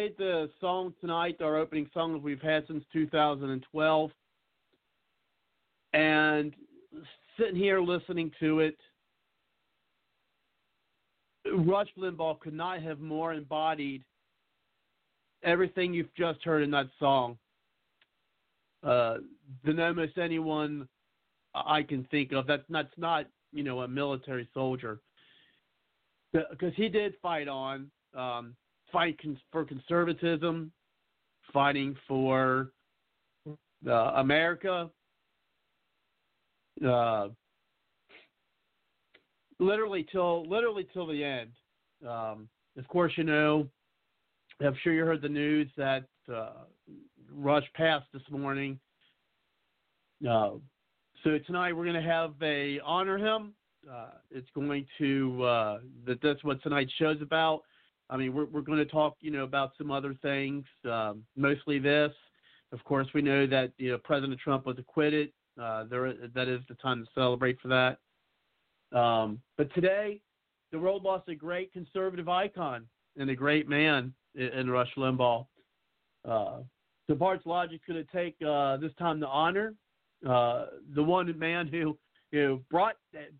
Played the song tonight, our opening song we've had since 2012. And sitting here listening to it, Rush Limbaugh could not have more embodied everything you've just heard in that song uh, than almost anyone I can think of. That's, that's not, you know, a military soldier because he did fight on, um, fight for conservatism, fighting for uh, America, uh, literally till literally till the end. Um, of course, you know, I'm sure you heard the news that uh, Rush passed this morning. Uh, so tonight we're going to have a honor him. Uh, it's going to uh, that that's what tonight's show's about. I mean, we're we're going to talk, you know, about some other things, um, mostly this. Of course, we know that you know President Trump was acquitted. Uh, there, that is the time to celebrate for that. Um, but today, the world lost a great conservative icon and a great man in, in Rush Limbaugh. Uh, so Bards Logic's going to take uh, this time to honor uh, the one man who you know brought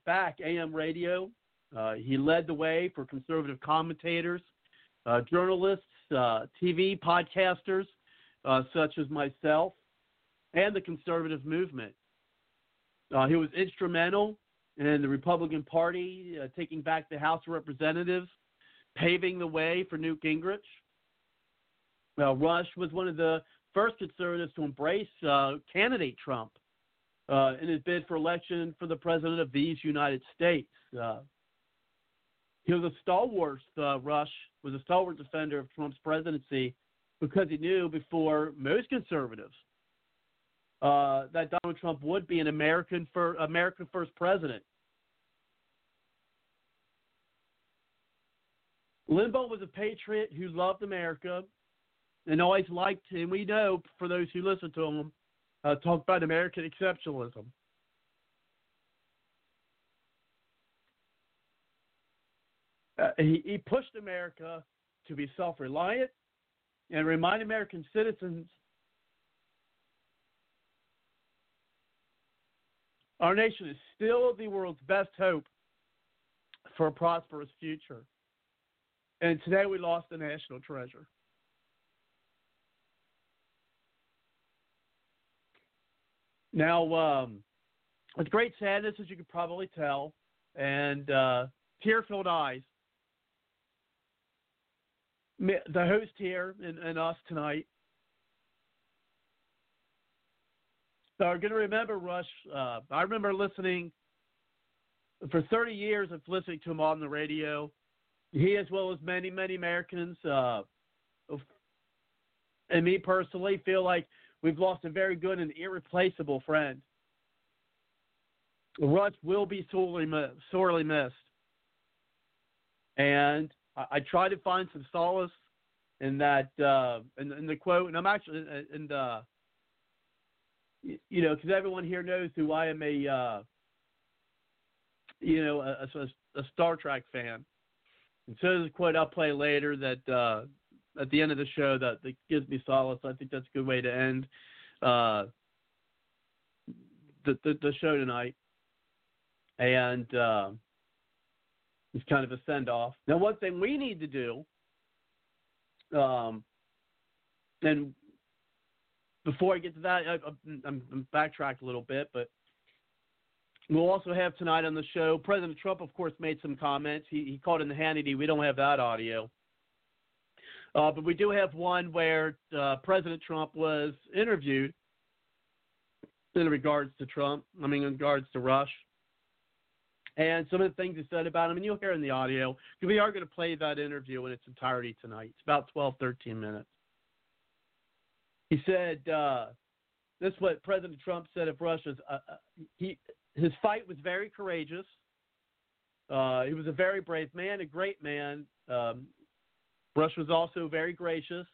back AM radio. Uh, he led the way for conservative commentators, uh, journalists, uh, TV podcasters, uh, such as myself, and the conservative movement. Uh, he was instrumental in the Republican Party uh, taking back the House of Representatives, paving the way for Newt Gingrich. Well, Rush was one of the first conservatives to embrace uh, candidate Trump in his bid for election for the president of these United States. He was a stalwart, uh, Rush was a stalwart defender of Trump's presidency because he knew before most conservatives uh, that Donald Trump would be an American fir- American first president. Limbaugh was a patriot who loved America and always liked, and we know for those who listen to him, uh, talk about American exceptionalism. Uh, he, he pushed America to be self reliant and remind American citizens our nation is still the world's best hope for a prosperous future. And today we lost a national treasure. Now, um, with great sadness, as you can probably tell, and uh, tear filled eyes, the host here and, and us tonight are going to remember Rush. Uh, I remember listening for 30 years of listening to him on the radio. He, as well as many, many Americans, uh, and me personally, feel like we've lost a very good and irreplaceable friend. Rush will be sorely, sorely missed. And I, try to find some solace in that, uh, in, in the quote, and I'm actually, and, uh, you know, because everyone here knows who I am a, uh, you know, a, a, a, Star Trek fan. And so there's a quote I'll play later that uh, at the end of the show that, that gives me solace. I think that's a good way to end uh, the, the, the show tonight. And uh, it's kind of a send off. Now, one thing we need to do, um, and before I get to that, I, I'm, I'm backtracked a little bit, but we'll also have tonight on the show. President Trump, of course, made some comments. He, he called in the Hannity. We don't have that audio. Uh, but we do have one where uh, President Trump was interviewed in regards to Trump, I mean, in regards to Rush. And some of the things he said about him, and you'll hear in the audio, because we are going to play that interview in its entirety tonight. It's about 12, 13 minutes. He said, uh, this is what President Trump said of Rush's. Uh, uh, he, his fight was very courageous. Uh, he was a very brave man, a great man. Um, Rush was also very gracious,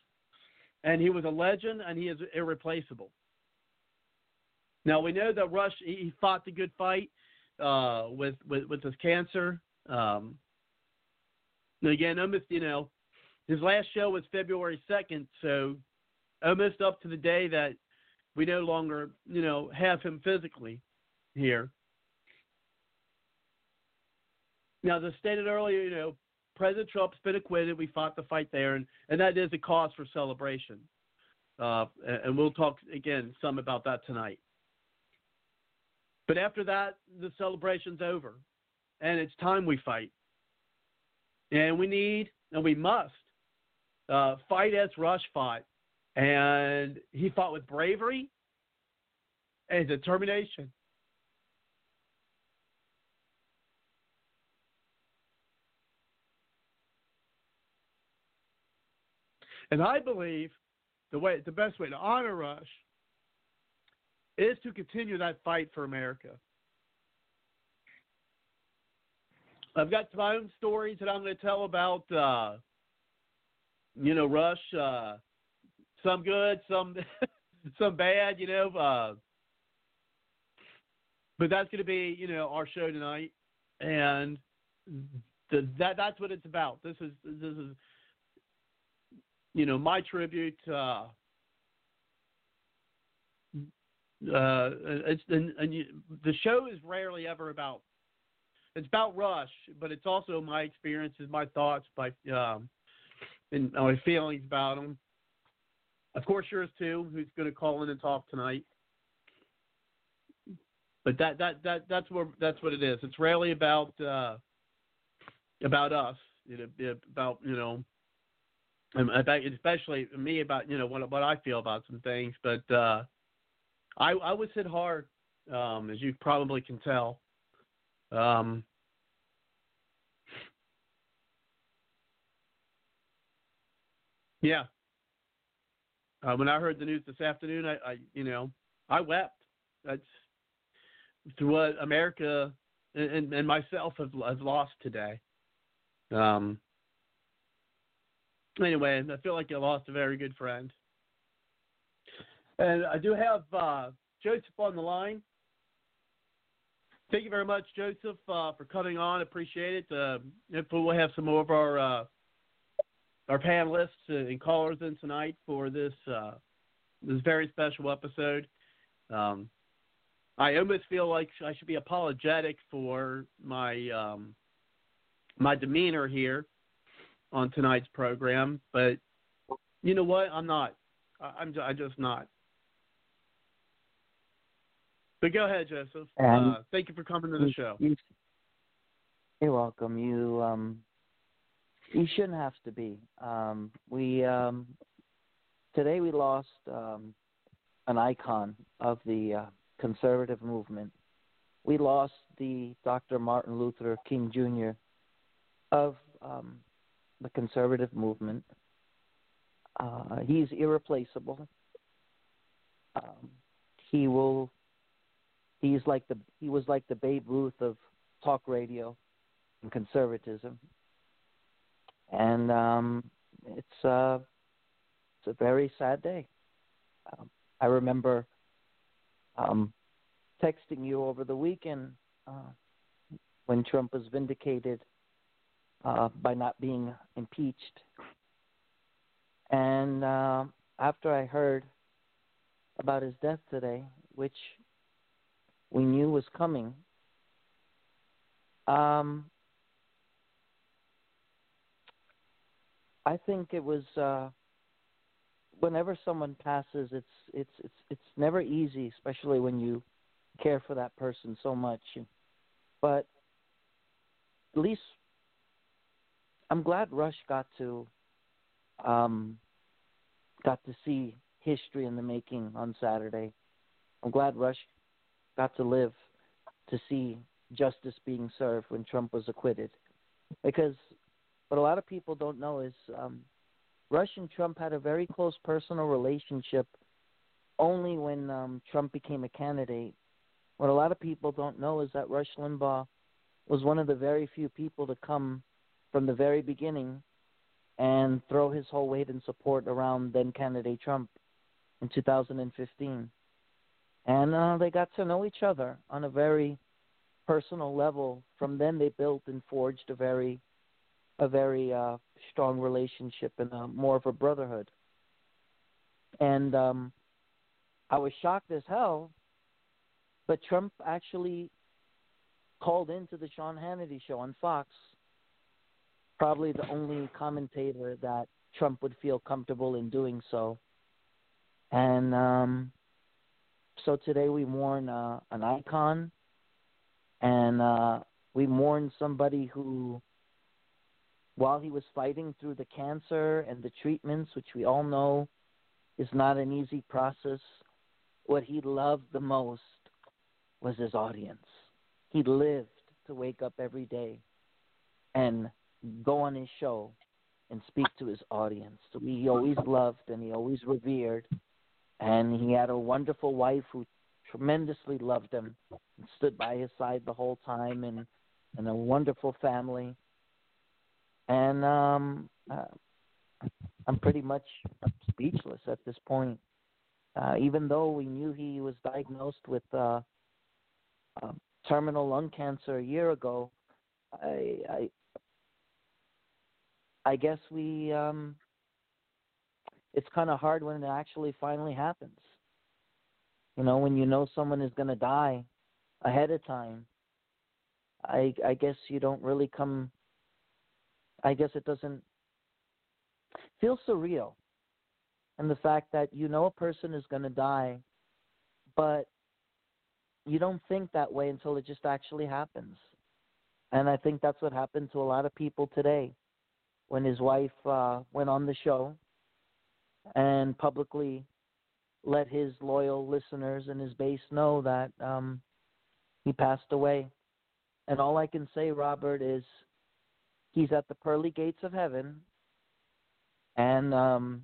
and he was a legend, and he is irreplaceable. Now we know that Rush he fought the good fight uh, with, with with his cancer. Um, again, almost you know, his last show was February second, so almost up to the day that we no longer you know have him physically here. Now, as I stated earlier, you know, President Trump's been acquitted. We fought the fight there, and, and that is a cause for celebration. Uh, and we'll talk again some about that tonight. But after that, the celebration's over, and it's time we fight. And we need and we must uh, fight as Rush fought. And he fought with bravery and determination. And I believe the way the best way to honor Rush is to continue that fight for America. I've got my own stories that I'm going to tell about, uh, you know, Rush. Uh, some good, some some bad, you know. Uh, but that's going to be, you know, our show tonight, and the, that that's what it's about. This is this is, you know, my tribute. Uh, uh, it's and, and you, the show is rarely ever about. It's about Rush, but it's also my experiences, my thoughts, my um, and my feelings about him. Of course, yours too. Who's going to call in and talk tonight? But that that that that's what that's what it is. It's rarely about uh, about us. You know, about you know, about especially me about you know what what I feel about some things. But uh, I I was hit hard, um, as you probably can tell. Um, yeah. Uh, when I heard the news this afternoon, I, I you know I wept. That's what America and, and myself have, have lost today. Um. Anyway, I feel like I lost a very good friend. And I do have uh, Joseph on the line. Thank you very much, Joseph, uh, for coming on. Appreciate it. Uh, hopefully, we'll have some more of our uh, our panelists and callers in tonight for this uh, this very special episode. Um, I almost feel like I should be apologetic for my um, my demeanor here on tonight's program, but you know what? I'm not. I'm I just not. But go ahead, Joseph. Uh, thank you for coming to the show. You, you're welcome. You um, you shouldn't have to be. Um, we um, today we lost um, an icon of the uh, conservative movement. We lost the Dr. Martin Luther King Jr. of um, the conservative movement. Uh, he's irreplaceable. Um, he will he's like the he was like the Babe Ruth of talk radio and conservatism, and um, it's uh, it's a very sad day. Um, I remember um, texting you over the weekend uh, when Trump was vindicated uh, by not being impeached, and uh, after I heard about his death today, which we knew was coming. Um, I think it was uh, whenever someone passes, it's it's it's it's never easy, especially when you care for that person so much. But at least I'm glad Rush got to um, got to see history in the making on Saturday. I'm glad Rush got to live to see justice being served when Trump was acquitted. Because what a lot of people don't know is um, Rush and Trump had a very close personal relationship only when um, Trump became a candidate. What a lot of people don't know is that Rush Limbaugh was one of the very few people to come from the very beginning and throw his whole weight and support around then candidate Trump in 2015 and uh, they got to know each other on a very personal level. From then, they built and forged a very, a very uh, strong relationship and a, more of a brotherhood. And um, I was shocked as hell, but Trump actually called into the Sean Hannity show on Fox. Probably the only commentator that Trump would feel comfortable in doing so. And um, so today we mourn uh, an icon, and uh, we mourn somebody who, while he was fighting through the cancer and the treatments, which we all know is not an easy process, what he loved the most was his audience. He lived to wake up every day and go on his show and speak to his audience. So he always loved and he always revered, and he had a wonderful wife who tremendously loved him and stood by his side the whole time, and and a wonderful family. And um, uh, I'm pretty much speechless at this point. Uh, even though we knew he was diagnosed with uh, uh, terminal lung cancer a year ago, I, I, I guess we. Um, it's kind of hard when it actually finally happens. You know, when you know someone is going to die ahead of time. I I guess you don't really come. I guess it doesn't feel surreal and the fact that you know a person is going to die, but you don't think that way until it just actually happens. And I think that's what happened to a lot of people today when his wife uh, went on the show and publicly let his loyal listeners and his base know that um, he passed away. And all I can say, Robert, is he's at the pearly gates of heaven, and um,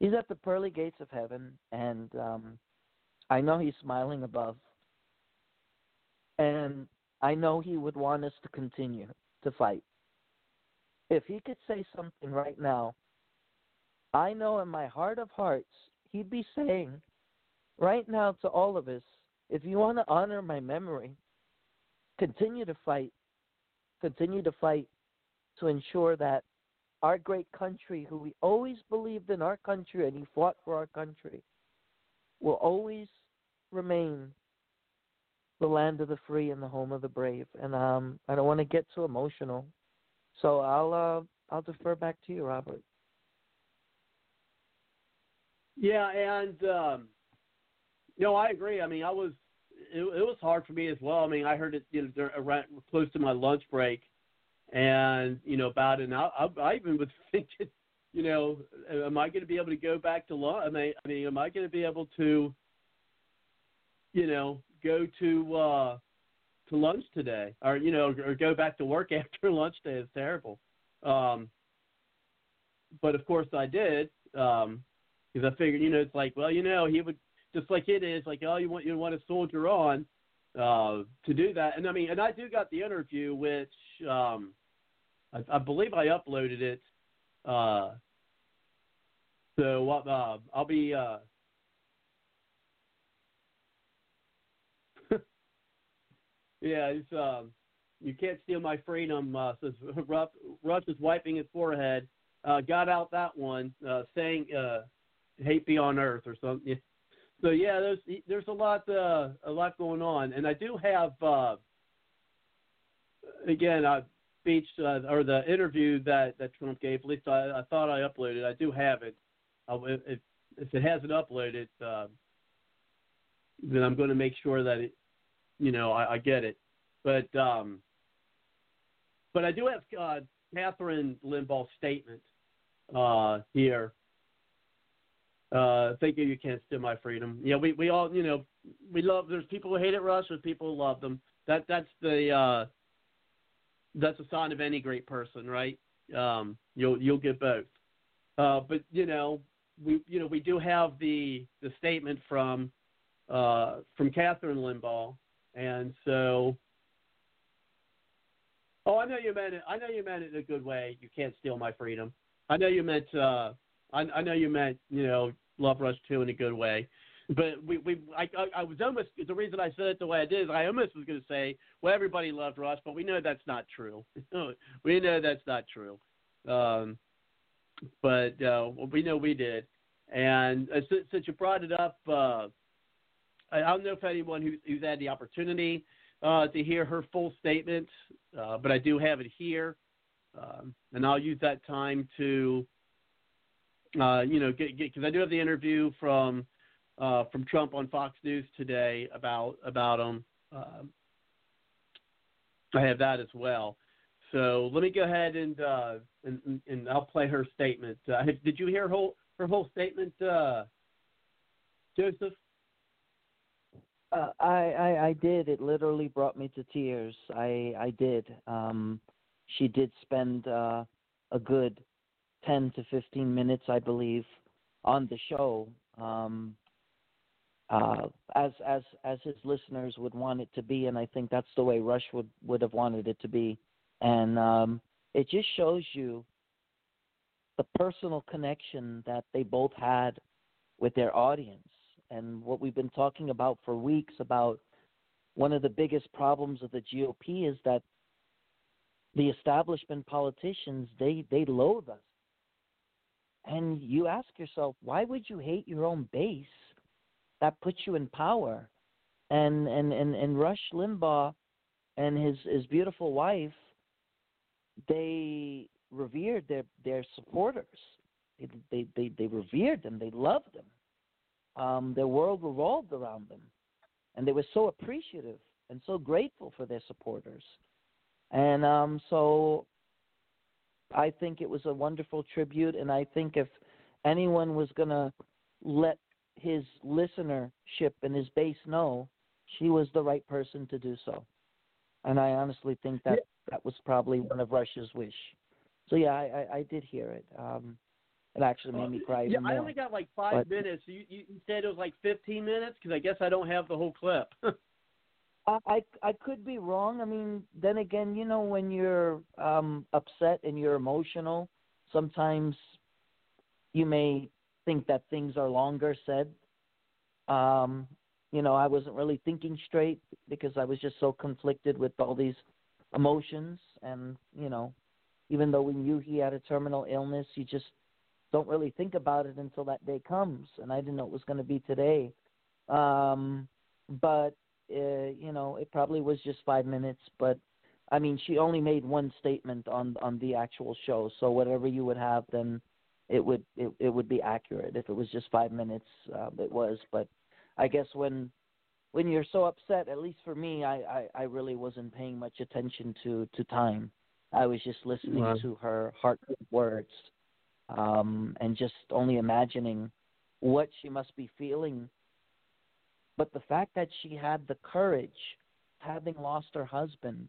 he's at the pearly gates of heaven, and um, I know he's smiling above, and I know he would want us to continue to fight. If he could say something right now, I know in my heart of hearts he'd be saying right now to all of us, if you want to honor my memory, continue to fight. Continue to fight to ensure that our great country, who we always believed in our country and he fought for our country, will always remain the land of the free and the home of the brave. And um, I don't want to get too emotional, so I'll uh, I'll defer back to you, Robert. Yeah, and um, no, I agree. I mean, I was it, it was hard for me as well. I mean, I heard it you know around close to my lunch break, and you know about it. And I, I, I even was thinking, you know, am I going to be able to go back to lunch? I mean, I mean, am I going to be able to, you know, go to uh to lunch today, or you know, or go back to work after lunch day? Is terrible. Um, but of course, I did. Um, because I figured, you know, it's like, well, you know, he would just like it is, like, oh, you want you want to soldier on uh, to do that, and I mean, and I do got the interview, which um, I, I believe I uploaded it. Uh, so uh, I'll be. Uh, yeah, it's um, you can't steal my freedom. Uh, says Rush, Rush is wiping his forehead. Uh, got out that one, uh, saying uh, "Hate be on earth" or something. So yeah, there's there's a lot uh, a lot going on, and I do have uh, again a speech uh, or the interview that that Trump gave. At least I, I thought I uploaded. I do have it. Uh, if, if it hasn't uploaded, uh, then I'm going to make sure that it, you know, I, I get it. But um, but I do have uh, Kathryn Limbaugh's statement uh, here. Uh, thank you. You can't steal my freedom. Yeah, we we all you know we love. There's people who hate it, Rush. There's people who love them. That that's the uh, that's a sign of any great person, right? Um, you'll you'll get both. Uh, but you know we you know we do have the the statement from uh, from Kathryn Limbaugh, and so. Oh, I know you meant it. I know you meant it in a good way. You can't steal my freedom. I know you meant. Uh, I, I know you meant you know Love Rush too in a good way, but we we I, I was almost the reason I said it the way I did is I almost was going to say well everybody loved Rush, but we know that's not true. we know that's not true. Um, but uh, we know we did, and uh, since, since you brought it up, uh, I, don't know if anyone who, who's had the opportunity uh, to hear her full statement, uh, but I do have it here, um, and I'll use that time to uh, you know, because I do have the interview from uh, from Trump on Fox News today about about him. Um, I have that as well. So let me go ahead and uh, and, and I'll play her statement. Uh, did you hear her whole her whole statement, uh, Joseph? Uh, I, I I did. It literally brought me to tears. I I did. Um, she did spend uh, a good 10 to 15 minutes, I believe, on the show, um, uh, as as as his listeners would want it to be, and I think that's the way Rush would would have wanted it to be, and um, it just shows you the personal connection that they both had with their audience, and what we've been talking about for weeks about one of the biggest problems of the GOP is that the establishment politicians they they loathe us and you ask yourself why would you hate your own base that puts you in power and and and, and rush limbaugh and his his beautiful wife they revered their their supporters. They they they, they revered them. They loved them. Um their world revolved around them. And they were so appreciative and so grateful for their supporters. And um so I think it was a wonderful tribute, and I think if anyone was going to let his listenership and his base know, she was the right person to do so. And I honestly think that that was probably one of Rush's wish. So yeah, I, I, I did hear it. Um, it actually made me cry Yeah, even I only got like five But- minutes. You, you you said it was like 15 minutes because I guess I don't have the whole clip. I, I could be wrong. I mean, then again, you know, when you're um upset and you're emotional, sometimes you may think that things are longer said. Um, you know, I wasn't really thinking straight because I was just so conflicted with all these emotions and, you know, even though we knew he had a terminal illness, you just don't really think about it until that day comes and I didn't know it was going to be today. Um but uh, you know, it probably was just five minutes, but I mean, she only made one statement on on the actual show, so whatever you would have, then it would it, it would be accurate. If it was just five minutes, uh, it was. But I guess when when you're so upset, at least for me, I I, I really wasn't paying much attention to to time. I was just listening Wow. to her heartfelt words, um, and just only imagining what she must be feeling but the fact that she had the courage, having lost her husband,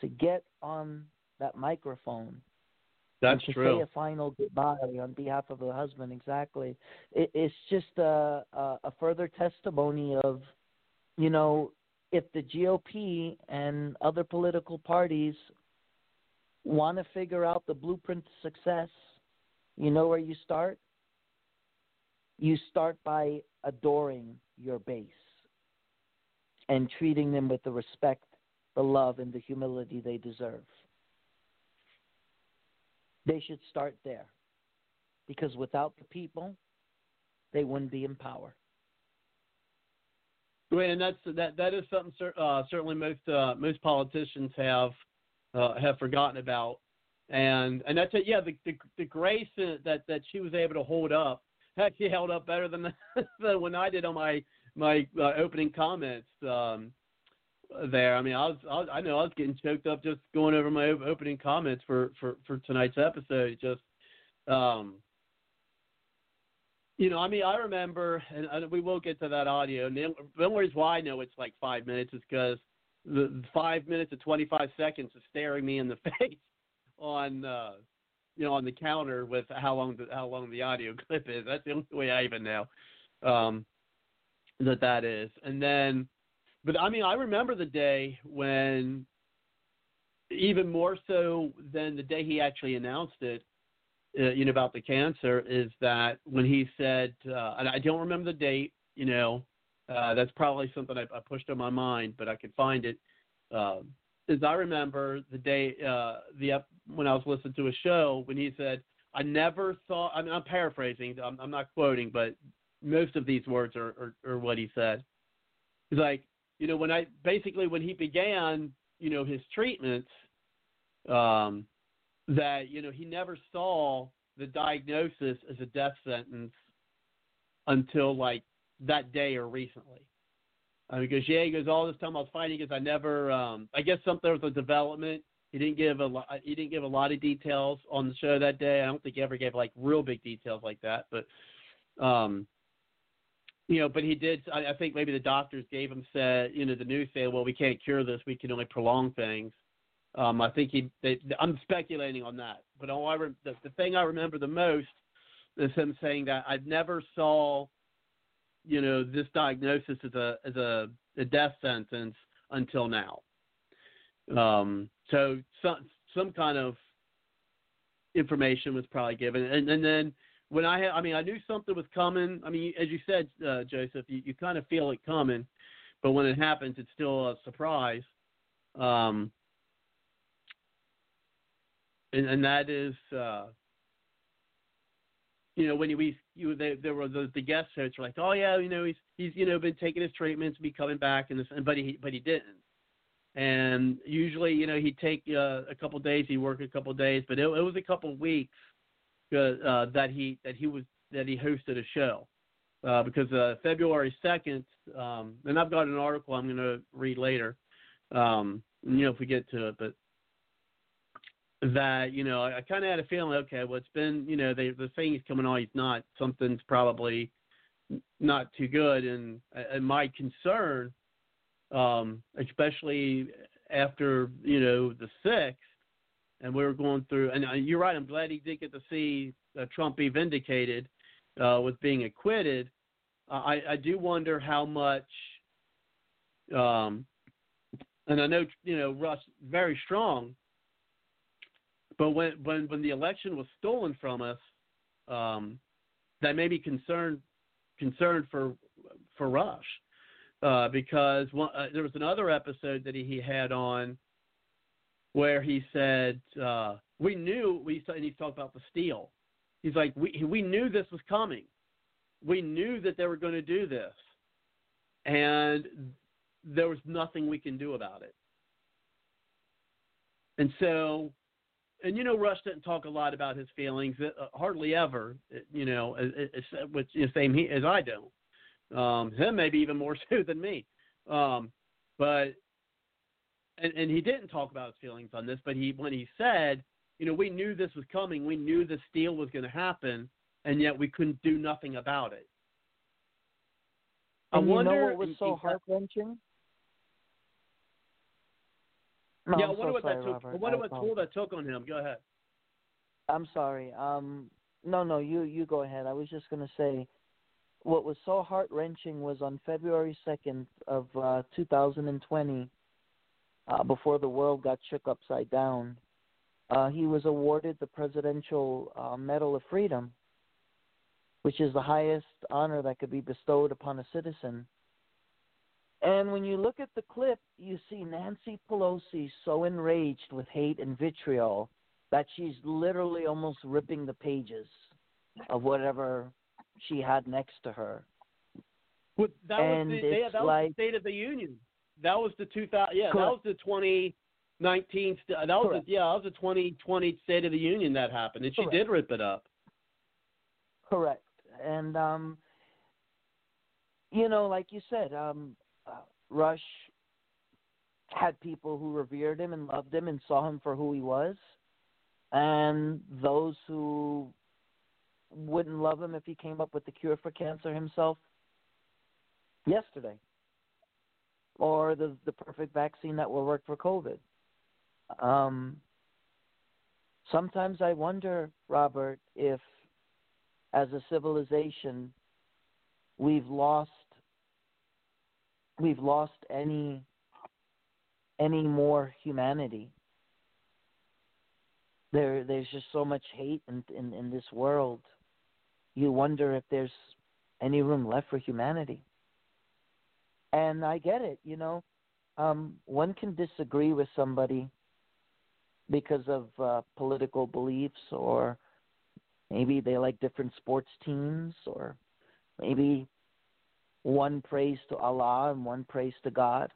to get on that microphone That's and to true. say a final goodbye on behalf of the husband, exactly. It, it's just a, a, a further testimony of, you know, if the GOP and other political parties want to figure out the blueprint to success, you know where you start? You start by adoring your base and treating them with the respect, the love, and the humility they deserve. They should start there because without the people, they wouldn't be in power. Right, and that's that. That is something uh, certainly most uh, most politicians have uh, have forgotten about, and and that's it. Yeah, the the, the grace that that she was able to hold up actually held up better than than when I did on my my uh, opening comments um, there. I mean, I was, I was I know I was getting choked up just going over my opening comments for for for tonight's episode. Just um, you know, I mean, I remember, and, and we will get to that audio. And the, the only reason why I know it's like five minutes is because the, the five minutes and twenty five seconds of staring me in the face on, uh, you know, on the counter with how long the, how long the audio clip is. That's the only way I even know um, that that is. And then, but I mean, I remember the day when, even more so than the day he actually announced it, uh, you know about the cancer is that when he said, uh, and I don't remember the date, you know, uh, that's probably something I, I pushed on my mind, but I could find it. Um, is I remember the day uh, the when I was listening to a show when he said, "I never thought." I mean, I'm paraphrasing. I'm, I'm not quoting, but most of these words are, are, are what he said. He's like, you know, when I basically when he began, you know, his treatments, um, that you know he never saw the diagnosis as a death sentence until like that day or recently. Uh, because yeah, he goes all this time I was fighting because I never. Um, I guess something was a development. He didn't give a lot. He didn't give a lot of details on the show that day. I don't think he ever gave like real big details like that. But, um, you know, but he did. I, I think maybe the doctors gave him said, you know, the news said, well, we can't cure this. We can only prolong things. Um, I think he. They, I'm speculating on that, but all I re- the, the thing I remember the most is him saying that I never saw, you know, this diagnosis as a as a, a death sentence until now. Um, so some some kind of information was probably given, and and then when I had, I mean, I knew something was coming. I mean, as you said, uh, Joseph, you, you kind of feel it coming, but when it happens, it's still a surprise. Um, and, and that is, uh, you know, when we, you, they, there were the, the guest hosts were like, oh yeah, you know, he's, he's, you know, been taking his treatments, be coming back, and this, and but he, but he didn't. And usually, you know, he'd take uh, a couple days, he'd work a couple days, but it, it was a couple weeks uh, uh, that he that he was that he hosted a show. Uh, because uh, February second, um, and I've got an article I'm going to read later. Um, you know, if we get to it, but that you know, I, I kind of had a feeling. Okay, well, it's been you know, they, the thing is coming on. He's not. Something's probably not too good, and and my concern, um, especially after you know the sixth, and we were going through. And uh, you're right. I'm glad he did get to see uh, Trump be vindicated uh, with being acquitted. Uh, I, I do wonder how much. Um, and I know you know Russ very strong, but when when when the election was stolen from us, um, that made me concerned concerned for for Rush uh, because one, uh, there was another episode that he, he had on where he said uh, we knew we and he talked about the steal. He's like we we knew this was coming. We knew that they were going to do this, and there was nothing we can do about it. And so, and you know, Rush didn't talk a lot about his feelings, uh, hardly ever. You know, which is same he, as I don't. Um, him maybe even more so than me. Um, but and, and he didn't talk about his feelings on this, but he when he said, you know, we knew this was coming, we knew the steal was going to happen, and yet we couldn't do nothing about it. I And you wonder know what was so heart wrenching? No, yeah, I'm wonder so what sorry, that took. Robert. I wonder I what toll that took on him. Go ahead. I'm sorry. Um, no, no, you you go ahead. I was just gonna say, what was so heart wrenching was on February second of uh, 2020, uh, before the world got shook upside down. Uh, he was awarded the Presidential uh, Medal of Freedom, which is the highest honor that could be bestowed upon a citizen. And when you look at the clip, you see Nancy Pelosi so enraged with hate and vitriol that she's literally almost ripping the pages of whatever she had next to her. Well, that And was the yeah, that was like- the State of the Union. That was the 2000. Yeah, that was the 2019. That was Correct. the, yeah, that was the 2020 State of the Union that happened, and she Correct. did rip it up. Correct. And um you know, like you said, um Rush had people who revered him and loved him and saw him for who he was, and those who wouldn't love him if he came up with the cure for cancer himself yesterday, or the the perfect vaccine that will work for COVID. Um, sometimes I wonder, Robert, if as a civilization we've lost we've lost any any more humanity. There there's just so much hate in in, in this world. You wonder if there's any room left for humanity. And I get it, you know. Um, one can disagree with somebody because of uh, political beliefs or maybe they like different sports teams or maybe one prays to Allah and one prays to God.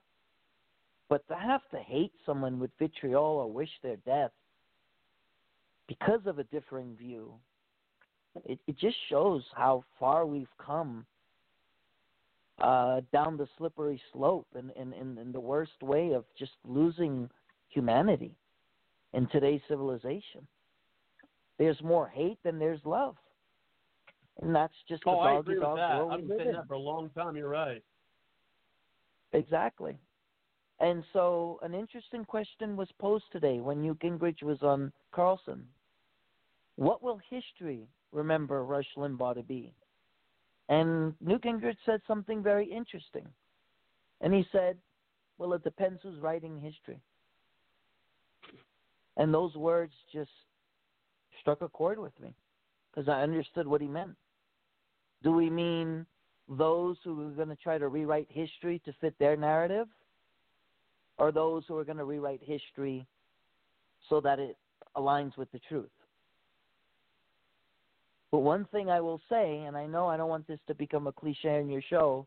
But to have to hate someone with vitriol or wish their death because of a differing view, it, it just shows how far we've come uh, down the slippery slope in, in, in, in the worst way of just losing humanity in today's civilization. There's more hate than there's love. And that's just the Oh, I dog agree with dog world I've been saying that for a long time. You're right. Exactly. And so, an interesting question was posed today when Newt Gingrich was on Carlson. What will history remember Rush Limbaugh to be? And Newt Gingrich said something very interesting. And he said, Well, it depends who's writing history. And those words just struck a chord with me because I understood what he meant. Do we mean those who are going to try to rewrite history to fit their narrative? Or those who are going to rewrite history so that it aligns with the truth? But one thing I will say, and I know I don't want this to become a cliche in your show,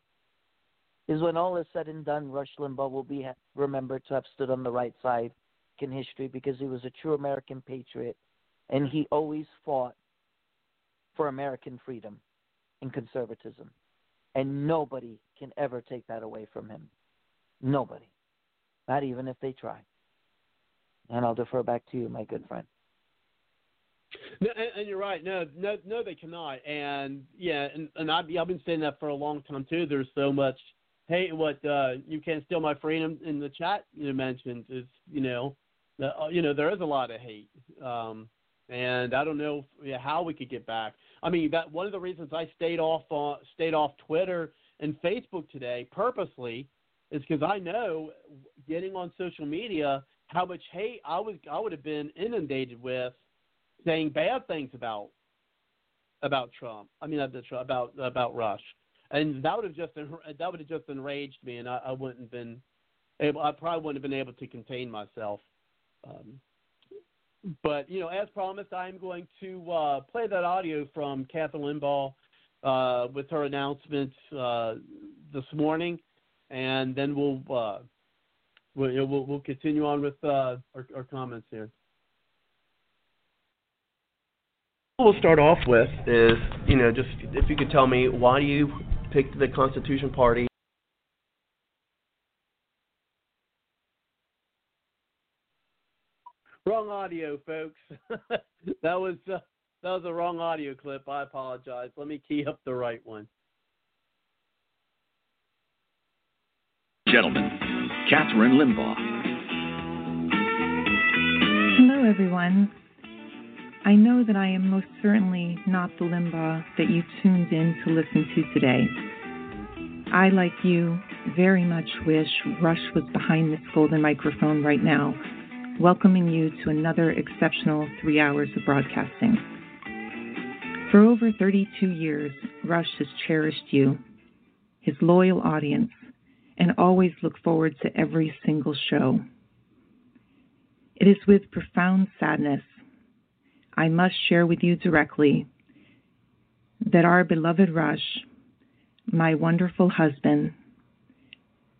is when all is said and done, Rush Limbaugh will be remembered to have stood on the right side in history because he was a true American patriot and he always fought for American freedom and conservatism. And nobody can ever take that away from him. Nobody. Not even if they try. And I'll defer back to you, my good friend. No, and, and you're right. No, no, no, they cannot. And yeah, and, and I've, I've been saying that for a long time too. There's so much hate. What uh, you can't steal my freedom in the chat you mentioned is, you know, the, uh, you know, there is a lot of hate. Um, and I don't know yeah, how we could get back. I mean, that one of the reasons I stayed off uh, stayed off Twitter and Facebook today purposely is because I know getting on social media how much hate I was I would have been inundated with saying bad things about about Trump. I mean about about Rush, and that would have just that would have just enraged me, and I, I wouldn't have been able. I probably wouldn't have been able to contain myself. Um, but you know, as promised, I'm going to uh, play that audio from Kathryn Limbaugh uh, with her announcement uh, this morning, and then we'll uh, we'll, we'll, we'll continue on with uh, our, our comments here. What we'll start off with is, you know, just if you could tell me why do you pick the Constitution Party Wrong audio, folks. that was uh, that was a wrong audio clip. I apologize. Let me key up the right one. Gentlemen, Kathryn Limbaugh. Hello, everyone. I know that I am most certainly not the Limbaugh that you tuned in to listen to today. I, like you, very much wish Rush was behind this golden microphone right now welcoming you to another exceptional three hours of broadcasting. For over 32 years, Rush has cherished you, his loyal audience, and always look forward to every single show. It is with profound sadness I must share with you directly that our beloved Rush, my wonderful husband,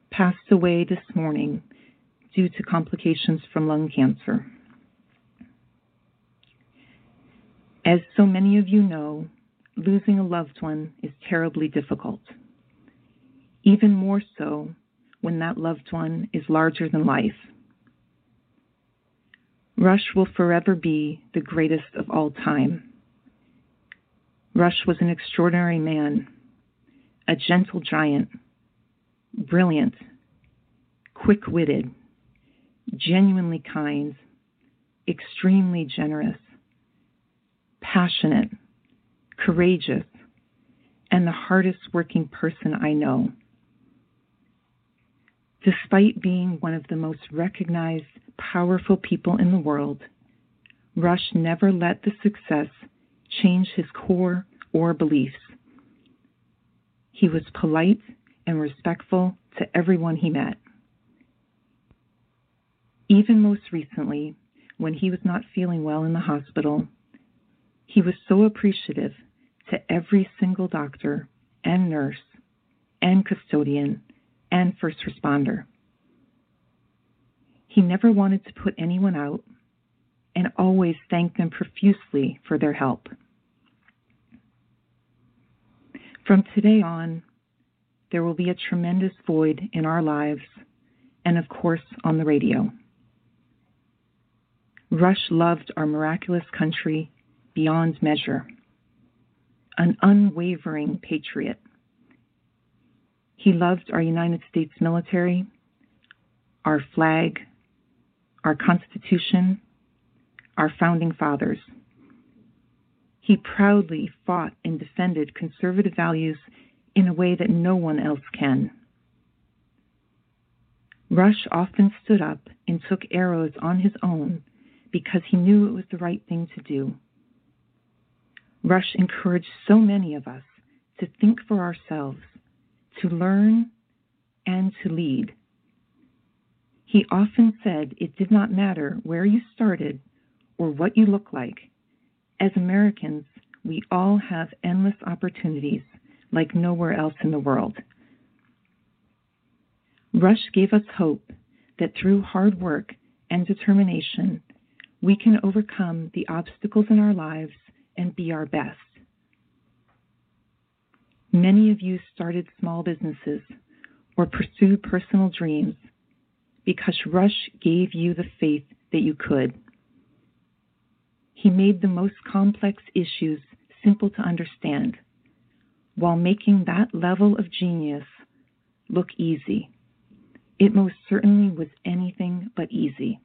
passed away this morning due to complications from lung cancer. As so many of you know, losing a loved one is terribly difficult, even more so when that loved one is larger than life. Rush will forever be the greatest of all time. Rush was an extraordinary man, a gentle giant, brilliant, quick witted, genuinely kind, extremely generous, passionate, courageous, and the hardest working person I know. Despite being one of the most recognized, powerful people in the world, Rush never let the success change his core or beliefs. He was polite and respectful to everyone he met. Even most recently, when he was not feeling well in the hospital, he was so appreciative to every single doctor and nurse and custodian and first responder. He never wanted to put anyone out and always thanked them profusely for their help. From today on, there will be a tremendous void in our lives and, of course, on the radio. Rush loved our miraculous country beyond measure, an unwavering patriot. He loved our United States military, our flag, our Constitution, our founding fathers. He proudly fought and defended conservative values in a way that no one else can. Rush often stood up and took arrows on his own because he knew it was the right thing to do. Rush encouraged so many of us to think for ourselves, to learn, and to lead. He often said it did not matter where you started or what you look like. As Americans, we all have endless opportunities like nowhere else in the world. Rush gave us hope that through hard work and determination, we can overcome the obstacles in our lives and be our best. Many of you started small businesses or pursued personal dreams because Rush gave you the faith that you could. He made the most complex issues simple to understand while making that level of genius look easy. It most certainly was anything but easy.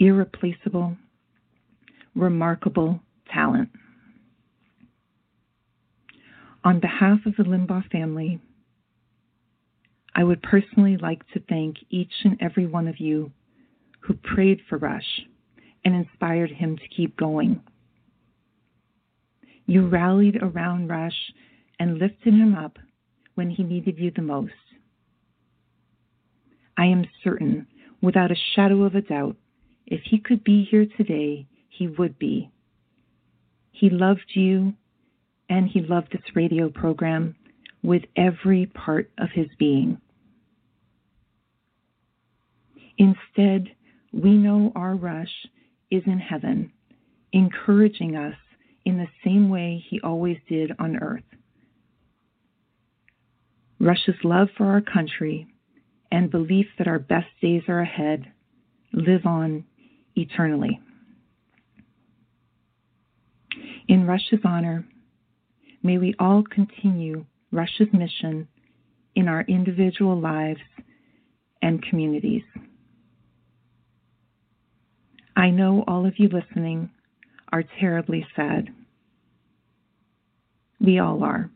Irreplaceable, remarkable talent. On behalf of the Limbaugh family, I would personally like to thank each and every one of you who prayed for Rush and inspired him to keep going. You rallied around Rush and lifted him up when he needed you the most. I am certain, without a shadow of a doubt, if he could be here today, he would be. He loved you and he loved this radio program with every part of his being. Instead, we know our Rush is in heaven, encouraging us in the same way he always did on earth. Rush's love for our country and belief that our best days are ahead live on eternally. In Rush's honor, may we all continue Rush's mission in our individual lives and communities. I know all of you listening are terribly sad. We all are.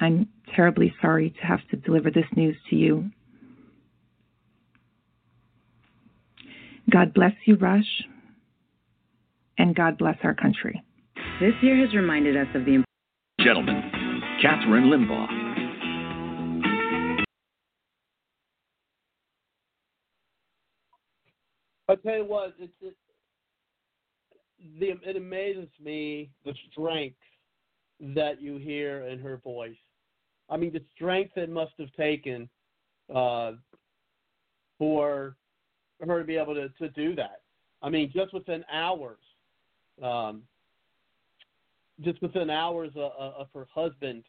I'm terribly sorry to have to deliver this news to you. God bless you, Rush, and God bless our country. This year has reminded us of the Gentlemen, Kathryn Limbaugh. I tell you what, it, it, the, it amazes me the strength that you hear in her voice. I mean, the strength it must have taken uh, for her to be able to, to do that. I mean, just within hours, um, just within hours of, of her husband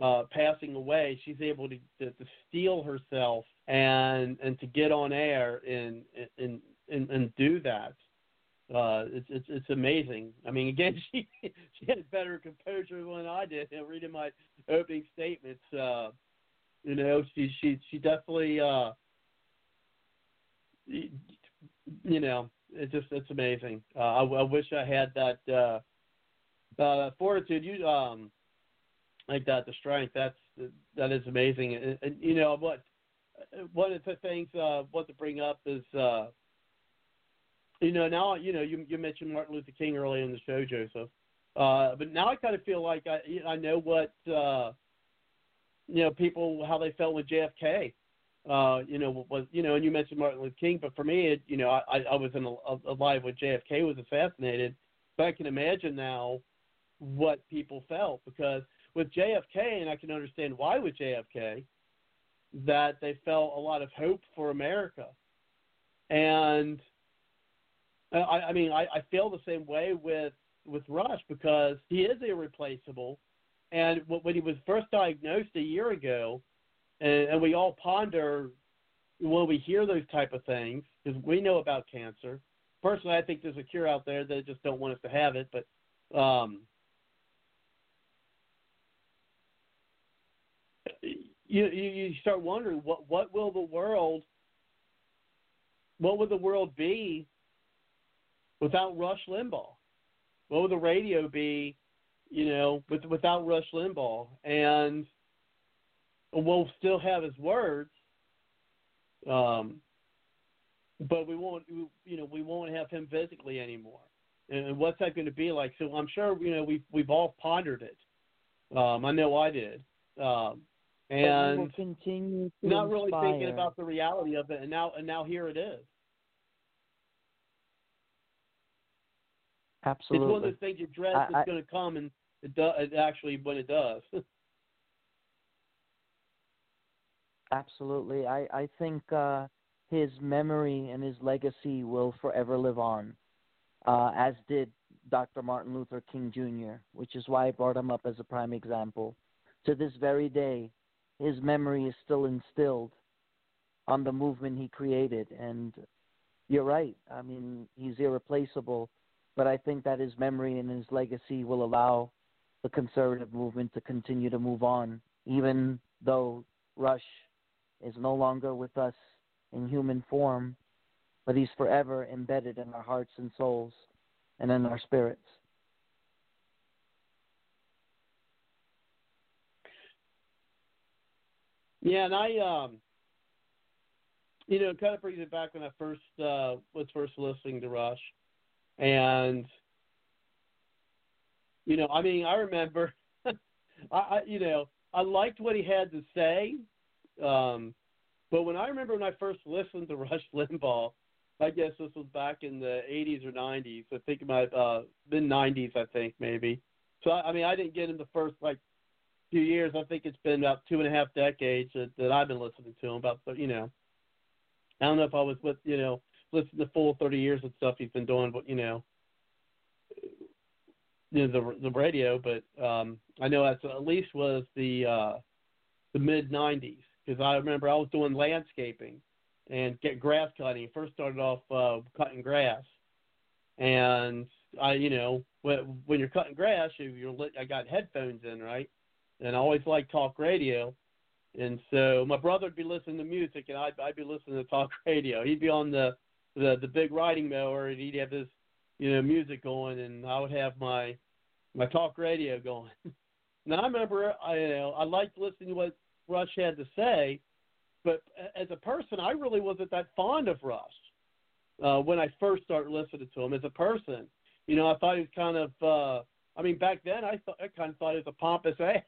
uh, passing away, she's able to, to, to steel herself and and to get on air and and and, and do that. Uh, it's, it's it's amazing. I mean, again, she she had better composure than I did. You know, reading my opening statements, uh, you know, she she she definitely, uh, you know, it just it's amazing. Uh, I, I wish I had that uh, uh, fortitude. You um, like that, the strength. That's that is amazing. And, and you know what? One of the things uh, what to bring up is. Uh, you know, now you know you you mentioned Martin Luther King earlier in the show, Joseph. Uh, but now I kind of feel like I I know what uh, you know people how they felt with JFK. Uh, you know was you know, and you mentioned Martin Luther King, but for me, it, you know, I I was in a, alive when JFK was assassinated, but I can imagine now what people felt because with JFK, and I can understand why with JFK, that they felt a lot of hope for America, and I, I mean, I, I feel the same way with with Rush because he is irreplaceable. And when he was first diagnosed a year ago, and, and we all ponder when we hear those type of things because we know about cancer. Personally, I think there's a cure out there. They just don't want us to have it. But um, you you, start wondering what what will the world what would the world be without Rush Limbaugh? What would the radio be, you know, with, without Rush Limbaugh? And we'll still have his words, um, but we won't, you know, we won't have him physically anymore. And what's that going to be like? So I'm sure, you know, we've we've all pondered it. Um, I know I did. Um, But we will and continue to not really thinking about the reality of it, and now and now here it is. Absolutely. It's one of those things you dread I- that's going to come, and it, do, it actually when it does. Absolutely. I, I think uh, his memory and his legacy will forever live on, uh, as did Dr. Martin Luther King Jr., which is why I brought him up as a prime example. To this very day, his memory is still instilled on the movement he created. And you're right. I mean, he's irreplaceable, but I think that his memory and his legacy will allow the conservative movement to continue to move on, even though Rush is no longer with us in human form, but he's forever embedded in our hearts and souls and in our spirits. yeah, and I, um, you know, kind of brings it back when I first uh, was first listening to Rush, and you know, I mean, I remember, I, I, you know, I liked what he had to say, um, but when I remember when I first listened to Rush Limbaugh, I guess this was back in the 80s or 90s. I think my uh, mid 90s, I think maybe. So I, mean, I didn't get him the first like few years. I think it's been about two and a half decades that, that I've been listening to him. About you know, I don't know if I was with you know listening to full 30 years of stuff he's been doing, but you know, you know the the radio. But um, I know that's at least was the uh, the mid 90s because I remember I was doing landscaping and get grass cutting. First started off uh, cutting grass, and I, you know, when, when you're cutting grass, you, you're lit, I got headphones in, right? And I always liked talk radio, and so my brother would be listening to music, and I'd, I'd be listening to talk radio. He'd be on the the the big riding mower, and he'd have his, you know, music going, and I would have my my talk radio going. now I remember, I you know, I liked listening to what Rush had to say, but as a person, I really wasn't that fond of Rush uh, when I first started listening to him. As a person, you know, I thought he was kind of. Uh, I mean, back then, I thought I kind of thought he was a pompous ass.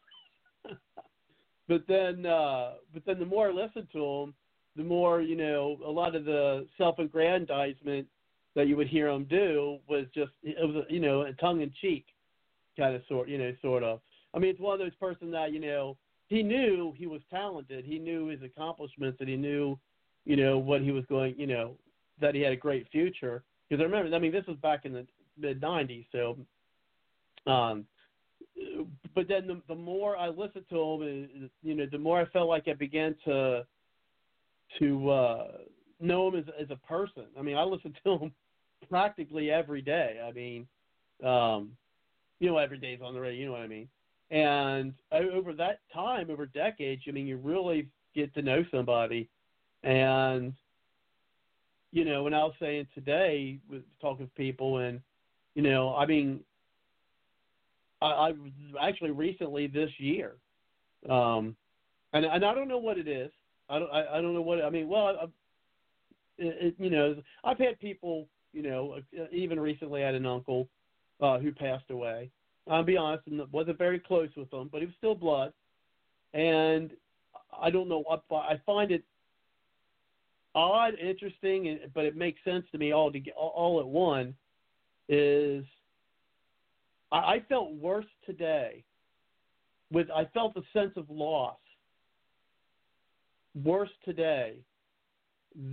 but then, uh, but then, the more I listened to him, the more you know, a lot of the self-aggrandizement that you would hear him do was just it was you know a tongue in cheek kind of sort you know sort of. I mean, it's one of those person that you know he knew he was talented. He knew his accomplishments, and he knew, you know, what he was going. You know, that he had a great future. Because I remember, I mean, this was back in the mid '90s, so. Um, but then the, the more I listened to him, you know, the more I felt like I began to to uh, know him as as a person. I mean, I listened to him practically every day. I mean, um, you know, every day's on the radio. You know what I mean? And over that time, over decades, I mean, you really get to know somebody. And, you know, when I was saying today, with talking to people, and, you know, I mean, I, I actually recently this year, um, and and I don't know what it is. I don't I, I don't know what I mean. Well, I, it, it, you know, I've had people, you know, even recently I had an uncle uh, who passed away, I'll be honest, and wasn't very close with him, but he was still blood. And I don't know. I I find it odd, interesting, but it makes sense to me all to all, at one. Is I, I felt worse today. With I felt a sense of loss worse today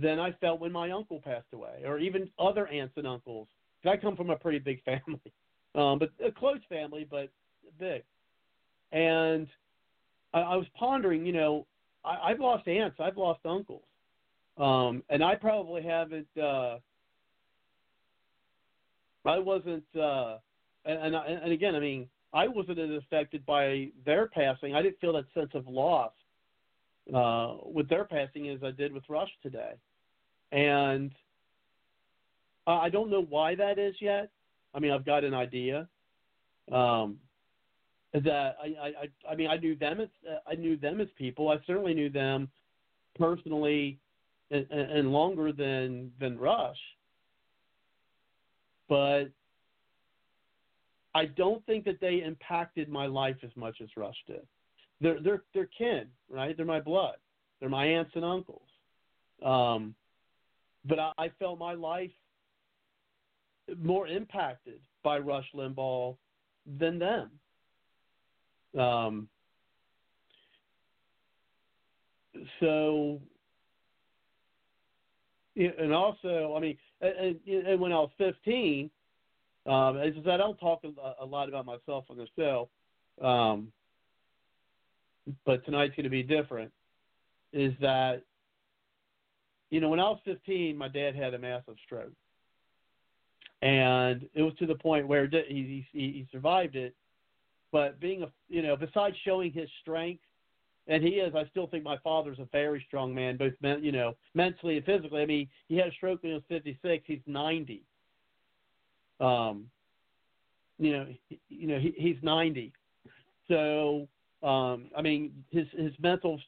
than I felt when my uncle passed away, or even other aunts and uncles. I come from a pretty big family um, but a close family, but big. And I, I was pondering, you know, I, I've lost aunts, I've lost uncles, um, and I probably haven't. Uh, I wasn't, uh, and and, and again, I mean, I wasn't as affected by their passing. I didn't feel that sense of loss uh, with their passing as I did with Rush today, and I I don't know why that is yet. I mean, I've got an idea. Um, that I, I, I, mean, I knew them as I knew them as people. I certainly knew them personally, and, and and longer than than Rush. But I don't think that they impacted my life as much as Rush did. They're they're they're kin, right? They're my blood. They're my aunts and uncles. Um, but I, I felt my life more impacted by Rush Limbaugh than them. Um, so, and also, I mean, and, and when I was 15, um, as I don't talk a, a lot about myself on the show, um, but tonight's going to be different. Is that, you know, when I was 15, my dad had a massive stroke, and it was to the point where he he, he survived it, but being a you know, besides showing his strength, and he is, I still think my father's a very strong man, both men, you know, mentally and physically. I mean, he had a stroke when he was 56. He's 90. Um, you know, you know, he, he's 90. So, um, I mean, his his mental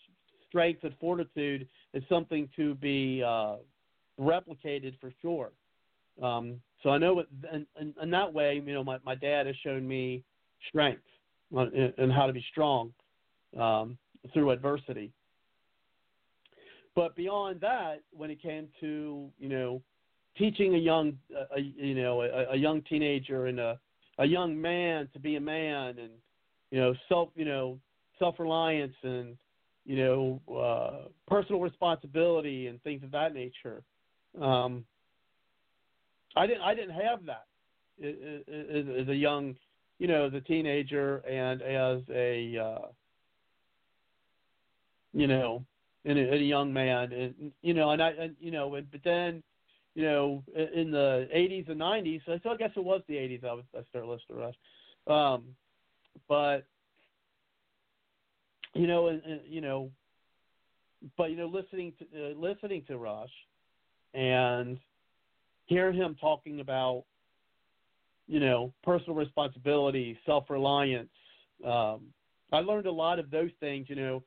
strength and fortitude is something to be uh, replicated for sure. Um, so I know, and, and that way, you know, my, my dad has shown me strength and, and how to be strong um, through adversity. But beyond that, when it came to you know teaching a young a, you know a, a young teenager and a a young man to be a man and you know self you know self reliance and you know uh, personal responsibility and things of that nature. Um, I didn't I didn't have that as, as a young you know as a teenager and as a uh, you know and a, a young man. And you know and I and, you know and, but then you know in the 80s and 90s so I guess it was the 80s I was I started listening to Rush um but you know and, and you know but you know listening to uh, listening to Rush and hearing him talking about you know personal responsibility self-reliance um I learned a lot of those things you know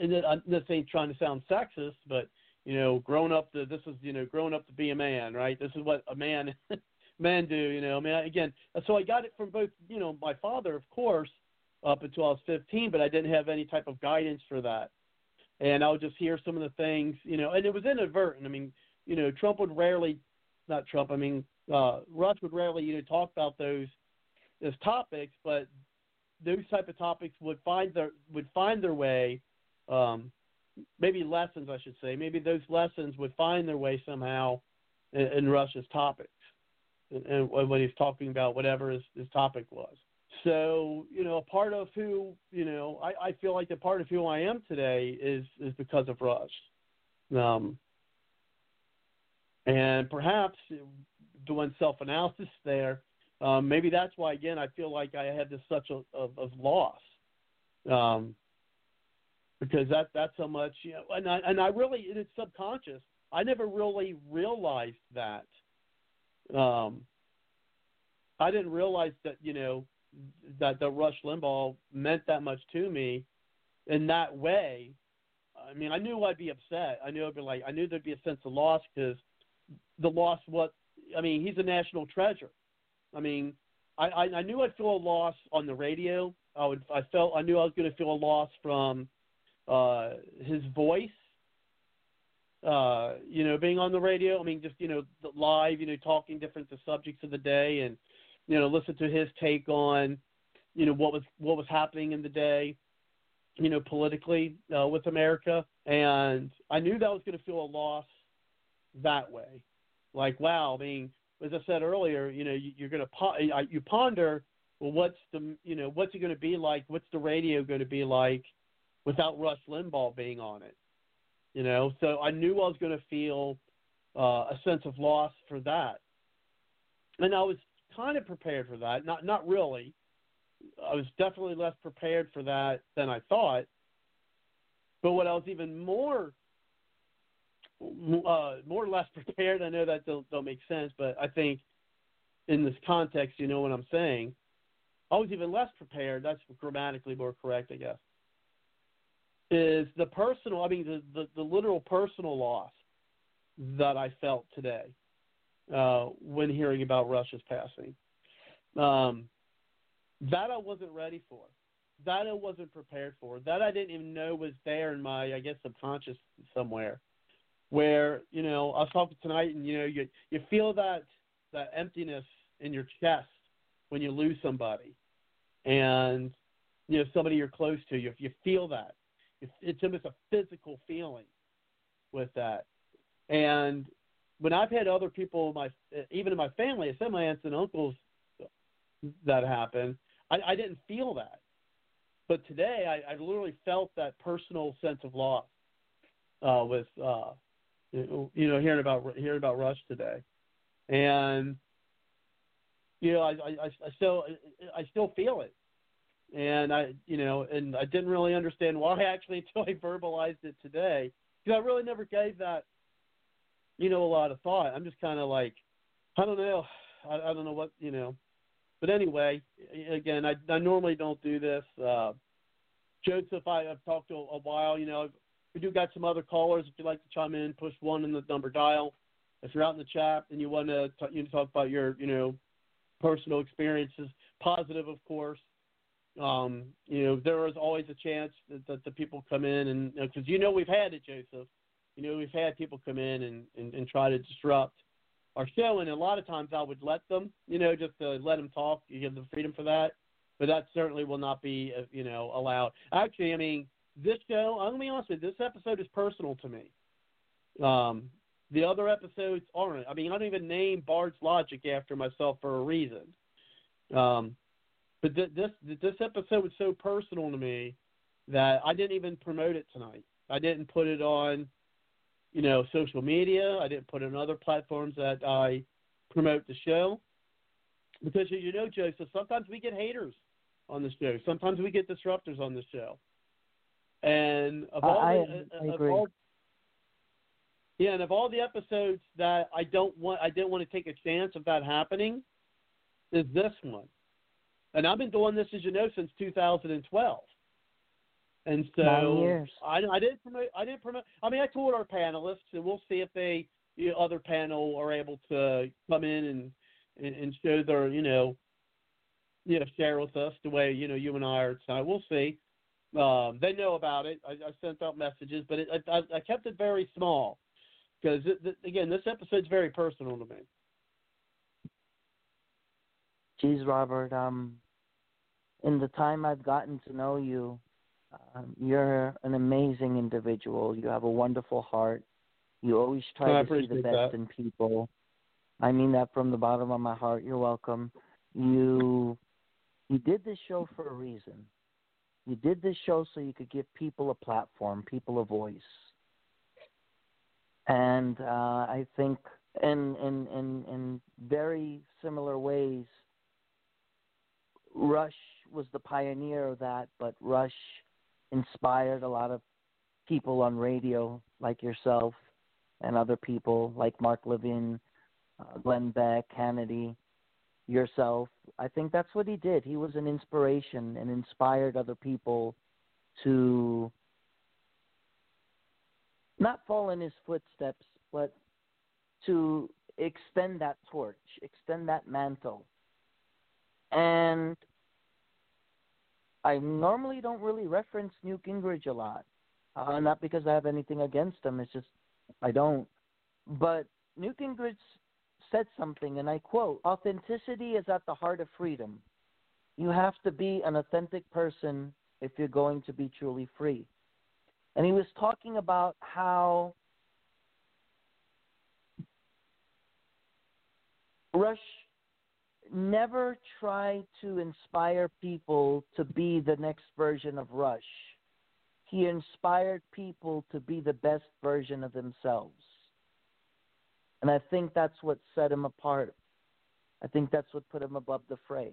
and I'm not saying trying to sound sexist, but you know, growing up to this is you know, growing up to be a man, right? This is what a man men do, you know. I mean, again, so I got it from both, you know, my father, of course, up until I was 15, but I didn't have any type of guidance for that. And I would just hear some of the things, you know, and it was inadvertent. I mean, you know, Trump would rarely, not Trump, I mean, uh, Rush would rarely, you know, talk about those as topics, but those type of topics would find their would find their way um, maybe lessons, I should say. Maybe those lessons would find their way somehow in, in topics, and, and when he's talking about whatever his, his topic was. So, you know, a part of who, you know, I, I feel like a part of who I am today is is because of Rush. Um, and perhaps doing self analysis there, um, maybe that's why again I feel like I had this such a of, of loss. Um, because that that's how much you know and I and I really it's subconscious. I never really realized that. Um I didn't realize that, you know, that the Rush Limbaugh meant that much to me in that way. I mean, I knew I'd be upset. I knew I'd be like I knew there'd be a sense of loss because the loss what I mean, he's a national treasure. I mean, I, I, I knew I'd feel a loss on the radio. I would I felt I knew I was going to feel a loss from uh, his voice, uh, you know, being on the radio. I mean, just you know, live, you know, talking different the subjects of the day, and you know, listen to his take on, you know, what was what was happening in the day, you know, politically uh, with America. And I knew that was going to feel a loss that way. Like, wow, I mean, as I said earlier, you know, you, you're going to you ponder, well, what's the, you know, what's it going to be like? What's the radio going to be like? without Rush Limbaugh being on it. You know, so I knew I was going to feel uh, a sense of loss for that, and I was kind of prepared for that. Not not really. I was definitely less prepared for that than I thought. But what I was even more uh, more or less prepared. I know that don't don't make sense, but I think in this context, you know what I'm saying. I was even less prepared. That's grammatically more correct, I guess. Is the personal? I mean, the the, the literal personal loss that I felt today uh, when hearing about Rush's passing. Um, that I wasn't ready for. That I wasn't prepared for. That I didn't even know was there in my, I guess, subconscious somewhere where you know I was talking tonight, and you know you you feel that that emptiness in your chest when you lose somebody, and you know somebody you're close to. You you feel that. It's, it's almost a physical feeling with that, and when I've had other people in my even in my family, I said my aunts and uncles that happened, I, I didn't feel that, but today I, I literally felt that personal sense of loss uh, with uh, you know, hearing about hearing about Rush today, and you know, I, I, I still I still feel it, and I you know, and I didn't really understand why actually until I verbalized it today, because I really never gave that, you know, a lot of thought. I'm just kind of like, I don't know, I, I don't know what you know, but anyway, again, I I normally don't do this. Uh, Joseph, I, I've talked to a, a while. You know, we do got some other callers. If you'd like to chime in, push one in the number dial. If you're out in the chat and you want to talk, you know, talk about your you know personal experiences, positive of course. Um, you know there is always a chance that, that the people come in and because you, know, we've had it, Joseph. You know we've had people come in and, and, and try to disrupt our show, and a lot of times I would let them, you know, just to let them talk. You give them freedom for that, but that certainly will not be, uh, you know, allowed. Actually, I mean, this show, I'm gonna be honest with you, this episode is personal to me. Um, the other episodes aren't. I mean, I don't even name Bards Logic after myself for a reason. Um, but th- this this episode was so personal to me that I didn't even promote it tonight. I didn't put it on, you know, social media. I didn't put it on other platforms that I promote the show. Because as you know, Joseph, sometimes we get haters on the show. Sometimes we get disruptors on the show. And of all, I, the, I of agree. all yeah, and of all the episodes that I don't want, I didn't want to take a chance of that happening, is this one. And I've been doing this, as you know, since 2012. And so. I, I didn't promote. I didn't promote. I mean, I told our panelists, and we'll see if they, the other panel, are able to come in and and, and show their, you know, you know, share with us the way you know you and I are tonight. We'll see. Um, they know about it. I, I sent out messages, but it, I, I kept it very small because again, this episode's very personal to me. Geez, Robert, um, in the time I've gotten to know you, um, you're an amazing individual. You have a wonderful heart. You always I try to see the best that. in people. I mean that from the bottom of my heart. You're welcome. You you did this show for a reason. You did this show so you could give people a platform, people a voice. And uh, I think in in in in very similar ways, Rush was the pioneer of that, but Rush inspired a lot of people on radio like yourself and other people like Mark Levin, uh, Glenn Beck, Kennedy, yourself. I think that's what he did. He was an inspiration and inspired other people to not fall in his footsteps, but to extend that torch, extend that mantle. And I normally don't really reference Newt Gingrich a lot. Uh, not because I have anything against him, it's just I don't. But Newt Gingrich said something, and I quote Authenticity is at the heart of freedom. You have to be an authentic person if you're going to be truly free. And he was talking about how Rush never tried to inspire people to be the next version of Rush. He inspired people to be the best version of themselves. And I think that's what set him apart. I think that's what put him above the fray.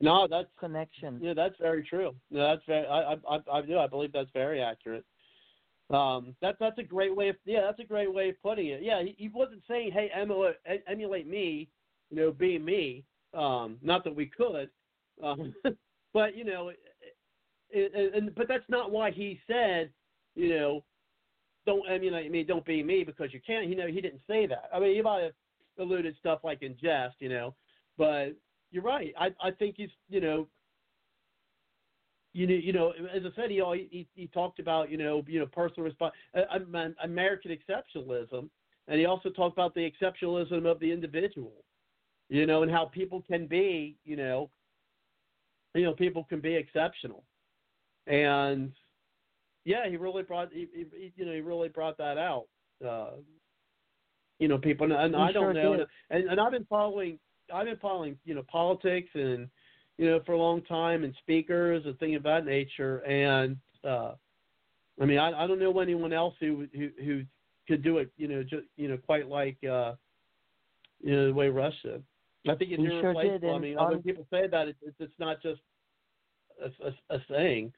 No, that's connection. yeah, that's very true. No, that's very. I I I, do. I believe that's very accurate. Um, that's that's a great way of yeah, that's a great way of putting it. Yeah, he, he wasn't saying, hey, emulate emulate me, you know, be me. Um, not that we could, um, but you know, and but that's not why he said, you know, don't emulate me, don't be me because you can't. You know, he didn't say that. I mean, he might have alluded stuff like in jest, you know, but you're right. I I think he's you know. You know, you know, as I said, he he he talked about you know you know personal response, uh, American exceptionalism, and he also talked about the exceptionalism of the individual, you know, and how people can be, you know, you know, people can be exceptional, and yeah, he really brought, he, he, you know, he really brought that out. Uh, you know, people, and, and I don't sure know, and, and I've been following, I've been following, you know, politics and you know for a long time and speakers and things of that nature, and uh, I mean, I, I don't know anyone else who who who could do it, you know, just you know, quite like uh, you know the way Rush did. I think it's He sure did. I mean, when people say that, it's it's it's not just a, a, a saying.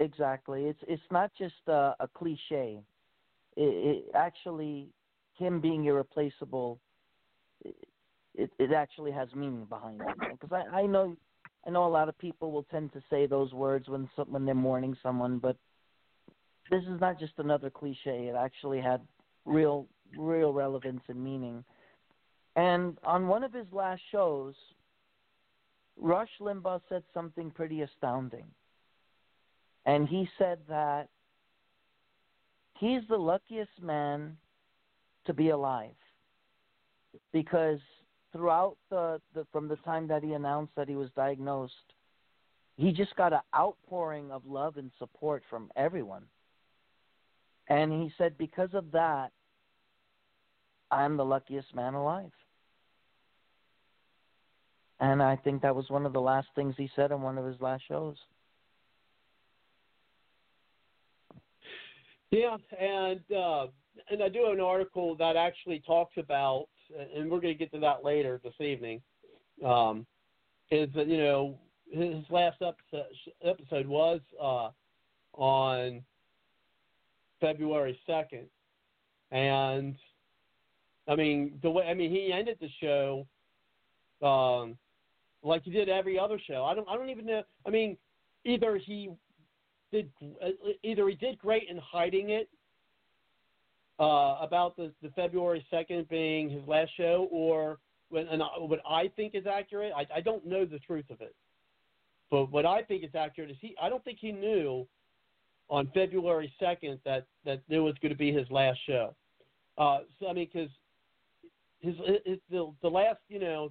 Exactly. It's it's not just a, a cliche. It, it actually him being irreplaceable. It it actually has meaning behind it. Because I I know I know a lot of people will tend to say those words when some, when they're mourning someone, but this is not just another cliche. It actually had real real relevance and meaning. And on one of his last shows, Rush Limbaugh said something pretty astounding. And he said that he's the luckiest man to be alive because throughout the, the from the time that he announced that he was diagnosed, he just got an outpouring of love and support from everyone. And he said, because of that, I'm the luckiest man alive. And I think that was one of the last things he said on one of his last shows. Yeah, and uh, and I do have an article that actually talks about, and we're going to get to that later this evening. Um, is that you know his last episode, episode was uh, on February second, and I mean the way I mean he ended the show um, like he did every other show. I don't I don't even know. I mean either he did uh, either he did great in hiding it uh, about the, the February second being his last show, or when and I- what I think is accurate. I, I don't know the truth of it, but what I think is accurate is he. I don't think he knew on February second that that it was going to be his last show. Uh, so I mean, because his, his the the last you know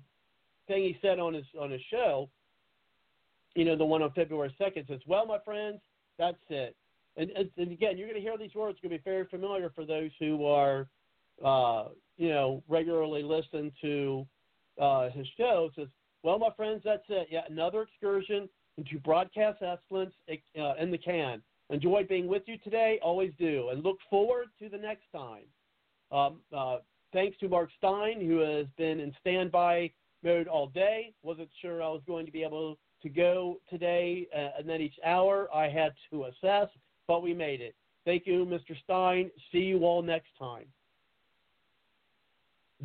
thing he said on his on his show, you know, the one on February second says, "Well, my friends, that's it." And, and, again, you're going to hear these words going to be very familiar for those who are, uh, you know, regularly listen to uh, his show. It says, "Well, my friends, that's it. Yet another excursion into broadcast excellence uh, in the can. Enjoy being with you today. Always do, and look forward to the next time." Um, uh, thanks to Mark Steyn, who has been in standby mode all day. Wasn't sure I was going to be able to go today, uh, and then each hour I had to assess, but we made it. Thank you, Mr. Steyn. See you all next time.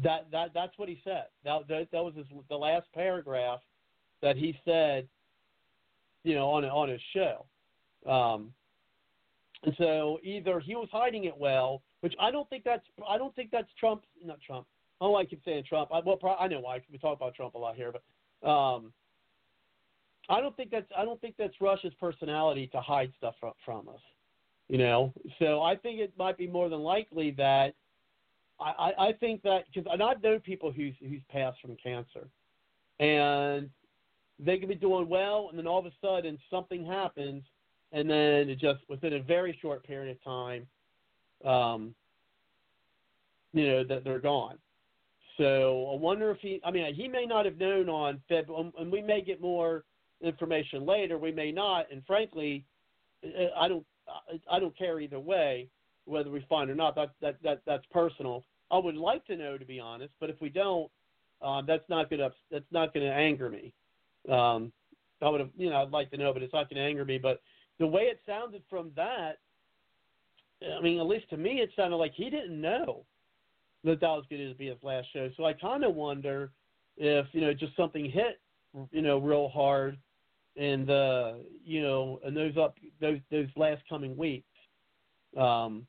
That that that's what he said. That that, that was his, the last paragraph that he said. You know, on on his show. Um, and so either he was hiding it well, which I don't think that's I don't think that's Trump. Not Trump. I don't like keep saying Trump. I, well, I know why. We talk about Trump a lot here, but um, I don't think that's I don't think that's Rush's personality to hide stuff from, from us. You know, so I think it might be more than likely that I, I, I think that because I've known people who's who's passed from cancer, and they can be doing well, and then all of a sudden something happens, and then it just within a very short period of time, um, you know that they're gone. So I wonder if he. I mean, he may not have known on Feb, and we may get more information later. We may not, and frankly, I don't. I don't care either way whether we find or not. That that that that's personal. I would like to know, to be honest, but if we don't, um, that's not gonna that's not gonna anger me. Um, I would have, you know, I'd like to know, but it's not gonna anger me. But the way it sounded from that, I mean, at least to me, it sounded like he didn't know that that was going to be his last show. So I kind of wonder if you know just something hit, you know, real hard, and uh, you know, and those up those those last coming weeks. Um,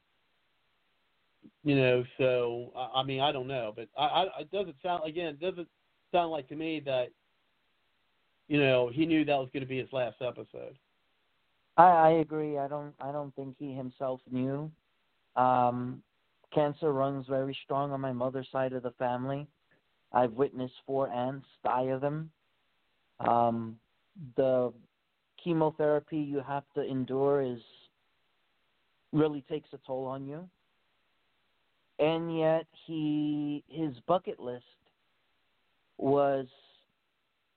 you know, so I, I mean, I don't know, but I, I it doesn't sound again. It doesn't sound like to me that you know he knew that was going to be his last episode. I, I agree. I don't. I don't think he himself knew. Um, cancer runs very strong on my mother's side of the family. I've witnessed four aunts die of them. Um, the chemotherapy you have to endure is really takes a toll on you. And yet he his bucket list was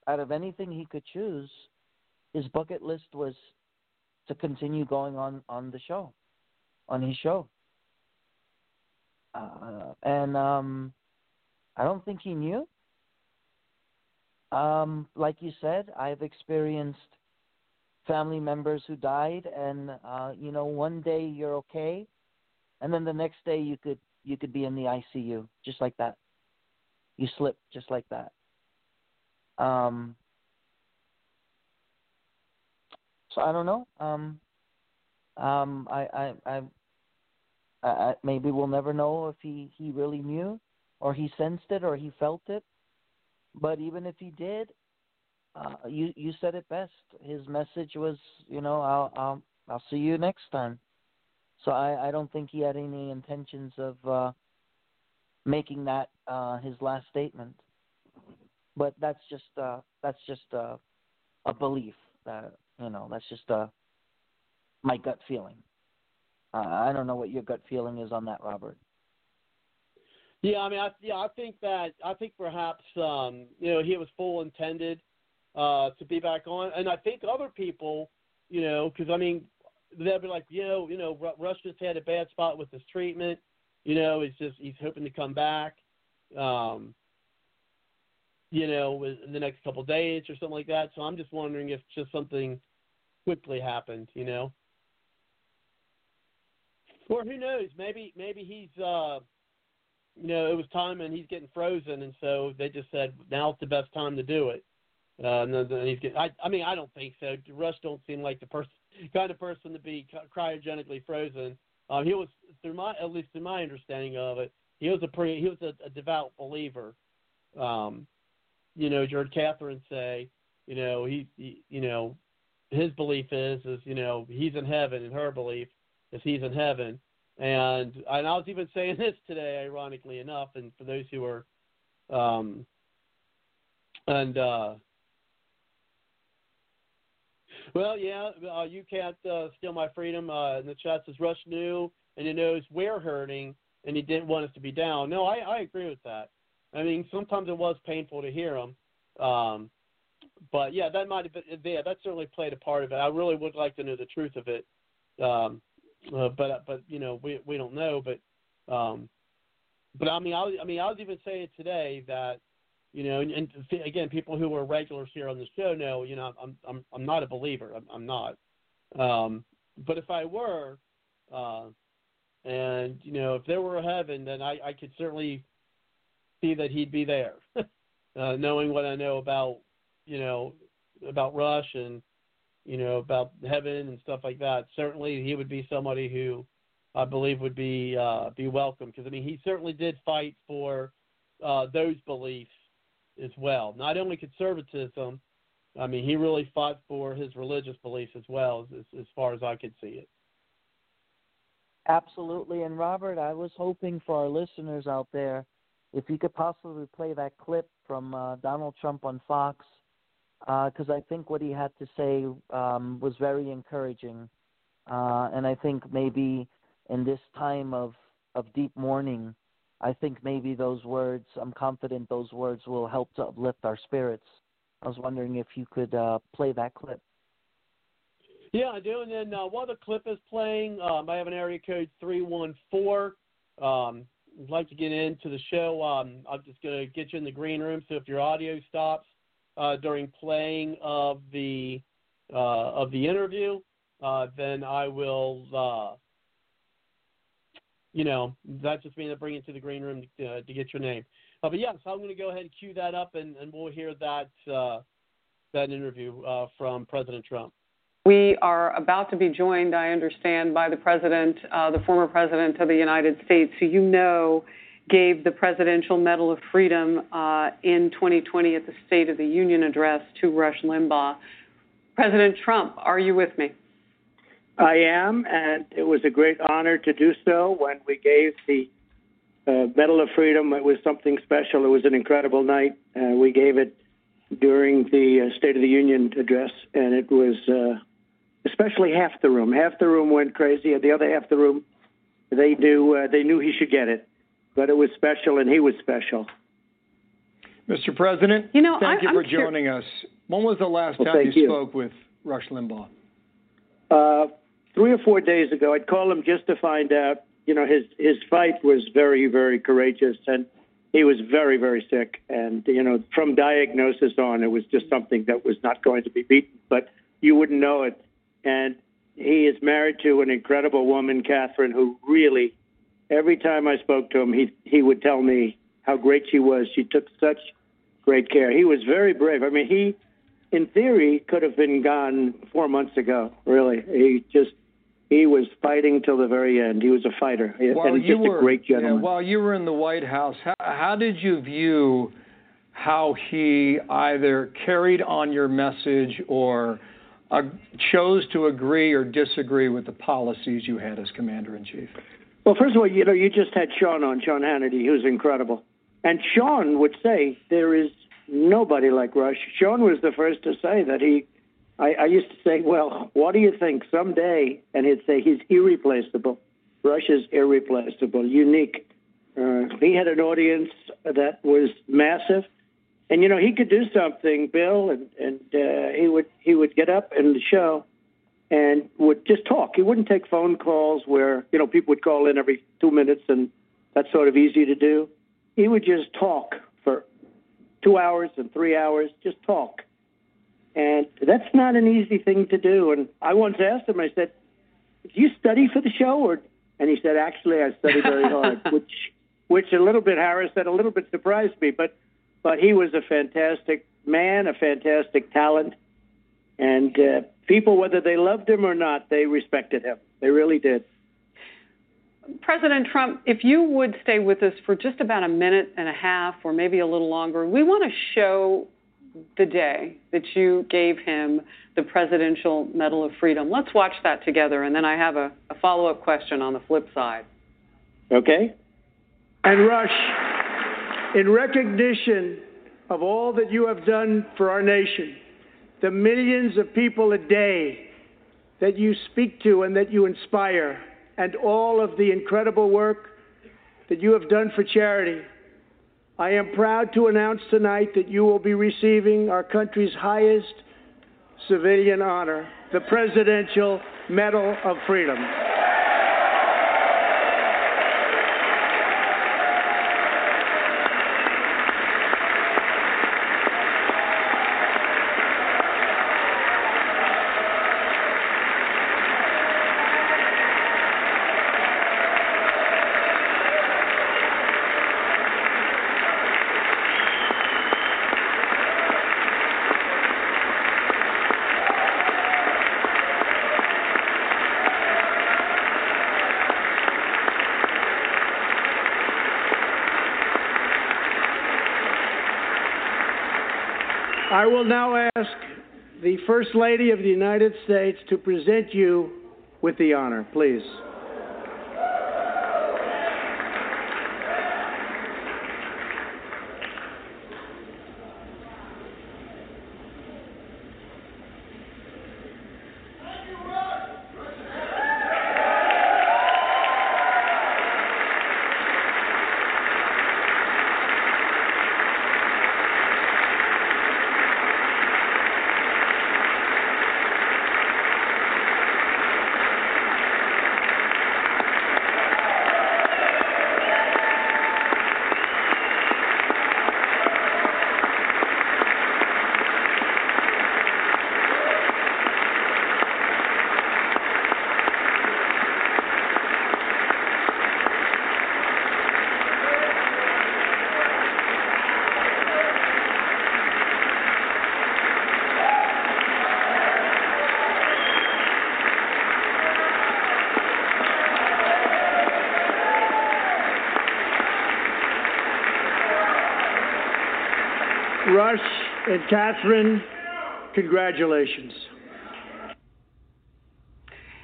out of anything he could choose, his bucket list was to continue going on on the show, on his show. Uh, and um, I don't think he knew. Um, like you said, I've experienced family members who died, and uh, you know, one day you're okay, and then the next day you could you could be in the ICU just like that. You slip just like that. Um, so I don't know. Um, um, I, I, I, I, maybe we'll never know if he he really knew, or he sensed it, or he felt it. But even if he did, uh, you you said it best. His message was, you know, I'll I'll I'll see you next time. So I I don't think he had any intentions of uh, making that uh, his last statement. But that's just uh, that's just uh, a belief that you know that's just uh, my gut feeling. Uh, I don't know what your gut feeling is on that, Robert. Yeah, I mean, I, yeah, I think that I think perhaps um, you know he was full intended uh, to be back on, and I think other people, you know, because I mean, they'll be like, you know, you know, Rush just had a bad spot with his treatment. You know, he's just he's hoping to come back. Um, you know, in the next couple of days or something like that. So I'm just wondering if just something quickly happened, you know. Or who knows? Maybe maybe he's uh you know, it was time and he's getting frozen and so they just said now's the best time to do it. Uh, and then he's getting, I, I mean, I don't think so. Rush don't seem like the person, kind of person to be cryogenically frozen. Um, he was, through my, at least through my understanding of it, he was a pretty, he was a, a devout believer. Um, you know, you heard Kathryn say, you know, he, he, you know, his belief is, is you know, he's in heaven, and her belief is he's in heaven. And and I was even saying this today, ironically enough, and for those who are, um, and uh, well, yeah, uh, you can't uh, steal my freedom. Uh, in the chat says Rush knew and he knows we're hurting, and he didn't want us to be down. No, I, I agree with that. I mean, sometimes it was painful to hear him, um, but yeah, that might have been yeah, that certainly played a part of it. I really would like to know the truth of it, um, uh, but but you know we we don't know. But um, but I mean I, I mean I was even saying today that you know, and, and again, people who are regulars here on the show know, you know, I'm I'm I'm not a believer. I'm, I'm not. Um, but if I were, uh, and you know, if there were a heaven, then I, I could certainly see that he'd be there. uh, knowing what I know about, you know, about Rush and you know about heaven and stuff like that, certainly he would be somebody who I believe would be uh, be welcome because I mean he certainly did fight for uh, those beliefs as well. Not only conservatism, I mean, he really fought for his religious beliefs as well, as, as far as I could see it. Absolutely. And Robert, I was hoping for our listeners out there, if you could possibly play that clip from uh, Donald Trump on Fox, because uh, I think what he had to say um, was very encouraging. Uh, and I think maybe in this time of, of deep mourning, I think maybe those words, I'm confident those words will help to uplift our spirits. I was wondering if you could uh, play that clip. Yeah, I do. And then uh, while the clip is playing, um, I have an area code 314. Um, would like to get into the show. Um, I'm just going to get you in the green room. So if your audio stops uh, during playing of the uh, of the interview, uh, then I will, uh, you know, that just means I bring it to the green room to, uh, to get your name. Uh, but yeah, so I'm going to go ahead and cue that up, and, and we'll hear that that interview from President Trump. We are about to be joined, I understand, by the president, the former president of the United States, who you know gave the Presidential Medal of Freedom uh, in 2020 at the State of the Union address to Rush Limbaugh. President Trump, are you with me? I am, and it was a great honor to do so when we gave the uh, Medal of Freedom. It was something special. It was an incredible night. Uh, we gave it during the uh, State of the Union address, and it was uh, especially half the room. Half the room went crazy, and the other half the room, they knew uh, they knew he should get it. But it was special, and he was special. Mr. President, You know, thank I- you I'm for cur- joining us. When was the last Well, time you, you. spoke with Rush Limbaugh? Uh, three or four days ago, I'd call him just to find out. You know, his his fight was very, very courageous, and he was very, very sick. And you know, from diagnosis on, it was just something that was not going to be beaten. But you wouldn't know it. And he is married to an incredible woman, Kathryn, who really, every time I spoke to him, he he would tell me how great she was. She took such great care. He was very brave. I mean, he in theory, could have been gone four months ago. Really, he just he was fighting till the very end. He was a fighter While and you just were a great yeah, gentleman. while you were in the White House, how, how did you view how he either carried on your message or uh, chose to agree or disagree with the policies you had as commander in chief? Well, first of all, you know, you just had Sean on, Sean Hannity, who's incredible. And Sean would say there is nobody like Rush. Sean was the first to say that he. I, I used to say, well, what do you think someday? And he'd say he's irreplaceable. Rush is irreplaceable, unique. Uh, he had an audience that was massive, and you know he could do something, Bill, and and uh, he would he would get up in the show and would just talk. He wouldn't take phone calls where you know people would call in every two minutes, and that's sort of easy to do. He would just talk for two hours and three hours, just talk, and that's not an easy thing to do. And I once asked him, I said, "Do you study for the show?" Or and he said, "Actually, I study very hard," which which a little bit Harris said a little bit surprised me, but but he was a fantastic man, a fantastic talent, and uh, people, whether they loved him or not, they respected him. They really did. President Trump, if you would stay with us for just about a minute and a half or maybe a little longer, we want to show the day that you gave him the Presidential Medal of Freedom. Let's watch that together, and then I have a, a follow up question on the flip side. Okay? And Rush, in recognition of all that you have done for our nation, the millions of people a day that you speak to and that you inspire, and all of the incredible work that you have done for charity, I am proud to announce tonight that you will be receiving our country's highest civilian honor, the Presidential Medal of Freedom. I will now ask the First Lady of the United States to present you with the honor, please. And Kathryn, congratulations.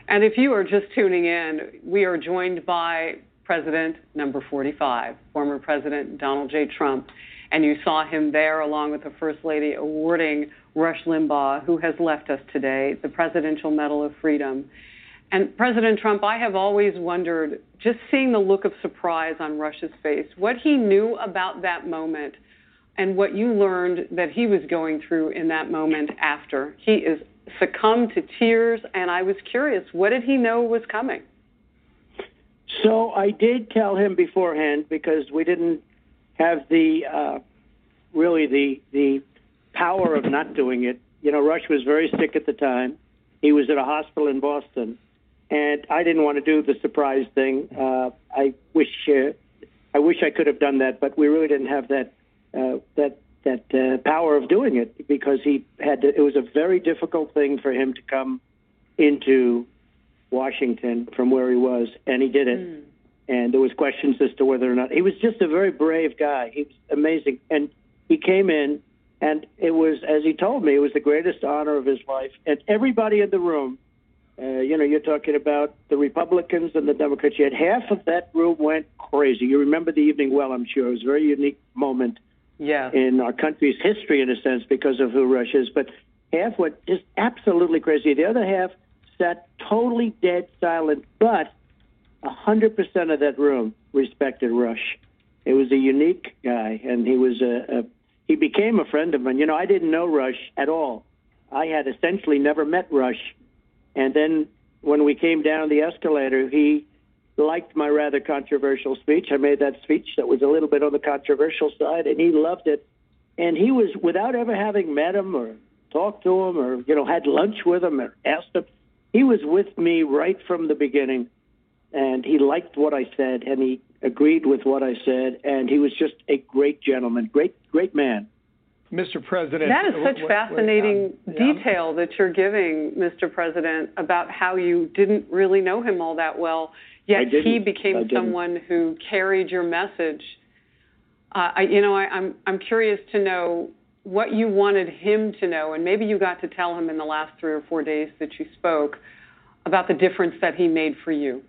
And if you are just tuning in, we are joined by President number 45, former President Donald J. Trump. And you saw him there along with the First Lady awarding Rush Limbaugh, who has left us today, the Presidential Medal of Freedom. And President Trump, I have always wondered, just seeing the look of surprise on Rush's face, what he knew about that moment and what you learned that he was going through in that moment after. He is succumbed to tears, and I was curious, what did he know was coming? So I did tell him beforehand because we didn't have the uh, really the the power of not doing it. You know, Rush was very sick at the time. He was at a hospital in Boston, and I didn't want to do the surprise thing. Uh, I wish uh, I wish I could have done that, but we really didn't have that uh, that that uh, power of doing it because he had to, it was a very difficult thing for him to come into Washington from where he was, and he did it. Mm. And there was questions as to whether or not he was just a very brave guy. He was amazing, and he came in, and it was as he told me, it was the greatest honor of his life. And everybody in the room, uh, you know, you're talking about the Republicans and the Democrats. You had half of that room went crazy. You remember the evening well, I'm sure. It was a very unique moment Yeah. in our country's history, in a sense, because of who Rush is. But half went just absolutely crazy. The other half sat totally dead silent, but a hundred percent of that room respected Rush. It was a unique guy, and he was a, a he became a friend of mine. You know, I didn't know Rush at all. I had essentially never met Rush, and then when we came down the escalator, he liked my rather controversial speech. I made that speech that was a little bit on the controversial side, and he loved it. And he was, without ever having met him or talked to him or you know had lunch with him or asked him, he was with me right from the beginning, and he liked what I said and he agreed with what I said, and he was just a great gentleman, great great man. Mr. President. That is such w- w- fascinating um, yeah. detail that you're giving, Mr. President, about how you didn't really know him all that well, I yet he became someone who carried your message. Uh, I, you know, I, I'm I'm curious to know what you wanted him to know, and maybe you got to tell him in the last three or four days that you spoke about the difference that he made for you.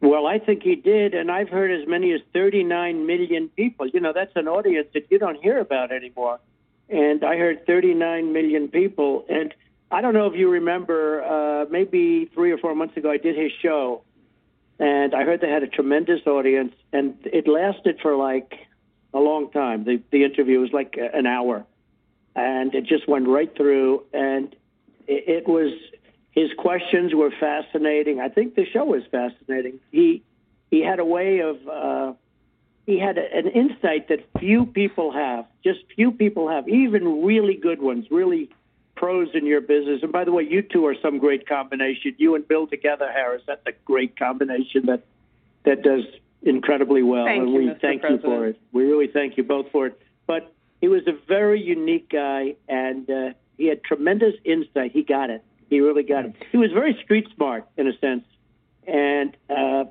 Well, I think he did, and I've heard as many as 39 million people. You know, that's an audience that you don't hear about anymore. And I heard 39 million people. And I don't know if you remember, uh, maybe three or four months ago, I did his show, and I heard they had a tremendous audience, and it lasted for like a long time. The the interview was like an hour, and it just went right through, and it, it was his questions were fascinating. I think the show was fascinating. He he had a way of uh, he had a, an insight that few people have. Just few people have. Even really good ones, really pros in your business. And by the way, you two are some great combination. You and Bill together, Harris. That's a great combination that that does incredibly well. Thank and you, we Mr. thank you for it. We really thank you both for it. But he was a very unique guy, and uh, he had tremendous insight. He got it. He really got it. He was very street smart in a sense, and uh,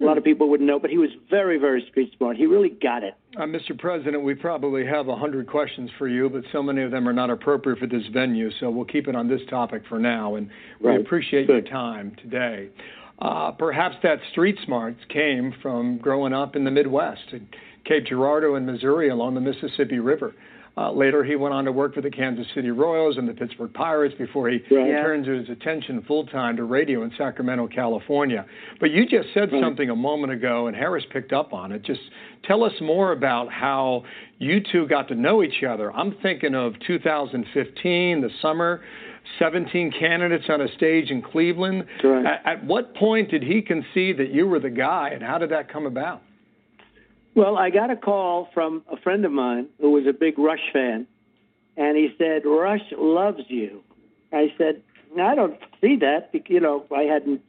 a lot of people wouldn't know, but he was very, very street smart. He really got it. Uh, Mr. President, we probably have a hundred questions for you, but so many of them are not appropriate for this venue, so we'll keep it on this topic for now. And we Right. appreciate Good. your time today. Uh, perhaps that street smarts came from growing up in the Midwest, in Cape Girardeau in Missouri, along the Mississippi River. Uh, later, he went on to work for the Kansas City Royals and the Pittsburgh Pirates before he Right. Yeah. turned his attention full time to radio in Sacramento, California. But you just said Right. something a moment ago, and Harris picked up on it. Just tell us more about how you two got to know each other. I'm thinking of 2015, the summer, 17 candidates on a stage in Cleveland. Correct. At, at what point did he concede that you were the guy, and how did that come about? Well, I got a call from a friend of mine who was a big Rush fan, and he said, Rush loves you. I said, I don't see that. You know, I hadn't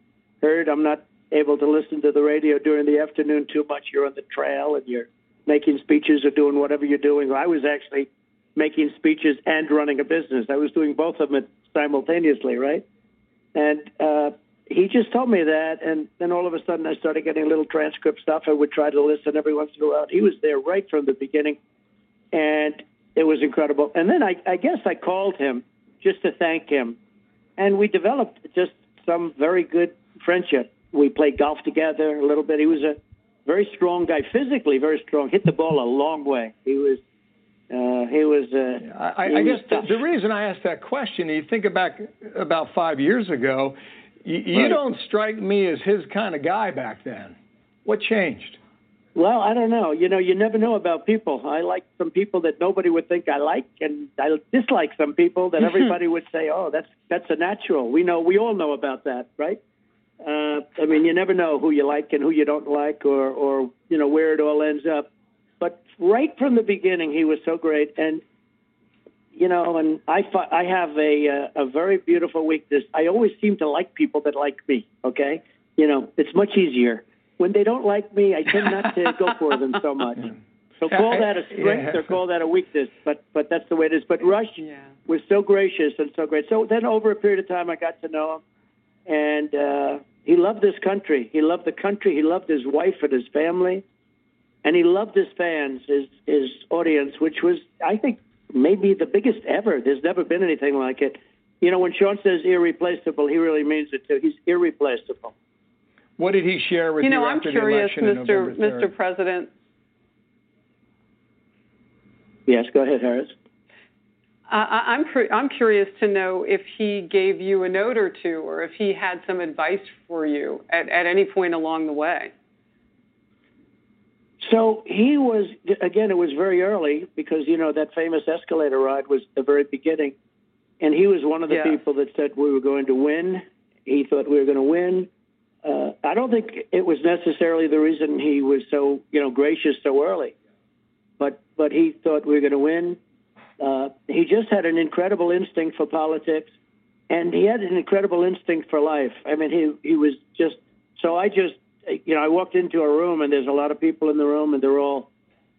heard. I'm not able to listen to the radio during the afternoon too much. You're on the trail and you're making speeches or doing whatever you're doing. I was actually making speeches and running a business. I was doing both of them simultaneously, right? And uh, he just told me that, and then all of a sudden I started getting little transcript stuff. I would try to listen every once in a while. He was there right from the beginning, and it was incredible. And then I, I guess I called him just to thank him, and we developed just some very good friendship. We played golf together a little bit. He was a very strong guy, physically very strong. Hit the ball a long way. He was. Uh, he was. Uh, I, he I was guess the, tough. the reason I asked that question, you think back about five years ago, you, you Right. don't strike me as his kind of guy back then. What changed? Well, I don't know. You know, you never know about people. I like some people that nobody would think I like, and I dislike some people that everybody would say, "Oh, that's that's a natural." We know, we all know about that, right? Uh, I mean, you never know who you like and who you don't like, or or you know where it all ends up. But right from the beginning, he was so great, and you know, and I fi- I have a uh, a very beautiful weakness. I always seem to like people that like me. Okay, you know, it's much easier when they don't like me. I tend not to go for them so much. So call that a strength Yeah. or call that a weakness, but but that's the way it is. But Rush yeah. was so gracious and so great. So then over a period of time, I got to know him, and uh, he loved this country. He loved the country. He loved his wife and his family, and he loved his fans, his his audience, which was I think maybe the biggest ever. There's never been anything like it. You know, when Sean says irreplaceable, he really means it too. He's irreplaceable. What did he share with you you, know, I'm curious, the election in Mr. Mr. President. Yes, go ahead, Harris. I I- I'm cur- I'm curious to know if he gave you a note or two, or if he had some advice for you at, at any point along the way. So he was again. It was very early because you know that famous escalator ride was the very beginning, and he was one of the Yeah. people that said we were going to win. He thought we were going to win. Uh, I don't think it was necessarily the reason he was so you know gracious so early, but but he thought we were going to win. Uh, he just had an incredible instinct for politics, and he had an incredible instinct for life. I mean, he he was just so. I just you know I walked into a room and there's a lot of people in the room and they're all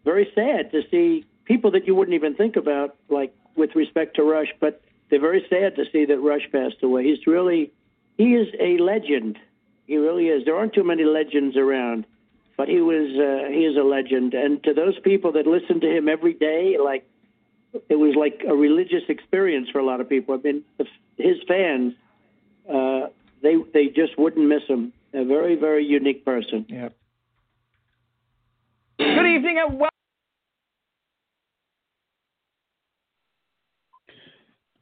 very sad to see people that you wouldn't even think about, like with respect to Rush, but they're very sad to see that Rush passed away. He's really he is a legend. He really is. There aren't too many legends around, but he was uh, he is a legend. And to those people that listen to him every day, like it was like a religious experience for a lot of people. I mean, his fans, uh, they they just wouldn't miss him. A very very unique person. Yep. Good evening and welcome.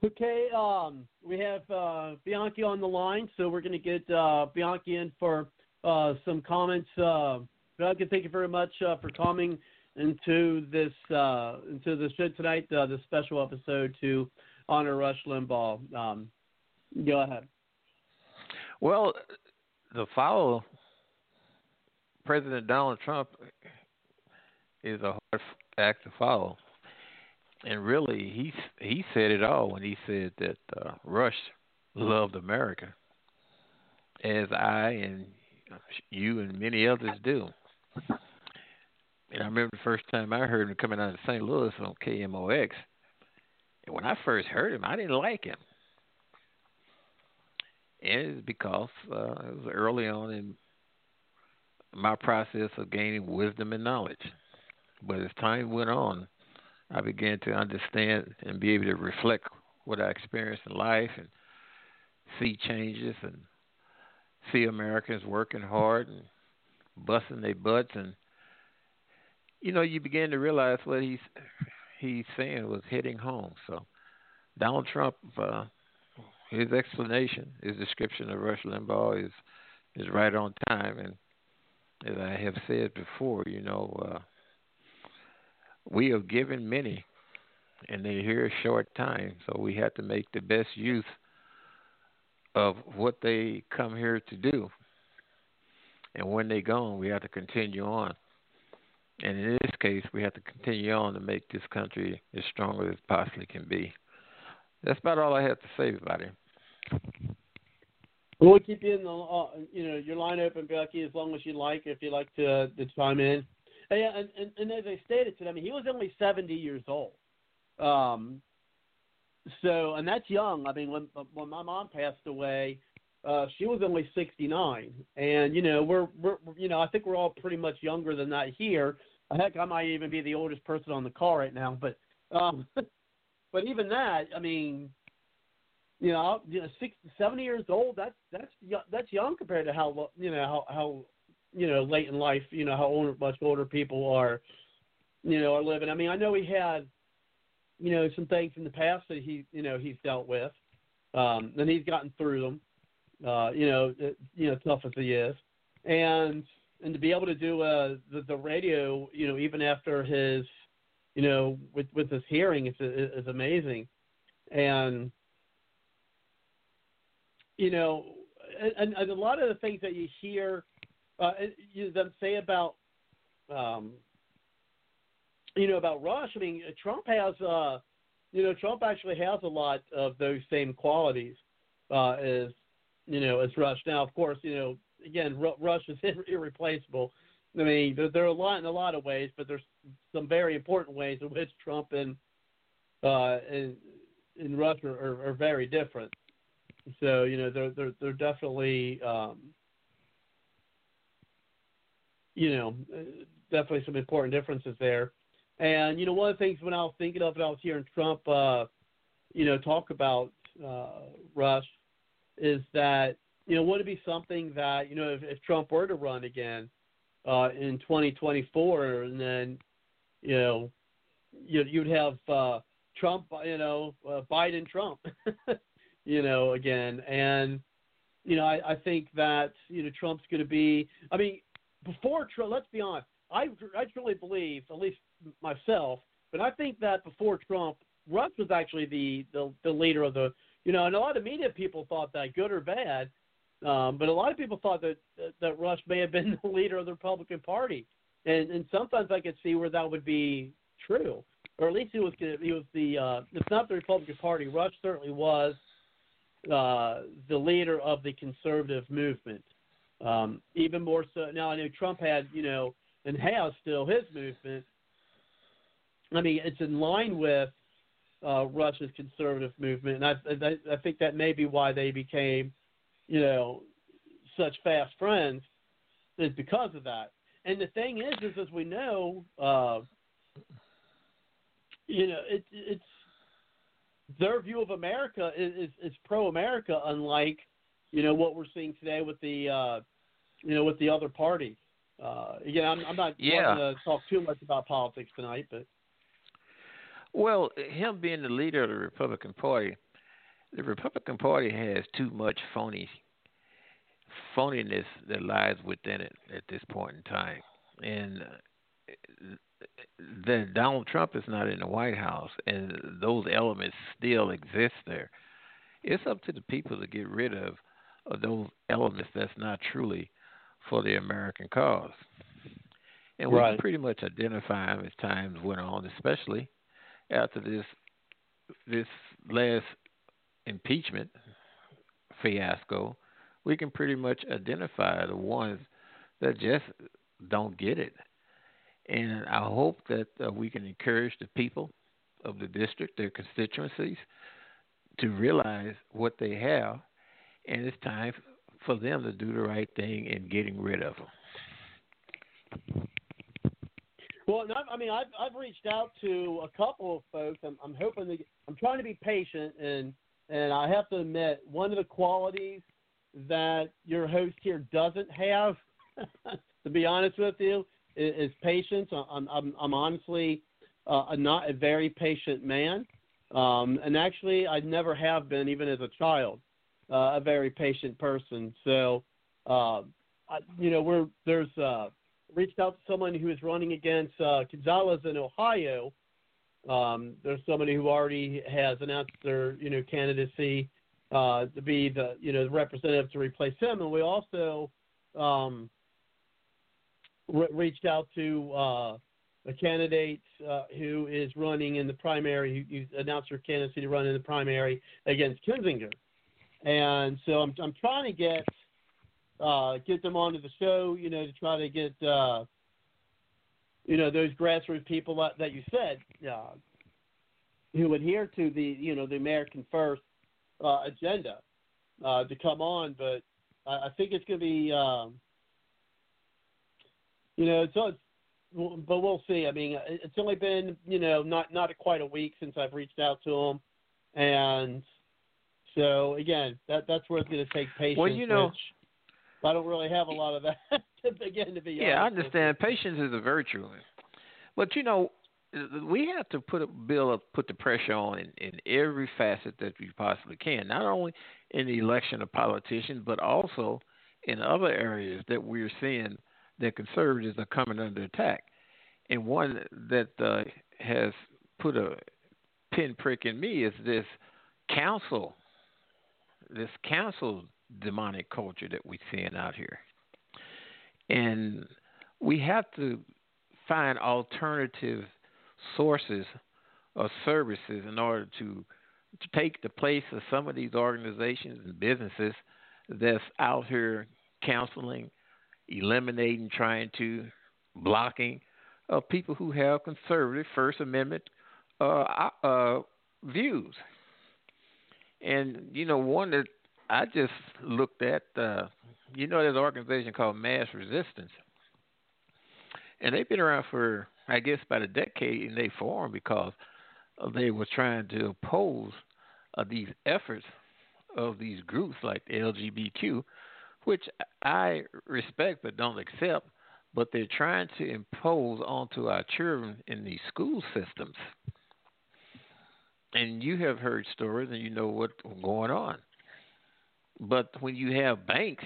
Okay, um, we have uh, Bianchi on the line, so we're going to get uh, Bianchi in for uh, some comments. Uh, Bianchi, thank you very much uh, for coming into this uh, into the show tonight, uh, this special episode to honor Rush Limbaugh. Um, go ahead. Well, the follow President Donald Trump is a hard act to follow, and really, he he said it all when he said that uh, Rush loved America, as I and you and many others do. And I remember the first time I heard him coming out of St. Louis on KMOX. And when I first heard him, I didn't like him. And it's because uh, it was early on in my process of gaining wisdom and knowledge. But as time went on, I began to understand and be able to reflect what I experienced in life and see changes and see Americans working hard and busting their butts and you know you begin to realize what he's he's saying was hitting home. So Donald Trump, uh, his explanation, his description of Rush Limbaugh is is right on time. And as I have said before, you know, uh, we have given many, and they're here a short time. So we have to make the best use of what they come here to do. And when they gone, we have to continue on. And in this case, we have to continue on to make this country as strong as it possibly can be. That's about all I have to say about him. We'll keep you in the uh, you know your line open, Becky, as long as you like. If you like to uh, to chime in, and, yeah, and, and and as I stated today, I mean he was only seventy years old. Um, so and that's young. I mean when when my mom passed away, uh, she was only sixty nine, and you know we're we're you know I think we're all pretty much younger than that here. Heck, I might even be the oldest person on the call right now, but Um, but even that, I mean, you know, you know, sixty, seventy years old. That's that's that's young compared to how you know how how you know late in life. You know how older, much older people are, you know, are living. I mean, I know he had, you know, some things in the past that he you know he's dealt with, um, and he's gotten through them. Uh, you know, you know, tough as he is, and and to be able to do uh, the the radio, you know, even after his, you know, with with this hearing it's it's amazing, and you know, and, and a lot of the things that you hear uh, you, them say about, um, you know, about Rush. I mean, Trump has, uh, you know, Trump actually has a lot of those same qualities uh, as, you know, as Rush. Now, of course, you know, again, Ru- Rush is irreplaceable. I mean, there, there are a lot in a lot of ways, but there's some very important ways in which Trump and uh, and, and Rush are, are, are very different. So you know they're they're they're definitely um, you know definitely some important differences there. And you know one of the things when I was thinking of it, I was hearing Trump uh, you know talk about uh, Rush is that you know would it be something that you know if, if Trump were to run again uh, in 2024 and then you know you, you'd have uh, Trump you know uh, Biden Trump. you know, again. And, you know, I, I think that, you know, Trump's going to be, I mean, before Trump, let's be honest, I, I truly believe, at least myself, but I think that before Trump, Rush was actually the, the, the leader of the, you know, and a lot of media people thought that, good or bad. Um, but a lot of people thought that that Rush may have been the leader of the Republican Party, and and sometimes I could see where that would be true, or at least he was he was the uh, it's not the Republican Party. Rush certainly was uh, the leader of the conservative movement. Um, even more so now, I know Trump had, you know, and has still his movement. I mean, it's in line with uh, Rush's conservative movement, and I, I, I think that may be why they became, you know, such fast friends, is because of that. And the thing is, is as we know, uh, you know, it, it's their view of America is, is, is pro-America, unlike you know what we're seeing today with the uh, you know with the other party. Uh, again, I'm, I'm not Yeah. wanting to talk too much about politics tonight, but Well, him being the leader of the Republican Party, the Republican Party has too much phony phoniness that lies within it at this point in time, and then Donald Trump is not in the White House, and those elements still exist there. It's up to the people to get rid of, of those elements that's not truly for the American cause. And we Right. can pretty much identify them as times went on, especially after this this last impeachment fiasco. We can pretty much identify the ones that just don't get it. And I hope that uh, we can encourage the people of the district, their constituencies, to realize what they have, and it's time for them to do the right thing in getting rid of them. Well, I mean, I've I've reached out to a couple of folks. I'm I'm hoping to. I'm trying to be patient, and and I have to admit, one of the qualities that your host here doesn't have, to be honest with you, is, is patience. I'm I'm I'm honestly uh, not a very patient man, um, and actually, I never have been, even as a child, uh, a very patient person. So, uh, I, you know, we're there's. Uh, reached out to someone who is running against uh, Gonzalez in Ohio. Um, there's somebody who already has announced their, you know, candidacy uh, to be the, you know, the representative to replace him, and we also um, re- reached out to uh, a candidate uh, who is running in the primary. Who, who announced her candidacy to run in the primary against Kinzinger, and so I'm I'm trying to get uh, get them onto the show, you know, to try to get, uh, you know, those grassroots people that, that you said uh, who adhere to the, you know, the American First uh, agenda uh, to come on. But I, I think it's going to be, um, you know, so it's, but we'll see. I mean, it's only been you know not not quite a week since I've reached out to him, and so again, that that's where it's going to take patience. Well, you know- which I don't really have a lot of that. again, to be honest. Yeah, I understand. Patience is a virtue, but you know, we have to put a bill up, put the pressure on in, in every facet that we possibly can. Not only in the election of politicians, but also in other areas that we're seeing that conservatives are coming under attack. And one that uh, has put a pinprick in me is this council, this council demonic culture that we're seeing out here. And we have to find alternative sources of services in order to to take the place of some of these organizations and businesses that's out here counseling, eliminating, trying to blocking of people who have conservative First Amendment uh, uh, views. And you know, one that I just looked at, uh, you know, there's an organization called Mass Resistance, and they've been around for, I guess, about a decade, and they formed because they were trying to oppose uh, these efforts of these groups like the LGBTQ, which I respect but don't accept. But they're trying to impose onto our children in these school systems. And you have heard stories, and you know what's going on. But when you have banks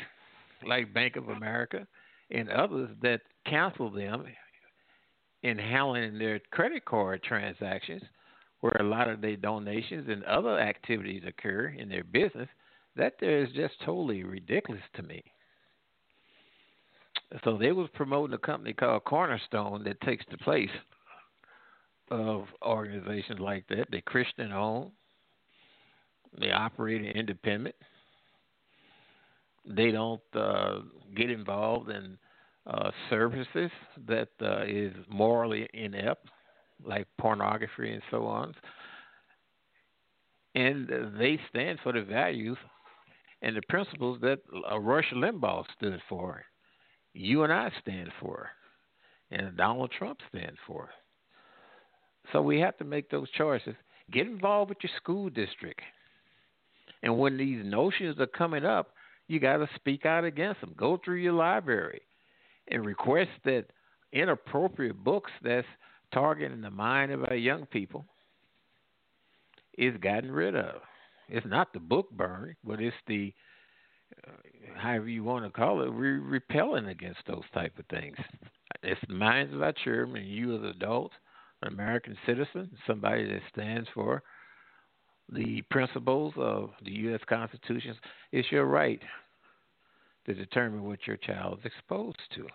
like Bank of America and others that counsel them in handling their credit card transactions, where a lot of their donations and other activities occur in their business, that there is just totally ridiculous to me. So they was promoting a company called Cornerstone that takes the place of organizations like that. They're Christian owned. They operate independent. They don't uh, get involved in uh, services that uh, is morally inept, like pornography and so on. And they stand for the values and the principles that uh, Rush Limbaugh stood for, you and I stand for, and Donald Trump stands for. So we have to make those choices. Get involved with your school district. And when these notions are coming up, you got to speak out against them. Go through your library and request that inappropriate books that's targeting the mind of our young people is gotten rid of. It's not the book burning, but it's the uh, however you want to call it, we're repelling against those type of things. It's the minds of our children, and you as adults, an American citizen, somebody that stands for the principles of the U.S. Constitution. It's your right to determine what your child is exposed to.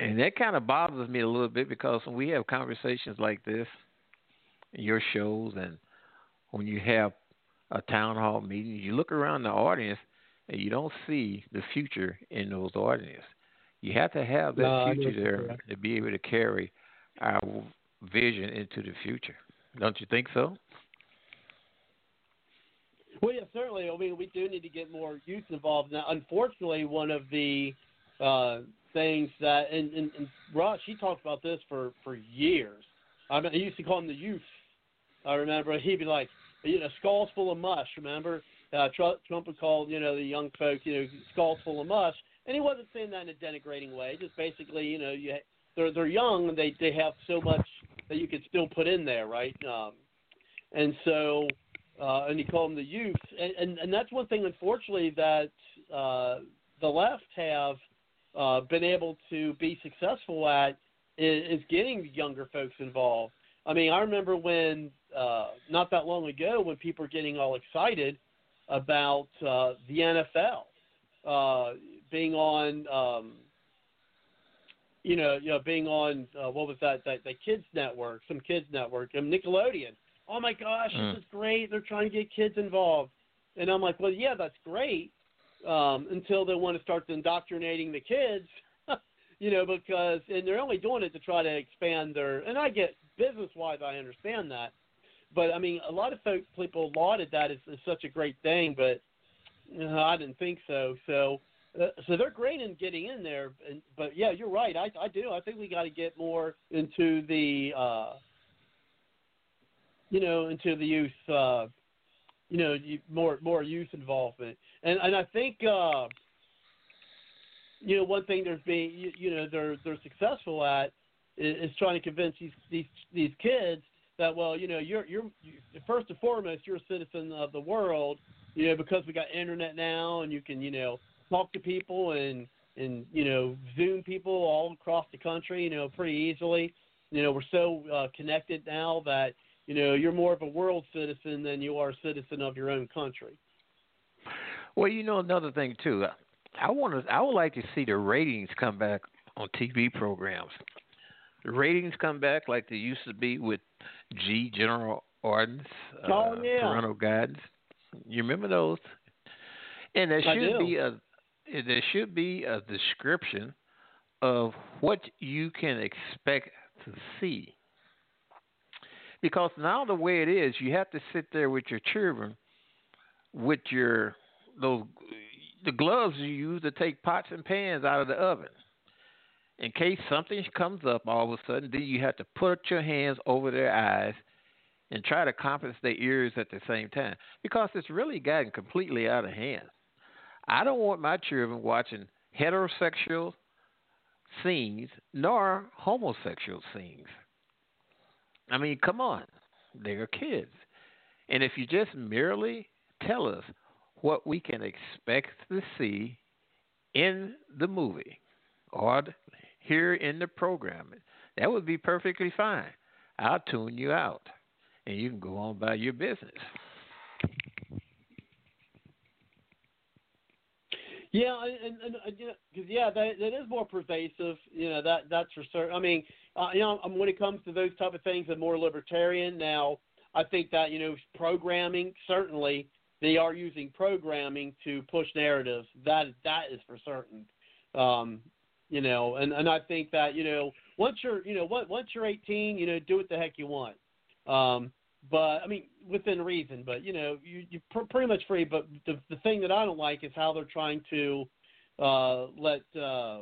And that kind of bothers me a little bit because when we have conversations like this, your shows, and when you have a town hall meeting, you look around the audience and you don't see the future in those audiences. You have to have that No, future there to be able to carry our vision into the future. Don't you think so? Well, yeah, certainly. I mean, we do need to get more youth involved. Now, unfortunately, one of the uh, things that, and, and, and Rush, he talked about this for, for years. I mean, he used to call them the youth. I remember he'd be like, you know, skulls full of mush. Remember, uh, Trump, Trump would call you know the young folks, you know, skulls full of mush, and he wasn't saying that in a denigrating way. Just basically, you know, you they're they're young and they they have so much that you could still put in there, right? Um, and so, uh, and he called them the youth, and, and and that's one thing, unfortunately, that uh, the left have uh, been able to be successful at is, is getting younger folks involved. I mean, I remember when uh, not that long ago when people were getting all excited about uh, the NFL uh, being on, um, you know, you know, being on uh, what was that, that that kids network, some kids network, and Nickelodeon. Oh my gosh, Mm. this is great! They're trying to get kids involved, and I'm like, well, yeah, that's great um, until they want to start indoctrinating the kids. you know, because and they're only doing it to try to expand their. And I get business wise, I understand that, but I mean, a lot of folk, people lauded that as, as such a great thing, but you know, I didn't think so. So Uh, so they're great in getting in there, and, but yeah, you're right. I, I do. I think we got to get more into the, uh, you know, into the youth, uh, you know, more more youth involvement, and and I think, uh, you know, one thing there's being, you, you know, they're they're successful at is, is trying to convince these these these kids that well, you know, you're you're first and foremost you're a citizen of the world, you know, because we got internet now and you can you know talk to people and and you know zoom people all across the country you know pretty easily. You know we're so uh, connected now that you know you're more of a world citizen than you are a citizen of your own country Well, you know another thing too. I want to. I would like to see the ratings come back on TV programs. The ratings come back like they used to be with G General Ordnance, uh, Oh, yeah. parental guidance. You remember those? And there I should do. be a there should be a description of what you can expect to see. Because now the way it is, you have to sit there with your children with your those the gloves you use to take pots and pans out of the oven. In case something comes up all of a sudden, then you have to put your hands over their eyes and try to compensate their ears at the same time because it's really gotten completely out of hand. I don't want my children watching heterosexual scenes nor homosexual scenes. I mean, come on. They're kids. And if you just merely tell us what we can expect to see in the movie or here in the program, that would be perfectly fine. I'll tune you out and you can go on about your business. Yeah, and, and, and you know, cause yeah, that that is more pervasive. You know, that that's for certain. I mean, uh, you know, um, when it comes to those type of things, I'm more libertarian. Now, I think that you know, programming certainly they are using programming to push narratives. That that is for certain. Um, you know, and and I think that you know, once you're you know, once you're 18, you know, do what the heck you want. Um, but I mean, within reason. But you know, you you're pr- pretty much free. But the the thing that I don't like is how they're trying to uh, let uh,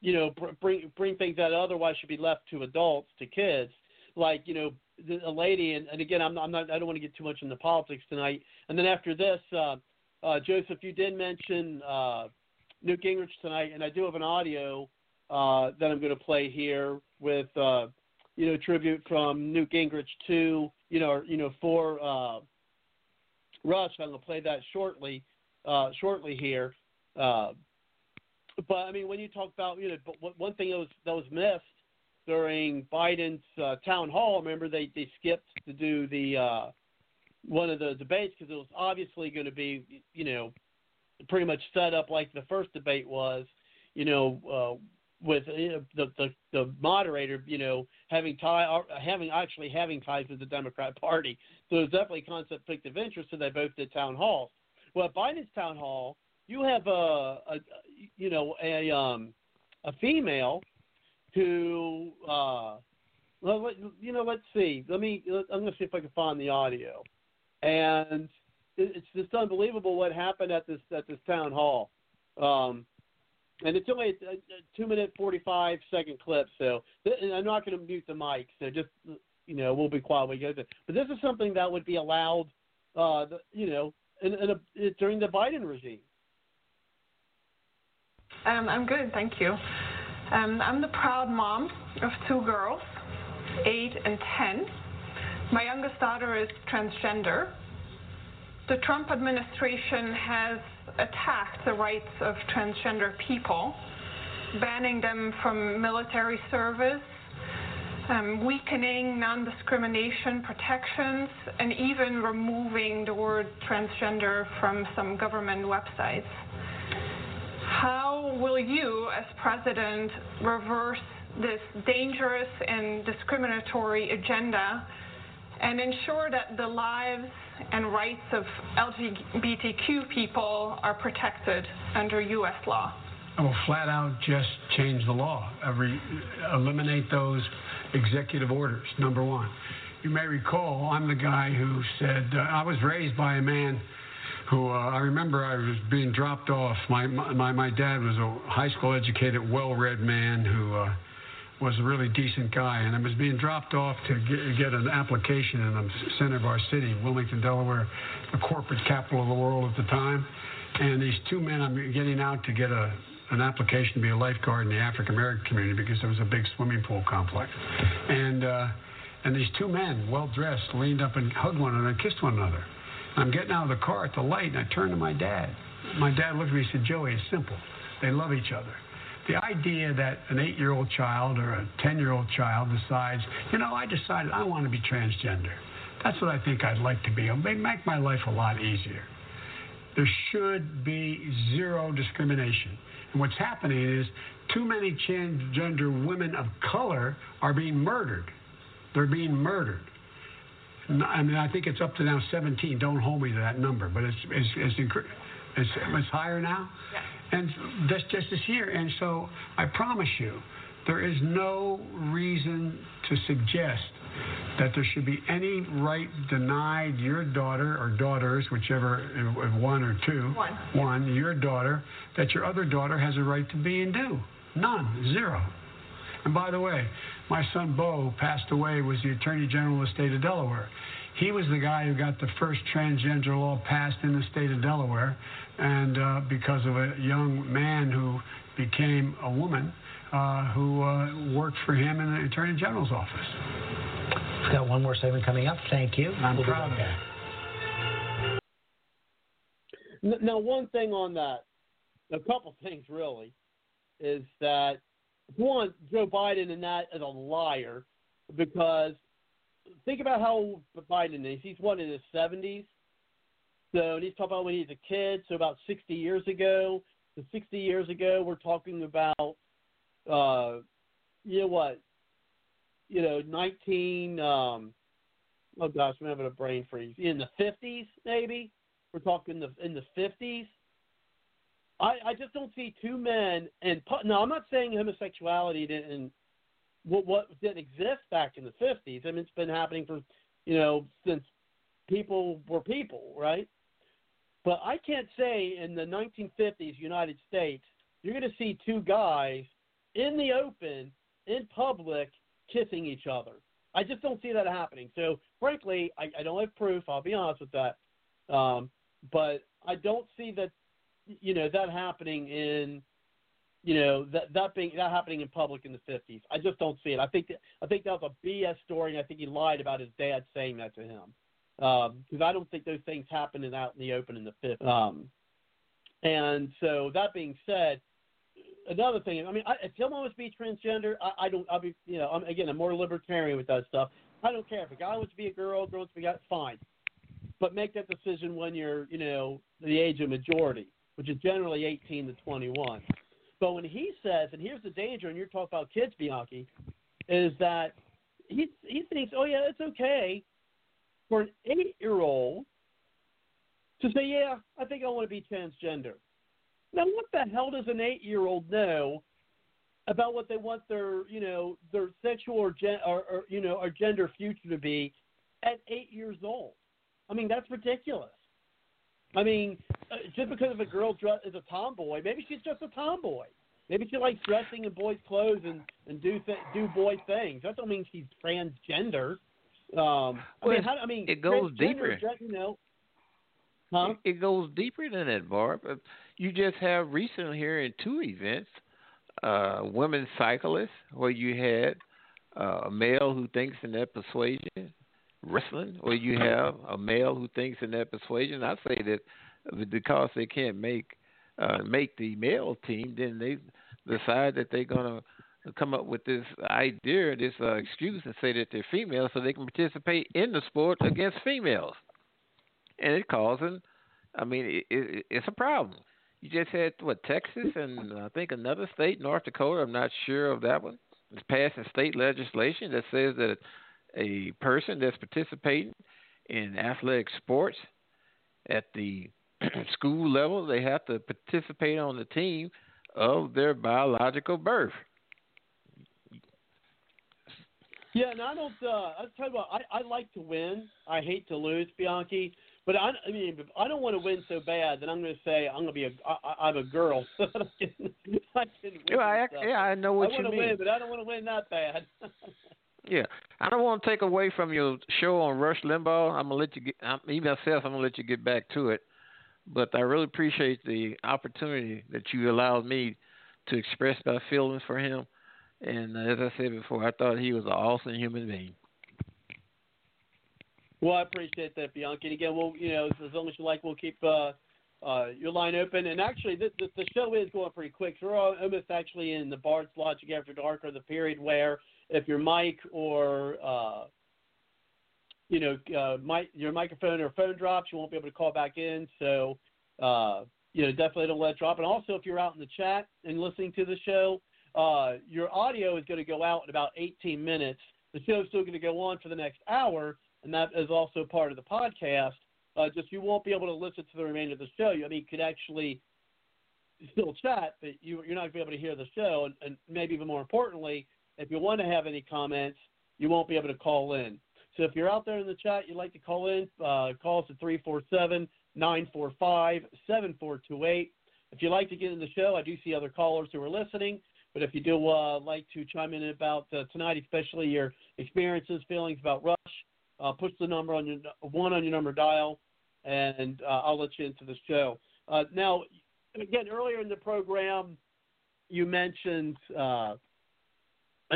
you know br- bring bring things that otherwise should be left to adults to kids. Like you know, the, a lady, and, and again, I'm not, I'm not I don't want to get too much into politics tonight. And then after this, uh, uh, Joseph, you did mention uh, Newt Gingrich tonight, and I do have an audio uh, that I'm going to play here with. Uh, you know, tribute from Newt Gingrich to, you know, you know, for uh, Rush. I'm to play that shortly, uh, shortly here. Uh, but I mean, when you talk about, you know, but one thing that was that was missed during Biden's uh, town hall. Remember, they they skipped to do the uh, one of the debates because it was obviously going to be, you know, pretty much set up like the first debate was. You know, uh, with uh, the, the the moderator, you know, having tie having actually having ties with the Democrat Party. So there's definitely conflict of interest. So they both did town halls. Well, at Biden's town hall, you have a, a you know a um a female who uh well let- you know let's see let me I'm to see if I can find the audio and it- it's just unbelievable what happened at this at this town hall. Um, and it's only a, two minute forty five second clip, so I'm not going to mute the mic. So just you know we'll be quiet when we go through. But this is something that would be allowed, uh, you know, in, in a, during the Biden regime. Um, I'm good, thank you. Um, I'm the proud mom of two girls, eight and ten. My youngest daughter is transgender. The Trump administration has attacked the rights of transgender people, banning them from military service, um, weakening non discrimination protections, and even removing the word transgender from some government websites. How will you, as president, reverse this dangerous and discriminatory agenda and ensure that the lives and rights of LGBTQ people are protected under U.S. law? I will flat out just change the law. Every, eliminate those executive orders, number one. You may recall, I'm the guy who said, uh, I was raised by a man who uh, I remember I was being dropped off. My my my dad was a high school educated, well-read man who uh, was a really decent guy, and I was being dropped off to get, get an application in the center of our city, Wilmington, Delaware, the corporate capital of the world at the time. And these two men, I'm getting out to get a an application to be a lifeguard in the African American community because there was a big swimming pool complex, and. Uh, and these two men, well dressed, leaned up and hugged one another and kissed one another. I'm getting out of the car at the light, and I turned to my dad. My dad looked at me and said, Joey, it's simple. They love each other. The idea that an eight year old child or a 10 year old child decides, you know, I decided I want to be transgender. That's what I think I'd like to be. It'll make my life a lot easier. There should be zero discrimination. And what's happening is too many transgender women of color are being murdered. They're being murdered. I mean, I think it's up to now 17. Don't hold me to that number, but it's it's it's, it's, it's higher now. And that's just this year. And so I promise you, there is no reason to suggest that there should be any right denied your daughter or daughters, whichever, one or two, One. one, your daughter, that your other daughter has a right to be and do. None, zero. And by the way, my son Bo passed away, was the Attorney General of the state of Delaware. He was the guy who got the first transgender law passed in the state of Delaware, and uh, because of a young man who became a woman uh, who uh, worked for him in the Attorney General's office. We've got one more segment coming up. Thank you. I'm We'll proud of back. N- Now, one thing on that, a couple things really, is that one, Joe Biden and that is a liar because think about how old Biden is. He's one in his seventies. So and he's talking about when he's a kid, so about sixty years ago. So sixty years ago we're talking about uh you know what? You know, nineteen um oh gosh, I'm having a brain freeze. In the fifties, maybe? We're talking the in the fifties. I, I just don't see two men and pu- no, I'm not saying homosexuality didn't what what didn't exist back in the fifties. I mean, it's been happening for you know since people were people, right? But I can't say in the 1950s United States you're going to see two guys in the open in public kissing each other. I just don't see that happening. So frankly, I, I don't have proof. I'll be honest with that. Um, but I don't see that you know that happening in you know that that being that happening in public in the 50s. I just don't see it. I think that, I think that was a BS story, and I think he lied about his dad saying that to him because I don't think those things happened out in the open in the 50s. Um, and so that being said, another thing. I mean, I, if someone wants to be transgender, I, I don't. I'll be you know I'm again I'm more libertarian with that stuff. I don't care if a guy wants to be a girl, a girl wants to be a guy, fine. But make that decision when you're you know the age of majority, which is generally 18 to 21. But when he says, and here's the danger, and you're talking about kids, Bianchi, is that he he thinks, oh yeah, it's okay for an eight year old to say, yeah, I think I want to be transgender. Now, what the hell does an eight year old know about what they want their you know their sexual or, gen, or, or you know or gender future to be at eight years old? I mean, that's ridiculous. I mean, uh, just because if a girl dress, is a tomboy, maybe she's just a tomboy. Maybe she likes dressing in boys' clothes and and do th- do boy things. That don't mean she's transgender. Um, I Well, mean, how, I mean, it goes deeper. You know, huh? It, it goes deeper than that, Barb. Uh, You just have recently here in two events, uh, women cyclists, where you had uh, a male who thinks in that persuasion, wrestling, or you have a male who thinks in that persuasion. I say that because they can't make uh, make the male team, then they decide that they're gonna come up with this idea, this uh, excuse, and say that they're female so they can participate in the sport against females and it causing. I mean, it, it, it's a problem. You just had what Texas and I think another state, North Dakota. I'm not sure of that one. It's passing state legislation that says that a person that's participating in athletic sports at the school level, they have to participate on the team of their biological birth. Yeah, and I don't. Uh, I'll tell you what. I, I like to win. I hate to lose, Bianchi. But I, I mean, if I don't want to win so bad that I'm going to say I'm going to be a I, I'm a girl. I can, I can win Yeah, I, yeah, I know what I you want to mean. win, but I don't want to win that bad. Yeah, I don't want to take away from your show on Rush Limbaugh. I'm gonna let you get, me myself. I'm gonna let you get back to it. But I really appreciate the opportunity that you allowed me to express my feelings for him. And uh, as I said before, I thought he was an awesome human being. Well, I appreciate that, Bianca. And again, we'll you know as long as you like, we'll keep uh, uh, your line open. And actually, the, the, the show is going pretty quick. So we're almost actually in the Bard's Logic After Dark, or the period where if your mic or uh, you know uh, mic, your microphone or phone drops, you won't be able to call back in. So uh, you know definitely don't let it drop. And also, if you're out in the chat and listening to the show, uh, your audio is going to go out in about 18 minutes. The show's still going to go on for the next hour, and that is also part of the podcast. Uh, just you won't be able to listen to the remainder of the show. I mean, you could actually still chat, but you, you're not going to be able to hear the show. And, and maybe even more importantly, if you want to have any comments, you won't be able to call in. So if you're out there in the chat, you'd like to call in, uh, call us at 347 945 7428. If you'd like to get in the show, I do see other callers who are listening. But if you do uh, like to chime in about uh, tonight, especially your experiences, feelings about Rush, uh, push the number on your one on your number dial, and uh, I'll let you into the show. Uh, now, again, earlier in the program, you mentioned uh,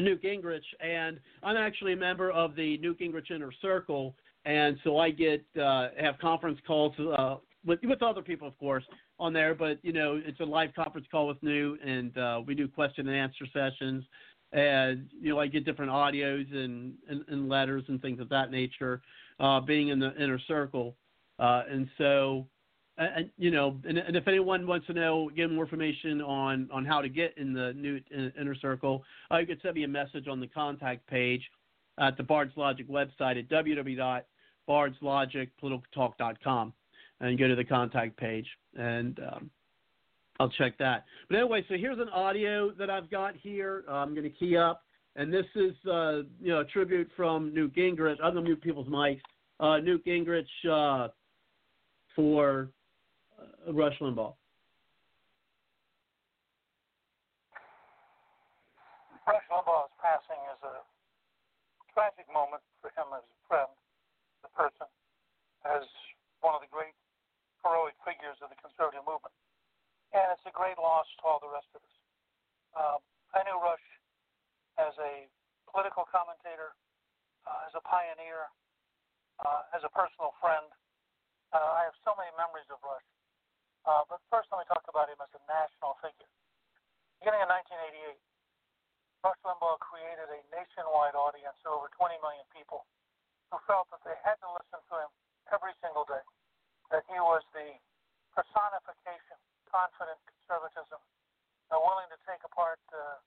Newt Gingrich, and I'm actually a member of the Newt Gingrich Inner Circle, and so I get uh, have conference calls uh, with with other people, of course, on there. But you know, it's a live conference call with Newt, and uh, we do question and answer sessions, and you know, I get different audios and and, and letters and things of that nature, uh, being in the inner circle, uh, and so. And, you know, and, and if anyone wants to know, get more information on on how to get in the new inner circle, uh, you can send me a message on the contact page at the Bard's Logic website at www.bardslogicpoliticaltalk.com and go to the contact page and um, I'll check that. But anyway, so here's an audio that I've got here. Uh, I'm going to key up, and this is uh, you know a tribute from Newt Gingrich. To mute people's mics. Uh, Newt Gingrich uh, for Rush Limbaugh. Rush Limbaugh's passing is a tragic moment for him as a friend, a person, as one of the great heroic figures of the conservative movement. And it's a great loss to all the rest of us. Um, I knew Rush as a political commentator, uh, as a pioneer, uh, as a personal friend. Uh, I have so many memories of Rush. Uh, but first, let me talk about him as a national figure. Beginning in 1988, Rush Limbaugh created a nationwide audience of over 20 million people who felt that they had to listen to him every single day, that he was the personification, confident conservatism, uh, willing to take apart uh,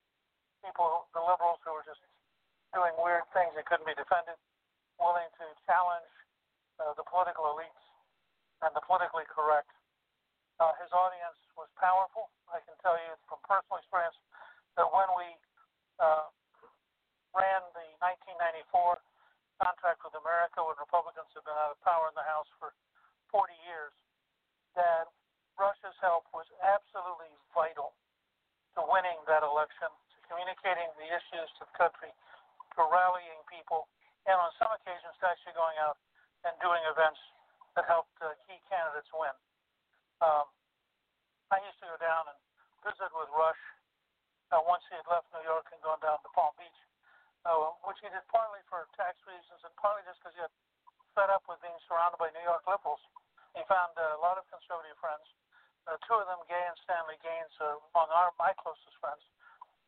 people, the liberals who were just doing weird things that couldn't be defended, willing to challenge uh, the political elites and the politically correct. Uh, his audience was powerful. I can tell you from personal experience that when we uh, ran the 1994 contract with America when Republicans have been out of power in the House for 40 years, that Rush's help was absolutely vital to winning that election, to communicating the issues to the country, to rallying people, and on some occasions to actually going out and doing events that helped uh, key candidates win. Um, I used to go down and visit with Rush uh, once he had left New York and gone down to Palm Beach, uh, which he did partly for tax reasons and partly just because he got fed up with being surrounded by New York liberals. He found uh, a lot of conservative friends, uh, two of them, Gay and Stanley Gaines, uh, among our my closest friends.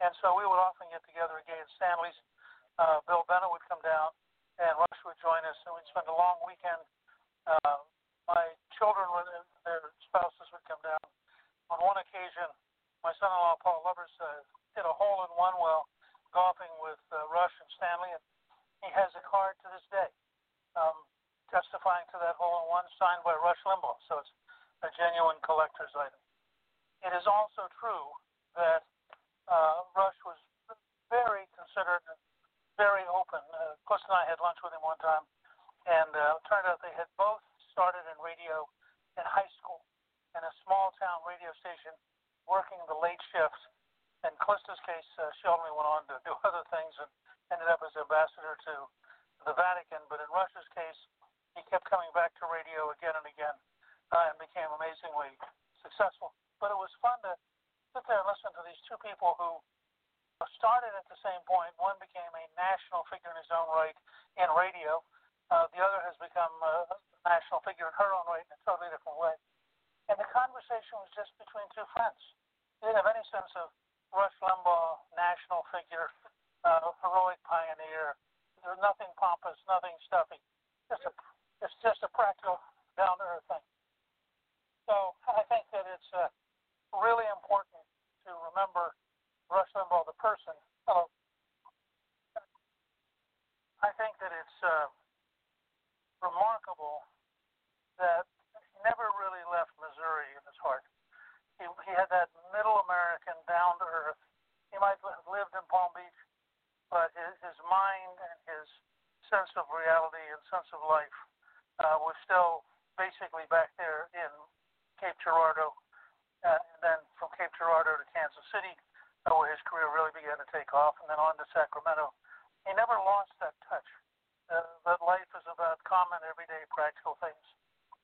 And so we would often get together at Gay and Stanley's. Uh, Bill Bennett would come down, and Rush would join us, and we'd spend a long weekend. Uh, my children, would, their spouses would come down. On one occasion, my son-in-law Paul Lubbers uh, hit a hole in one while golfing with uh, Rush and Stanley, and he has a card to this day um, testifying to that hole in one signed by Rush Limbaugh. So it's a genuine collector's item. It is also true that uh, Rush was very considerate, and very open. Uh, Puss and I had lunch with him one time, and uh, it turned out they had both started in radio in high school in a small town radio station working the late shifts. In Callista's case, uh, she only went on to do other things and ended up as ambassador to the Vatican. But in Rush's case, he kept coming back to radio again and again uh, and became amazingly successful. But it was fun to sit there and listen to these two people who started at the same point. One became a national figure in his own right in radio. Uh, the other has become a national figure in her own right in a totally different way. And the conversation was just between two friends. They didn't have any sense of Rush Limbaugh, national figure, uh, heroic pioneer. There's nothing pompous, nothing stuffy. Just a, it's just a practical, down to earth thing. So I think that it's uh, really important to remember Rush Limbaugh, the person. Hello. I think that it's uh, remarkable that he never really left Missouri in his heart. He, he had that middle American, down to earth. He might have lived in Palm Beach, but his, his mind and his sense of reality and sense of life. Uh, was still basically back there in Cape Girardeau, uh, and then from Cape Girardeau to Kansas City, uh, where his career really began to take off, and then on to Sacramento. He never lost that touch. Uh, that life is about common, everyday, practical things.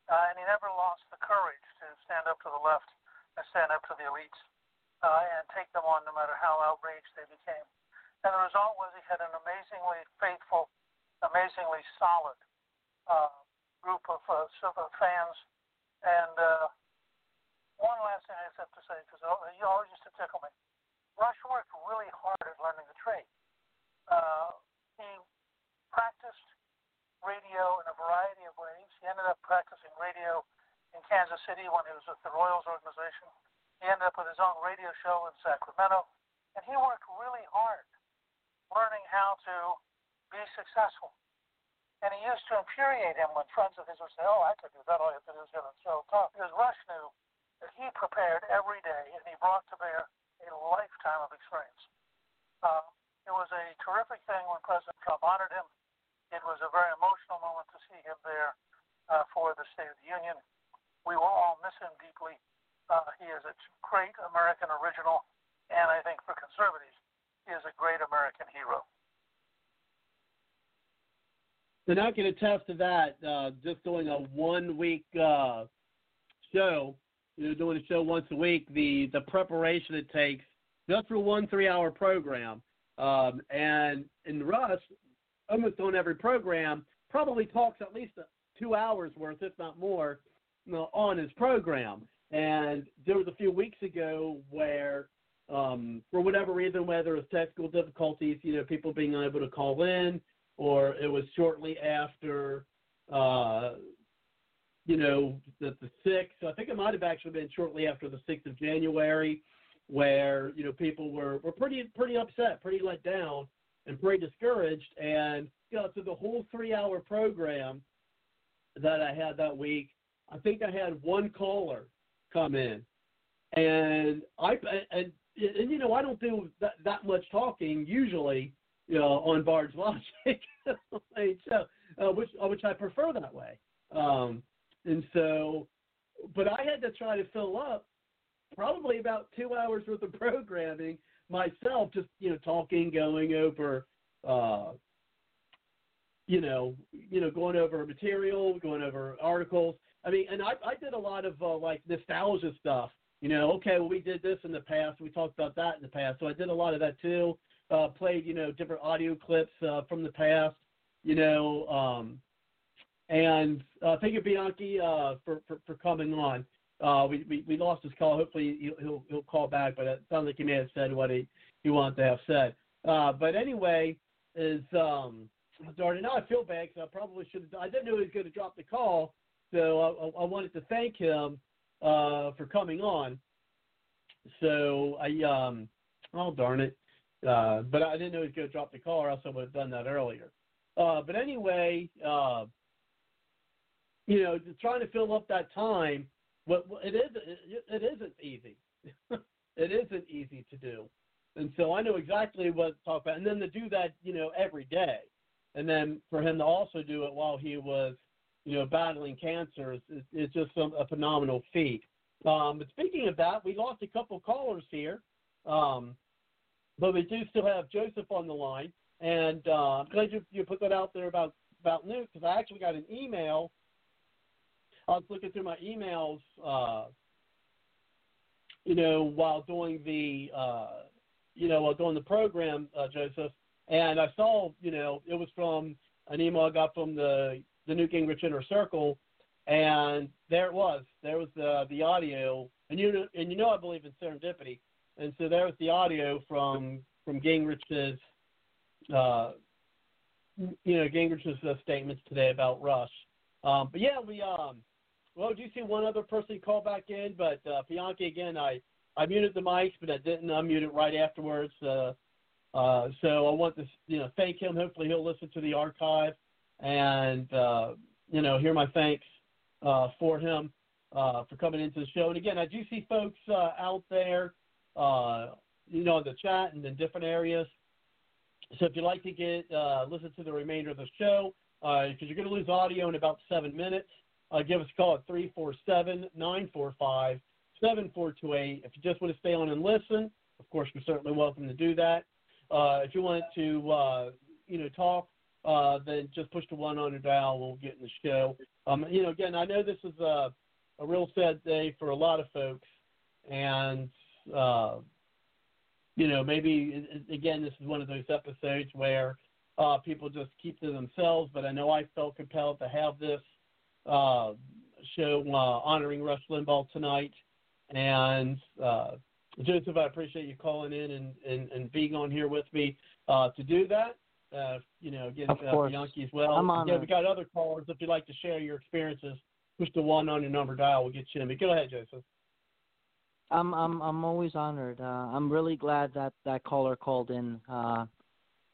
Uh, and he never lost the courage to stand up to the left and stand up to the elites uh, and take them on no matter how outraged they became. And the result was he had an amazingly faithful, amazingly solid uh, group of uh, of fans. And uh, one last thing I just have to say, because you always used to tickle me. Rush worked really hard at learning the trade. Uh, he practiced radio in a variety of ways. He ended up practicing radio in Kansas City when he was with the Royals organization. He ended up with his own radio show in Sacramento. And he worked really hard learning how to be successful. And he used to infuriate him when friends of his would say, Oh, I could do that. All you have to do is get on the show talk. Because Rush knew that he prepared every day and he brought to bear a lifetime of experience. Uh, it was a terrific thing when President Trump honored him. It was a very emotional moment to see him there uh, for the State of the Union. We will all miss him deeply. Uh, he is a great American original, and I think for conservatives, he is a great American hero. And I can attest to that. Uh, just doing a one-week uh, show, you know, doing a show once a week, the the preparation it takes just for one three-hour program, um, and in Rush, almost on every program, probably talks at least two hours worth, if not more, you know, on his program. And there was a few weeks ago where, um, for whatever reason, whether it was technical difficulties, you know, people being unable to call in, or it was shortly after, uh, you know, the, the 6th. I think it might have actually been shortly after the 6th of January, where, you know, people were, were pretty, pretty upset, pretty let down, and pretty discouraged. And, you know, so the whole three hour program that I had that week, I think I had one caller come in. And I, and, and you know, I don't do that, that much talking usually, you know, on Bard's Logic, so, uh, which uh, which I prefer that way. Um, and so, but I had to try to fill up probably about two hours worth of programming myself, just you know, talking, going over, uh, you know, you know, going over material, going over articles. I mean, and I I did a lot of uh, like nostalgia stuff. You know, okay, well, we did this in the past. We talked about that in the past. So I did a lot of that too uh, played you know different audio clips uh, from the past, you know, um, and uh, thank you Bianchi uh, for, for for coming on. Uh, we, we we lost his call. Hopefully he'll he'll, he'll call back, but it sounds like he may have said what he he wanted to have said. Uh, but anyway, is um, darn now I feel bad because I probably should have. I didn't know he was going to drop the call, so I, I wanted to thank him uh, for coming on. So I um, oh darn it. Uh, but I didn't know he was going to drop the call, or else I would have done that earlier. Uh, but anyway, uh, you know, trying to fill up that time, what it is, it, it isn't easy. it isn't easy to do, and so I know exactly what to talk about. And then to do that, you know, every day, and then for him to also do it while he was, you know, battling cancer is, is, is just a, a phenomenal feat. Um, but speaking of that, we lost a couple callers here, um, but we do still have Joseph on the line. And uh, I'm glad you, you put that out there about about Newt because I actually got an email. I was looking through my emails, uh, you know, while doing the, uh, you know, while doing the program, uh, Joseph, and I saw, you know, it was from an email I got from the the Newt Gingrich Inner Circle, and there it was. There was the the audio, and you and you know I believe in serendipity, and so there was the audio from from Gingrich's, uh, you know, Gingrich's uh, statements today about Rush. Um, but yeah, we um, well, do you see one other person call back in? But uh, Bianchi again, I I muted the mics, but I didn't unmute it right afterwards. Uh, uh, so I want to you know thank him. Hopefully he'll listen to the archive and uh, you know hear my thanks uh, for him uh, for coming into the show. And again, I do see folks uh, out there, uh, you know, in the chat and in different areas. So if you'd like to get listen to the remainder of the show, because you're going to lose audio in about seven minutes, give us a call at 347 945 7428. If you just want to stay on and listen, of course, you're certainly welcome to do that. Uh, if you want to, uh, you know, talk, uh, then just push the one on your dial. We'll get in the show. Um, you know, again, I know this is a, a real sad day for a lot of folks, and uh, you know, maybe again, this is one of those episodes where uh, people just keep to themselves. But I know I felt compelled to have this uh, show uh, honoring Rush Limbaugh tonight, and uh, Joseph, I appreciate you calling in and, and, and being on here with me uh, to do that. Uh, you know, again, Of uh. Bianchi as well. I'm honored. we got other callers. If you'd like to share your experiences, push the one on your number dial. We'll get you in. But go ahead, Joseph. I'm I'm I'm always honored. Uh, I'm really glad that that caller called in. Uh,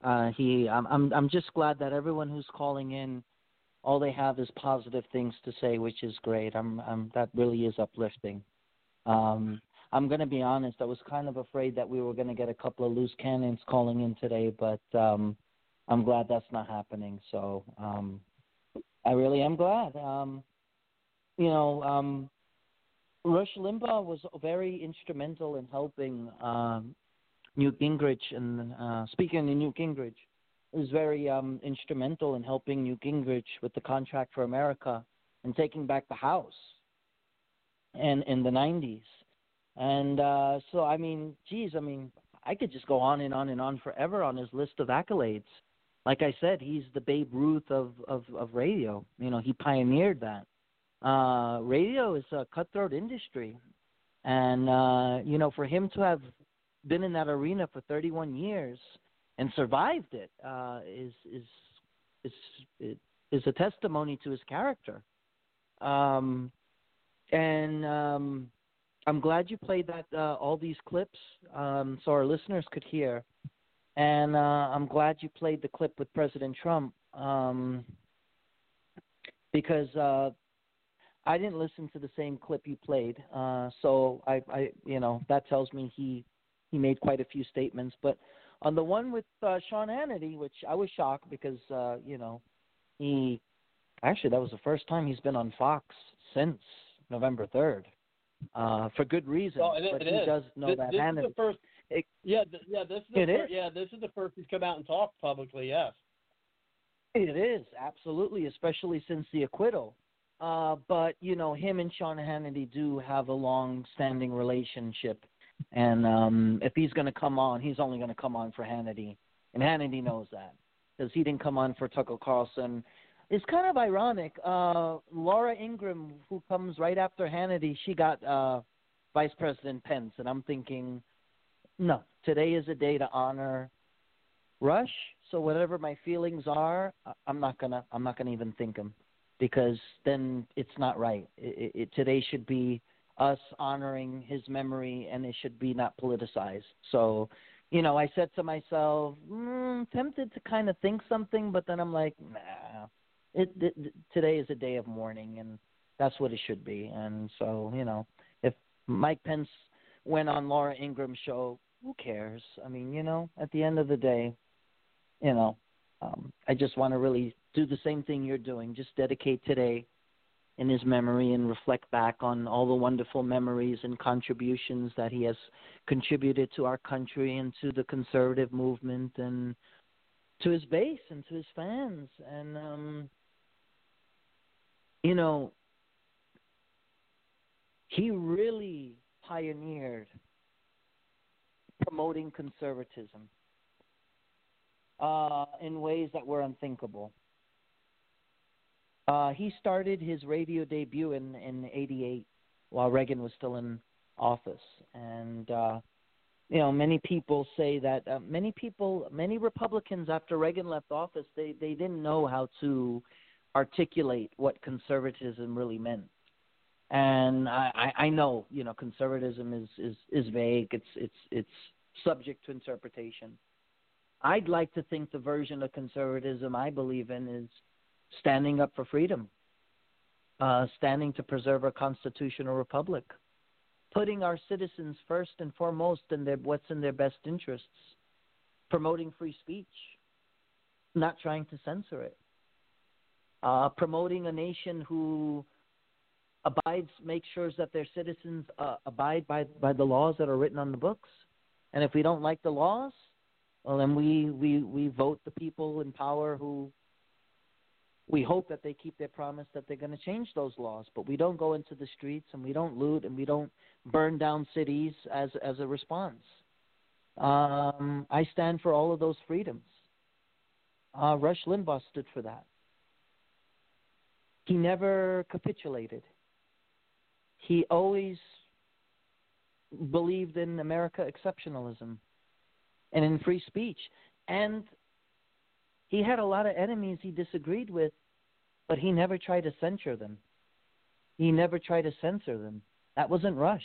uh, he I'm I'm I'm just glad that everyone who's calling in, all they have is positive things to say, which is great. I'm I'm that really is uplifting. Um, I'm gonna be honest. I was kind of afraid that we were gonna get a couple of loose cannons calling in today, but um, I'm glad that's not happening. So um, I really am glad. Um, you know, um, Rush Limbaugh was very instrumental in helping um, Newt Gingrich, and uh, speaking of Newt Gingrich, was very um, instrumental in helping Newt Gingrich with the contract for America and taking back the House, and in the '90s. And uh, so, I mean, geez, I mean, I could just go on and on and on forever on his list of accolades. Like I said, he's the Babe Ruth of of, of radio. You know, he pioneered that uh, radio is a cutthroat industry, and uh, you know, for him to have been in that arena for 31 years and survived it uh, is is is a testimony to his character. Um, and um, I'm glad you played that uh, all these clips um, so our listeners could hear. And uh, I'm glad you played the clip with President Trump um, because uh, I didn't listen to the same clip you played, uh, so I, I, you know, that tells me he he made quite a few statements. But on the one with uh, Sean Hannity, which I was shocked because, uh, you know, he actually that was the first time he's been on Fox since November third, uh, for good reason. Well, it, but it he is. does know this, that this Hannity. Is the first, yeah, th- yeah. This is the It fir- is? yeah. This is the first he's come out and talked publicly. Yes. It is absolutely, especially since the acquittal. Uh, but you know, him and Sean Hannity do have a long-standing relationship, and um, if he's going to come on, he's only going to come on for Hannity, and Hannity knows that because he didn't come on for Tucker Carlson. It's kind of ironic. Uh, Laura Ingraham, who comes right after Hannity, she got uh, Vice President Pence, and I'm thinking, no, today is a day to honor Rush. So whatever my feelings are, I'm not gonna I'm not gonna even think them because then it's not right. It, it, today should be us honoring his memory, and it should be not politicized. So, you know, I said to myself, mm, tempted to kind of think something, but then I'm like, nah. It, it today is a day of mourning, and that's what it should be. And so, you know, if Mike Pence went on Laura Ingraham's show, who cares? I mean, you know, at the end of the day, you know, um, I just want to really do the same thing you're doing. Just dedicate today in his memory and reflect back on all the wonderful memories and contributions that he has contributed to our country and to the conservative movement and to his base and to his fans. And, um, you know, he really pioneered promoting conservatism uh, in ways that were unthinkable. Uh, he started his radio debut in in '88 while Reagan was still in office, and uh, you know many people say that uh, many people, many Republicans after Reagan left office, they they didn't know how to articulate what conservatism really meant. And I, I know you know conservatism is is is vague. It's it's it's subject to interpretation. I'd like to think the version of conservatism I believe in is standing up for freedom, uh, standing to preserve our constitutional republic, putting our citizens first and foremost in their, what's in their best interests, promoting free speech, not trying to censor it, uh, promoting a nation who abides, makes sure that their citizens uh, abide by, by the laws that are written on the books. And if we don't like the laws, well, then we, we, we vote the people in power who we hope that they keep their promise that they're going to change those laws. But we don't go into the streets and we don't loot and we don't burn down cities as, as a response. Um, I stand for all of those freedoms. Uh, Rush Limbaugh stood for that. He never capitulated. He always believed in America exceptionalism and in free speech. And he had a lot of enemies he disagreed with, but he never tried to censure them. He never tried to censor them. That wasn't Rush.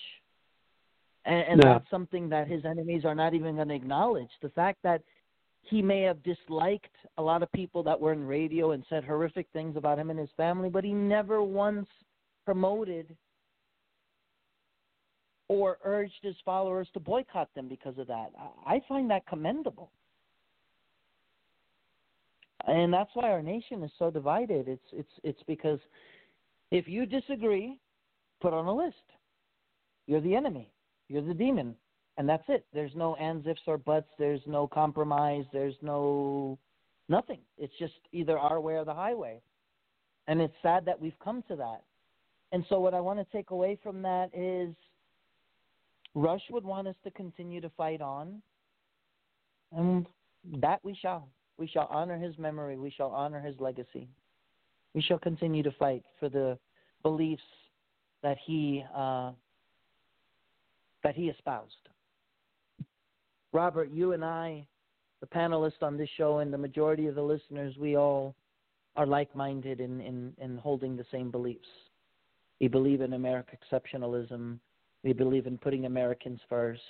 And, and No. that's something that his enemies are not even going to acknowledge. The fact that he may have disliked a lot of people that were in radio and said horrific things about him and his family, but he never once promoted or urged his followers to boycott them because of that. I I find that commendable. And that's why our nation is so divided. It's it's it's because if you disagree, put on a list. You're the enemy. You're the demon. And that's it. There's no ands, ifs, or buts. There's no compromise. There's no nothing. It's just either our way or the highway. And it's sad that we've come to that. And so, what I want to take away from that is Rush would want us to continue to fight on. And that we shall. We shall honor his memory. We shall honor his legacy. We shall continue to fight for the beliefs that he uh, that he espoused. Robert, you and I, the panelists on this show, and the majority of the listeners, we all are like-minded in, in, in holding the same beliefs. We believe in American exceptionalism. We believe in putting Americans first.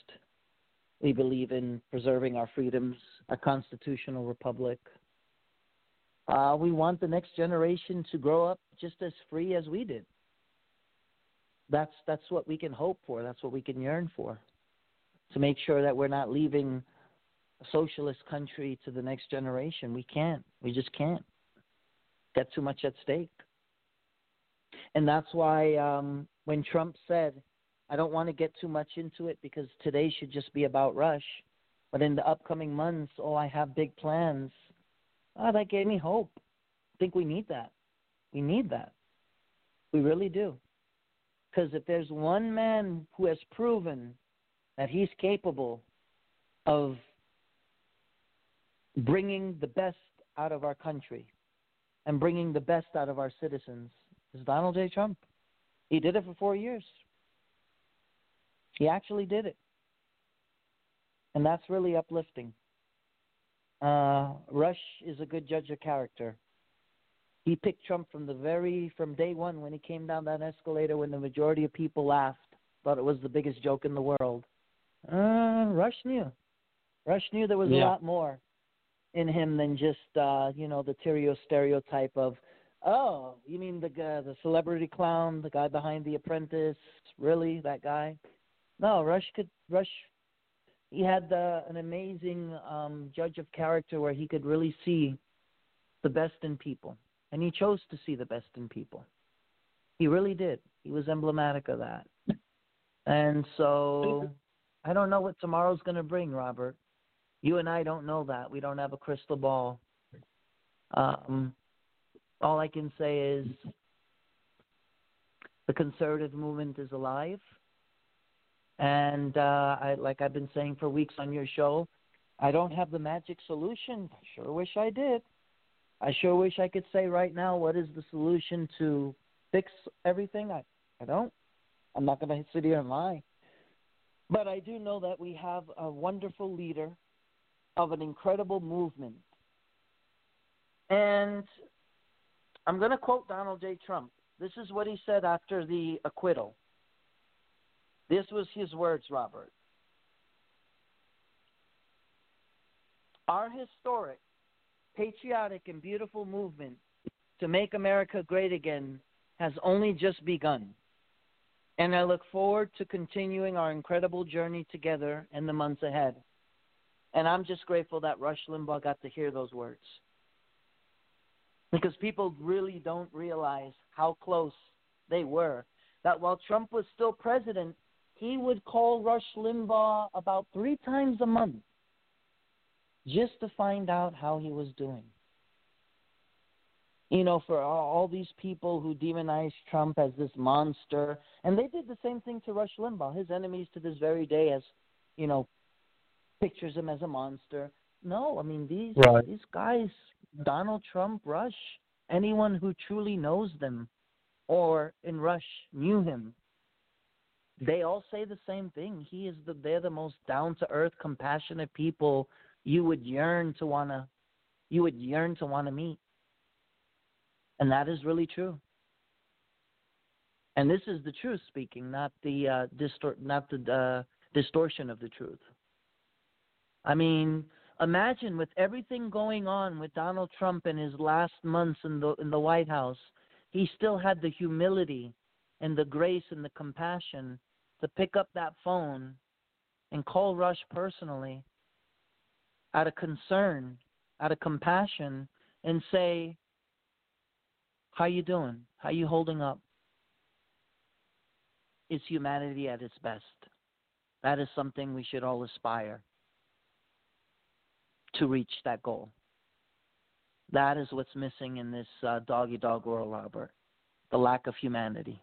We believe in preserving our freedoms, our constitutional republic. Uh, we want the next generation to grow up just as free as we did. That's that's what we can hope for. That's what we can yearn for. To make sure that we're not leaving a socialist country to the next generation. We can't. We just can't. Got too much at stake. And that's why um, when Trump said, I don't want to get too much into it because today should just be about Rush, but in the upcoming months, oh, I have big plans. Oh, that gave me hope. I think we need that. We need that. We really do. Because if there's one man who has proven that he's capable of bringing the best out of our country and bringing the best out of our citizens, is Donald J. Trump. He did it for four years. He actually did it. And that's really uplifting. Uh, Rush is a good judge of character. He picked Trump from the very from day one when he came down that escalator when the majority of people laughed, thought it was the biggest joke in the world. Uh, Rush knew. Rush knew there was a lot more in him than just uh, you know the Tyrio stereotype of oh you mean the guy, the celebrity clown, the guy behind The Apprentice, really that guy? No, Rush could Rush. He had uh, an amazing um, judge of character where he could really see the best in people, and he chose to see the best in people. He really did. He was emblematic of that. And so I don't know what tomorrow's going to bring, Robert. You and I don't know that. We don't have a crystal ball. Um, all I can say is the conservative movement is alive. And uh, I, like I've been saying for weeks on your show, I don't have the magic solution. I sure wish I did. I sure wish I could say right now what is the solution to fix everything. I, I don't. I'm not going to sit here and lie. But I do know that we have a wonderful leader of an incredible movement. And I'm going to quote Donald J. Trump. This is what he said after the acquittal. This was his words, Robert. Our historic, patriotic, and beautiful movement to make America great again has only just begun. And I look forward to continuing our incredible journey together in the months ahead. And I'm just grateful that Rush Limbaugh got to hear those words. Because people really don't realize how close they were. That while Trump was still president, he would call Rush Limbaugh about three times a month just to find out how he was doing. You know, for all, these people who demonize Trump as this monster, and they did the same thing to Rush Limbaugh. His enemies to this very day, as you know, pictures him as a monster. No, I mean these Right. these guys, Donald Trump, Rush, anyone who truly knows them, or in Rush knew him, they all say the same thing. He is the they're the most down to earth, compassionate people you would yearn to wanna you would yearn to wanna meet. And that is really true. And this is the truth speaking, not the uh, distort, not the uh, distortion of the truth. I mean, imagine with everything going on with Donald Trump in his last months in the in the White House, he still had the humility and the grace and the compassion to pick up that phone and call Rush personally out of concern, out of compassion, and say, "How you doing? How you holding up?" Is humanity at its best? That is something we should all aspire to reach that goal. That is what's missing in this uh, doggy dog world, Robert. The lack of humanity.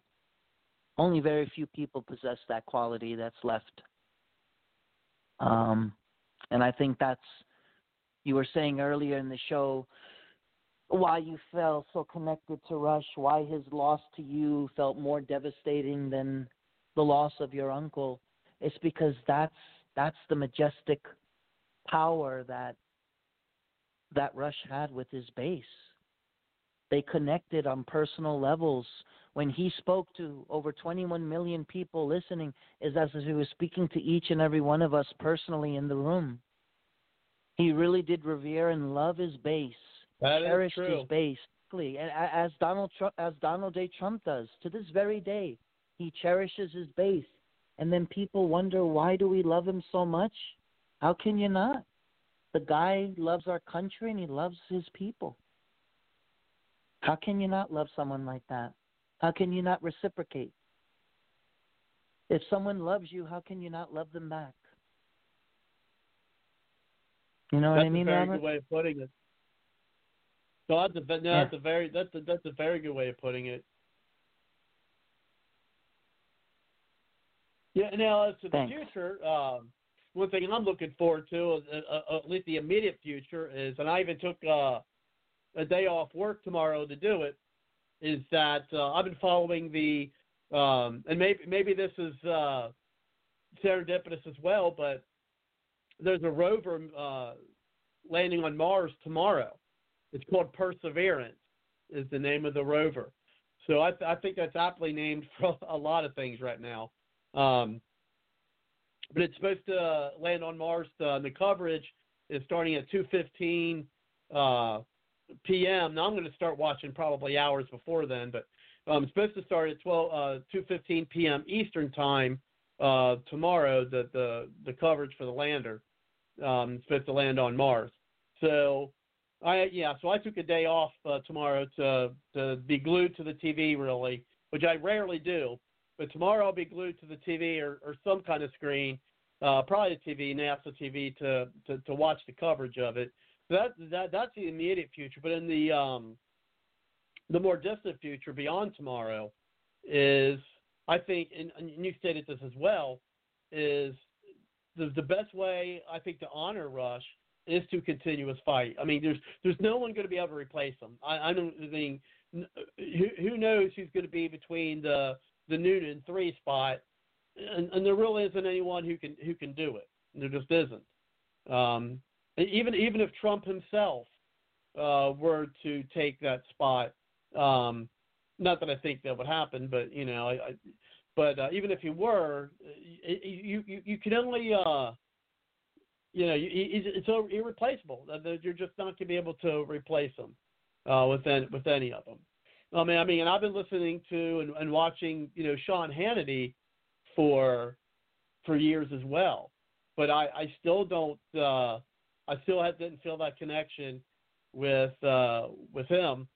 Only very few people possess that quality that's left. Um, and I think that's, you were saying earlier in the show, why you felt so connected to Rush, why his loss to you felt more devastating than the loss of your uncle. It's because that's that's the majestic power that that Rush had with his base. They connected on personal levels. When he spoke to over 21 million people listening, is as if he was speaking to each and every one of us personally in the room. He really did revere and love his base, That is cherished true. his base, and as Donald Trump, as Donald J. Trump does to this very day. He cherishes his base, and then people wonder why do we love him so much? How can you not? The guy loves our country and he loves his people. How can you not love someone like that? How can you not reciprocate? If someone loves you, how can you not love them back? You know what I mean, a very Robert? good way of putting it. So that's a no, Yeah. that's a very that's a, that's a very good way of putting it. Yeah. Now as to the future, um, one thing I'm looking forward to, uh, uh, at least the immediate future, is, and I even took uh, a day off work tomorrow to do it. Is that uh, I've been following the, um, and maybe maybe this is uh, serendipitous as well, but there's a rover uh, landing on Mars tomorrow. It's called Perseverance, is the name of the rover. So I, th- I think that's aptly named for a lot of things right now. Um, but it's supposed to land on Mars. Uh, the coverage is starting at 2:15 uh, p.m. Now I'm going to start watching probably hours before then, but um, it's supposed to start at 12 uh, 2:15 p.m. Eastern time uh, tomorrow. The, the the coverage for the lander um, it's supposed to land on Mars. So I yeah, so I took a day off uh, tomorrow to to be glued to the TV really, which I rarely do. But tomorrow I'll be glued to the TV or, or some kind of screen, uh, probably the TV, NASA TV, to, to to watch the coverage of it. That that that's the immediate future. But in the um, the more distant future beyond tomorrow is I think, and, and you stated this as well, is the the best way I think to honor Rush is to continue his fight. I mean, there's there's no one going to be able to replace him. I, I don't think who, who knows who's going to be between the the Noonan three spot, and, and there really isn't anyone who can who can do it. There just isn't. Um, even even if Trump himself uh, were to take that spot, um, not that I think that would happen, but you know, I, I but uh, even if he were, you you you can only uh, you know, it's irreplaceable. You're just not going to be able to replace him uh, with any, with any of them. I mean, I mean, and I've been listening to and, and watching, you know, Sean Hannity for for years as well, but I, I still don't. Uh, I still have, didn't feel that connection with uh, with him,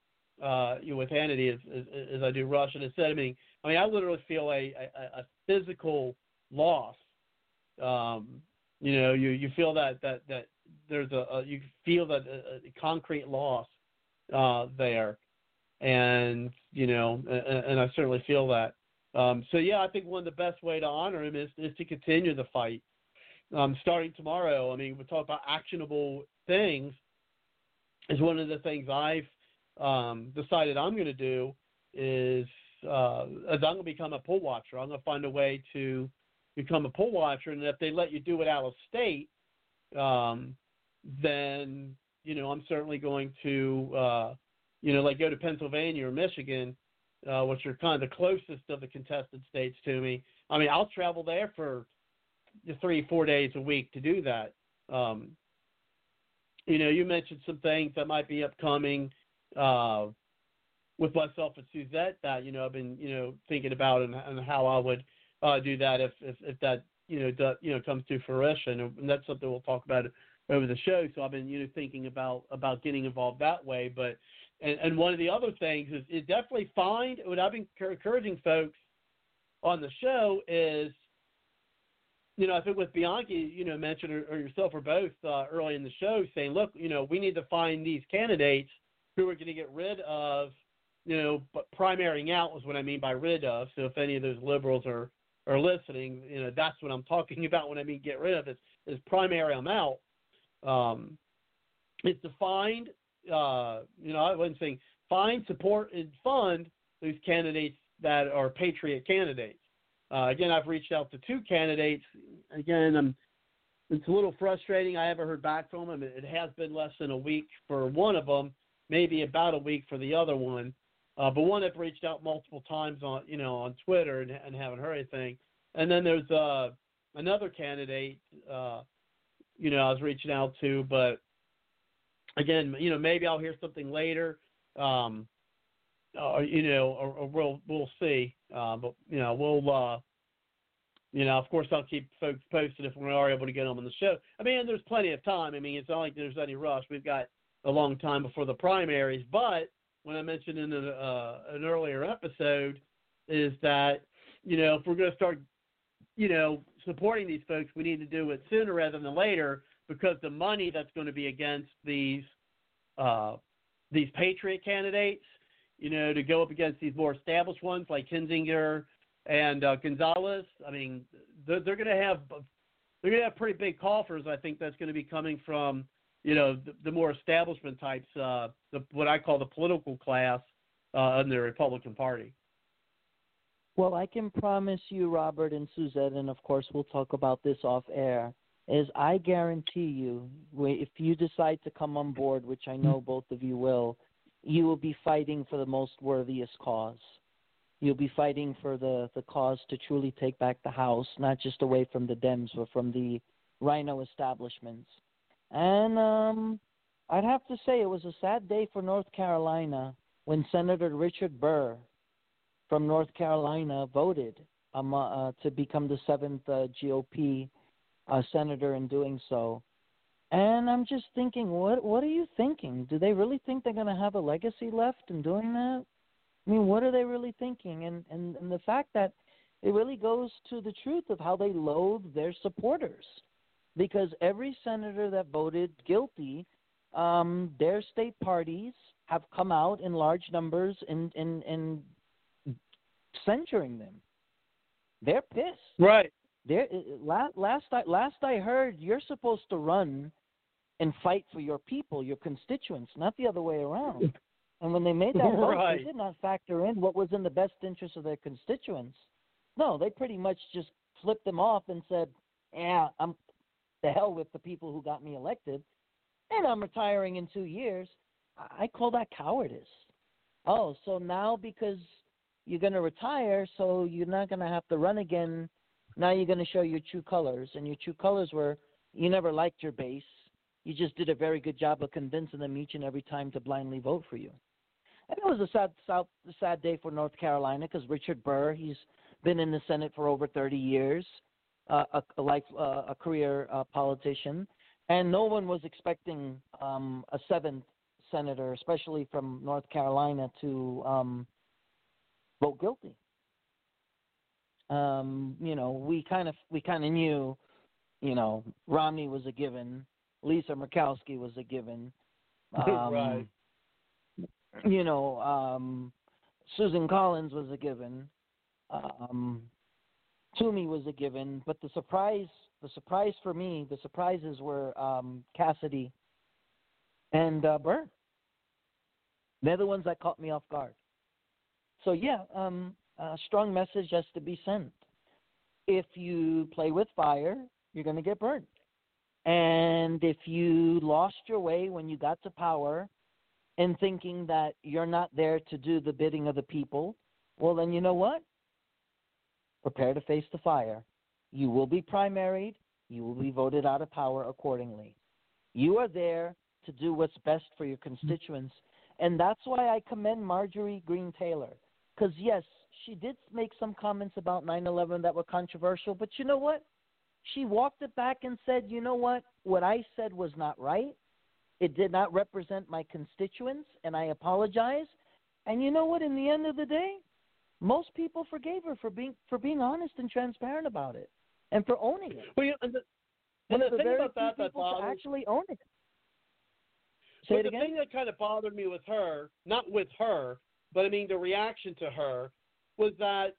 uh, you know, with Hannity as, as, as I do Rush. And instead, I mean, I mean, I literally feel a, a, a physical loss um, you know, you you feel that that that there's a, a you feel that a, a concrete loss uh, there, and you know, and, and I certainly feel that. Um, so yeah, I think one of the best way to honor him is is to continue the fight. Um, starting tomorrow, I mean, we talk about actionable things. Is one of the things I've um, decided I'm going to do is uh, as I'm going to become a poll watcher. I'm going to find a way to become a poll watcher, and if they let you do it out of state, um, then you know I'm certainly going to uh, you know like go to Pennsylvania or Michigan, uh, which are kind of the closest of the contested states to me. I mean, I'll travel there for three four days a week to do that. Um, you know, you mentioned some things that might be upcoming uh, with myself and Suzette that you know I've been you know thinking about and, and how I would uh, do that if, if if that you know do, you know comes to fruition, and that's something we'll talk about over the show. So I've been you know thinking about about getting involved that way. But and, and one of the other things is, is definitely find what I've been encouraging folks on the show is you know, I think with Bianchi, you know, mentioned or, or yourself or both uh, early in the show, saying, look, you know, we need to find these candidates who are going to get rid of, you know, but primarying out was what I mean by rid of. So if any of those liberals are are listening, you know, that's what I'm talking about when I mean get rid of is, is primary out. Um, it's to find, uh, you know, I wasn't saying find, support, and fund those candidates that are patriot candidates. Uh, again, I've reached out to two candidates. Again, I'm, it's a little frustrating. I haven't heard back from them. It has been less than a week for one of them, maybe about a week for the other one. Uh, but one I've reached out multiple times on you know on Twitter and, and haven't heard anything. And then there's uh, another candidate, uh, you know, I was reaching out to, but again, you know, maybe I'll hear something later, um, or you know, or, or we'll we'll see. Uh, but you know, we'll. Uh, you know, of course, I'll keep folks posted if we are able to get them on the show. I mean, there's plenty of time. I mean, it's not like there's any rush. We've got a long time before the primaries, but when I mentioned in uh, an earlier episode is that you know if we're going to start you know supporting these folks, we need to do it sooner rather than later because the money that's going to be against these uh, these patriot candidates, you know, to go up against these more established ones like Kinzinger and uh, Gonzalez. I mean, they're, they're going to have they're going to have pretty big coffers. I think that's going to be coming from you know, the, the more establishment types, uh, the, what I call the political class uh, in the Republican Party. Well, I can promise you, Robert and Suzette, and of course we'll talk about this off air, is I guarantee you, if you decide to come on board, which I know both of you will, you will be fighting for the most worthiest cause. You'll be fighting for the, the cause to truly take back the House, not just away from the Dems, but from the rhino establishments. And um, I'd have to say it was a sad day for North Carolina when Senator Richard Burr from North Carolina voted um, uh, to become the seventh uh, GOP uh, senator in doing so. And I'm just thinking, what what are you thinking? Do they really think they're going to have a legacy left in doing that? I mean, what are they really thinking? And and, and the fact that it really goes to the truth of how they loathe their supporters, because every senator that voted guilty, um, their state parties have come out in large numbers in in in censuring them. They're pissed. Right. There, last last I last I heard, you're supposed to run and fight for your people, your constituents, not the other way around. And when they made that vote, Right. they did not factor in what was in the best interest of their constituents. No, they pretty much just flipped them off and said, "Yeah, I'm the hell with the people who got me elected, and I'm retiring in two years." I I call that cowardice. Oh, so now because you're going to retire, so you're not going to have to run again. Now you're going to show your true colors, and your true colors were you never liked your base. You just did a very good job of convincing them each and every time to blindly vote for you. And it was a sad, sad, day for North Carolina because Richard Burr, he's been in the Senate for over 30 years, uh, a, a life, uh, a career uh, politician, and no one was expecting um, a seventh senator, especially from North Carolina, to um, vote guilty. Um, you know, we kind of we kind of knew, you know, Romney was a given, Lisa Murkowski was a given. Um, Right. You know, um, Susan Collins was a given. Um, Toomey was a given, but the surprise, the surprise for me, the surprises were um, Cassidy and uh, Burr. They're the ones that caught me off guard. So yeah, um, a strong message has to be sent. If you play with fire, you're going to get burned. And if you lost your way when you got to power and thinking that you're not there to do the bidding of the people, well, then you know what? Prepare to face the fire. You will be primaried. You will be voted out of power accordingly. You are there to do what's best for your mm-hmm. constituents. And that's why I commend Marjorie Greene Taylor. Because, yes, she did make some comments about 9 11 that were controversial, but you know what? She walked it back and said, you know what? What I said was not right. It did not represent my constituents, and I apologize. And you know what? In the end of the day, most people forgave her for being for being honest and transparent about it, and for owning it. Well, you know, and the, and the the thing about that that bothers actually own it. Say but it the thing that kind of bothered me with her, not with her, but I mean the reaction to her, was that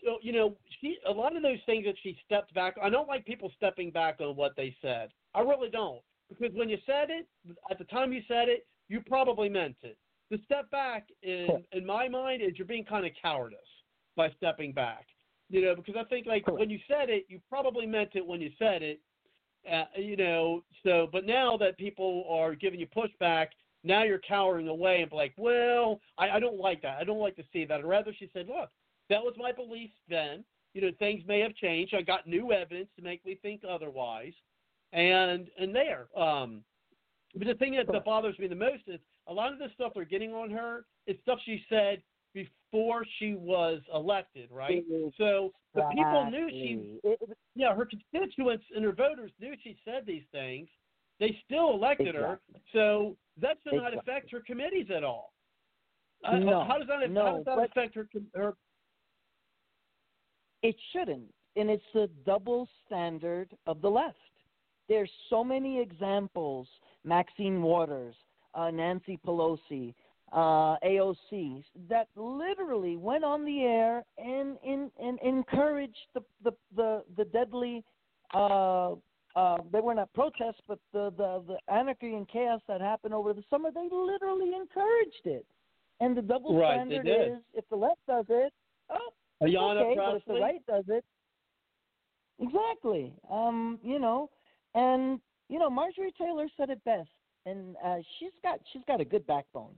you know, you know she a lot of those things that she stepped back. I don't like people stepping back on what they said. I really don't because when you said it at the time you said it, you probably meant it. The step back in in my mind is you're being kind of cowardice by stepping back. You know, because I think like when you said it, you probably meant it when you said it. Uh, you know, so but now that people are giving you pushback, now you're cowering away and be like, well, I, I don't like that. I don't like to see that. I'd rather she said, look, that was my belief then. You know, things may have changed. I got new evidence to make me think otherwise, and and there. Um, but the thing that, that bothers me the most is a lot of the stuff they're getting on her is stuff she said before she was elected, right? So the people knew she, yeah, her constituents and her voters knew she said these things. They still elected her, so that should not affect her committees at all. Uh, No, how does that, no, how does that affect her, her? It shouldn't. And it's the double standard of the left. There's so many examples Maxine Waters, uh, Nancy Pelosi, uh, AOC, that literally went on the air and, and, and encouraged the, the, the, the deadly, uh, uh, they were not protests, but the, the, the anarchy and chaos that happened over the summer, they literally encouraged it. And the double Right, standard is if the left does it, oh, Ayanna okay, but if the right does it, exactly. Um, you know, and you know, Marjorie Taylor said it best, and uh, she's got she's got a good backbone.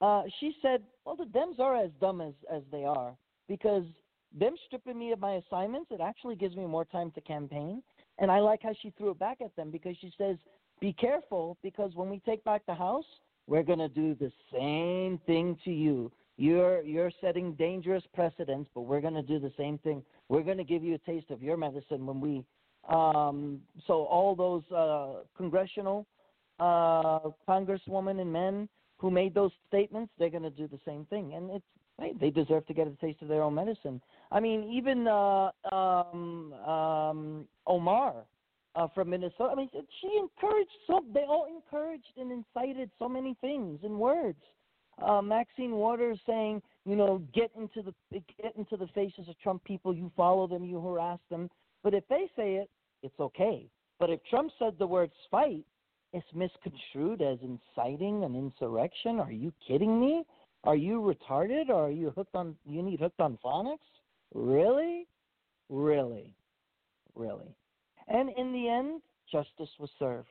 Uh, she said, "Well, the Dems are as dumb as as they are because them stripping me of my assignments, it actually gives me more time to campaign." And I like how she threw it back at them because she says, "Be careful because when we take back the House, we're going to do the same thing to you. You're you're setting dangerous precedents, but we're going to do the same thing. We're going to give you a taste of your medicine when we Um, so all those uh, congressional uh, congresswomen and men who made those statements, they're going to do the same thing, and it's hey, they deserve to get a taste of their own medicine. I mean, even uh, um, um, Omar uh, from Minnesota. I mean, she encouraged so they all encouraged and incited so many things in words. Uh, Maxine Waters saying, you know, get into the get into the faces of Trump people. You follow them, you harass them. But if they say it, it's okay. But if Trump said the word fight, it's misconstrued as inciting an insurrection. Are you kidding me? Are you retarded? Or are you hooked on? You need hooked on phonics? Really? Really? Really? And in the end, justice was served.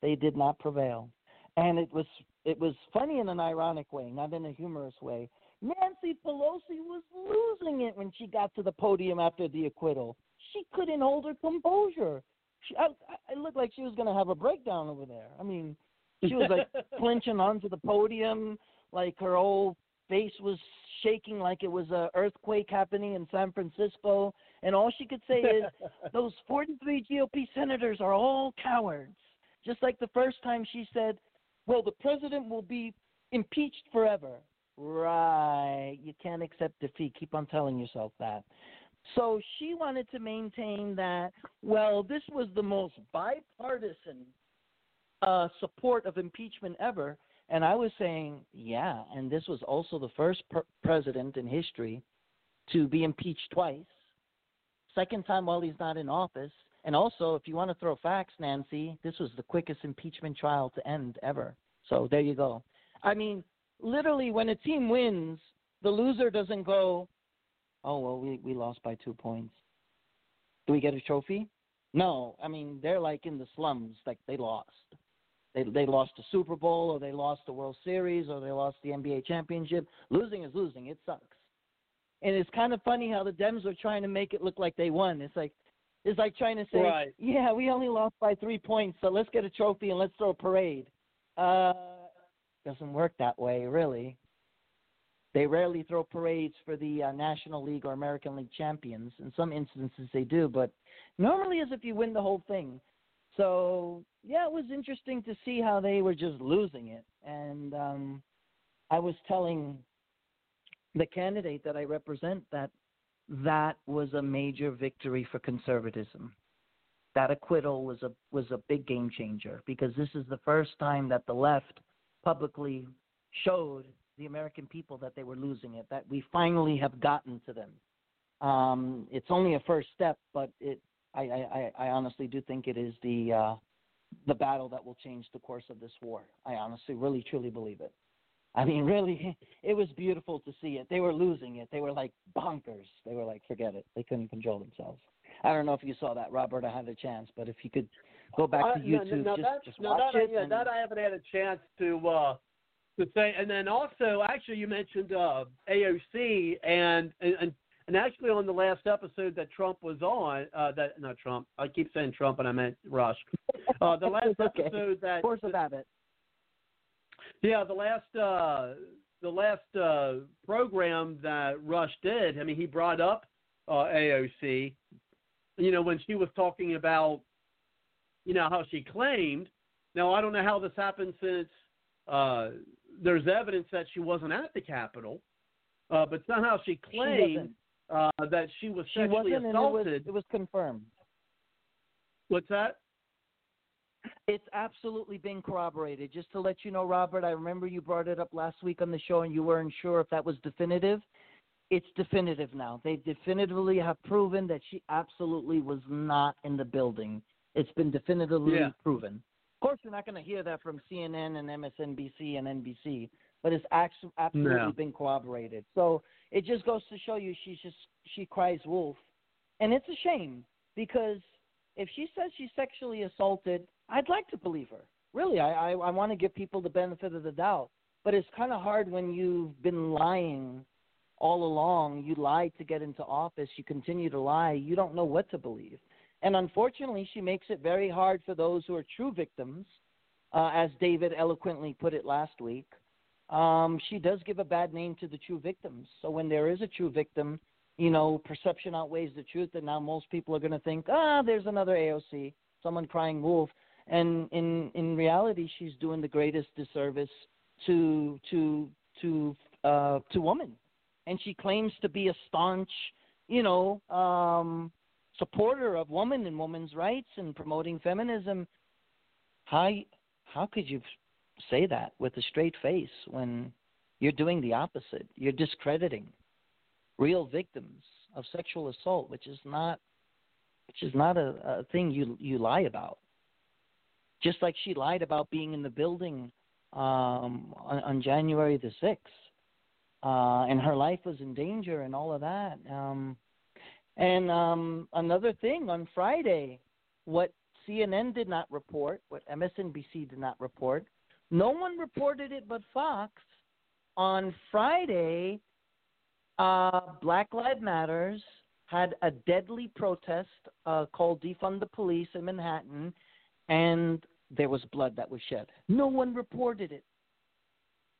They did not prevail. And it was it was funny in an ironic way, not in a humorous way. Nancy Pelosi was losing it when she got to the podium after the acquittal. She couldn't hold her composure. She, I, I it looked like she was going to have a breakdown over there. I mean, she was like clinching onto the podium, like her whole face was shaking like it was a earthquake happening in San Francisco, and all she could say is, "Those 43 GOP senators are all cowards." Just like the first time she said, "Well, the president will be impeached forever." Right. You can't accept defeat. Keep on telling yourself that. So she wanted to maintain that, well, this was the most bipartisan uh, support of impeachment ever. And I was saying, yeah, and this was also the first per- president in history to be impeached twice. Second time while he's not in office. And also, if you want to throw facts, Nancy, this was the quickest impeachment trial to end ever. So there you go. I mean, literally, when a team wins, the loser doesn't go, oh, well, we, we lost by two points. Do we get a trophy? No. I mean, they're like in the slums, like they lost. They they lost the Super Bowl or they lost the World Series or they lost the NBA championship. Losing is losing. It sucks. And it's kind of funny how the Dems are trying to make it look like they won. It's like it's like trying to say, Right. yeah, we only lost by three points, so let's get a trophy and let's throw a parade. Uh, doesn't work that way, really. They rarely throw parades for the uh, National League or American League champions. In some instances, they do, but normally as if you win the whole thing. So yeah, it was interesting to see how they were just losing it. And um, I was telling the candidate that I represent that that was a major victory for conservatism. That acquittal was a was a big game changer because this is the first time that the left publicly showed the American people that they were losing it. That we finally have gotten to them. Um, it's only a first step, but it I, I, I honestly do think it is the uh, the battle that will change the course of this war. I honestly, really, truly believe it. I mean, really, it was beautiful to see it. They were losing it. They were like bonkers. They were like, forget it. They couldn't control themselves. I don't know if you saw that, Robert. I had a chance, but if you could go back Uh, to no, YouTube, no, just, that, just no, watch that, it. Yeah, and- that I haven't had a chance to uh, to say. And then also, actually, you mentioned uh, AOC, and, and and actually on the last episode that Trump was on, uh, that not Trump. I keep saying Trump, and I meant Rush. Uh, the last okay. episode that of habit. Yeah, the last uh, the last uh, program that Rush did. I mean, he brought up uh, AOC. You know, when she was talking about, you know, how she claimed. Now, I don't know how this happened since uh, there's evidence that she wasn't at the Capitol, uh, but somehow she claimed uh, that she was She sexually wasn't, and it was, assaulted. it was confirmed. What's that? It's absolutely been corroborated. Just to let you know, Robert, I remember you brought it up last week on the show and you weren't sure if that was definitive. It's definitive now. They definitively have proven that she absolutely was not in the building. It's been definitively Yeah. proven. Of course, you're not going to hear that from CNN and MSNBC and NBC, but it's actu- absolutely No. been corroborated. So it just goes to show you she's just she cries wolf, and it's a shame because if she says she's sexually assaulted, I'd like to believe her. Really, I I, I want to give people the benefit of the doubt, but it's kind of hard when you've been lying all along. You lied to get into office. You continue to lie. You don't know what to believe. And unfortunately, she makes it very hard for those who are true victims, uh, as David eloquently put it last week. Um, she does give a bad name to the true victims. So when there is a true victim, you know, perception outweighs the truth, and now most people are going to think, ah, there's another AOC, someone crying wolf. And in in reality, she's doing the greatest disservice to to to uh, to women, and she claims to be a staunch, you know, um, supporter of women and women's rights and promoting feminism. How how could you say that with a straight face when you're doing the opposite? You're discrediting real victims of sexual assault, which is not which is not a, a thing you you lie about. Just like she lied about being in the building um, on, on January the sixth, uh, and her life was in danger and all of that. Um, and um, another thing on Friday, what CNN did not report, what MSNBC did not report, no one reported it but Fox. On Friday, uh, Black Lives Matters had a deadly protest uh, called Defund the Police in Manhattan, and there was blood that was shed. No one reported it.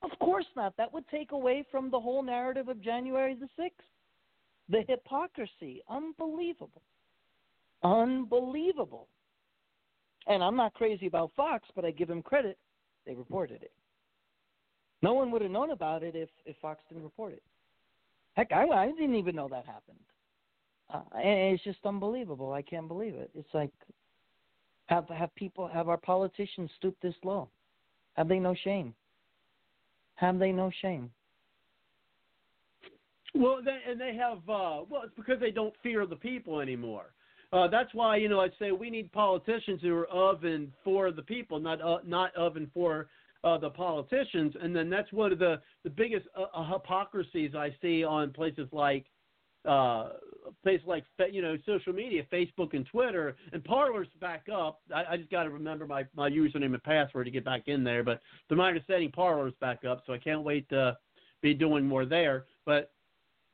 Of course not. That would take away from the whole narrative of January the 6th. The hypocrisy. Unbelievable. Unbelievable. And I'm not crazy about Fox, but I give him credit. They reported it. No one would have known about it if, if Fox didn't report it. Heck, I, I didn't even know that happened. Uh, and it's just unbelievable. I can't believe it. It's like have have people have our politicians stoop this low? Have they no shame? Have they no shame? Well, they, and they have. Uh, well, it's because they don't fear the people anymore. Uh, that's why you know I say we need politicians who are of and for the people, not uh, not of and for uh, the politicians. And then that's one of the the biggest uh, uh hypocrisies I see on places like uh, places like you know social media, Facebook and Twitter, and Parler's back up. I, I just got to remember my my username and password to get back in there. But to my understanding, Parler's back up, so I can't wait to be doing more there. But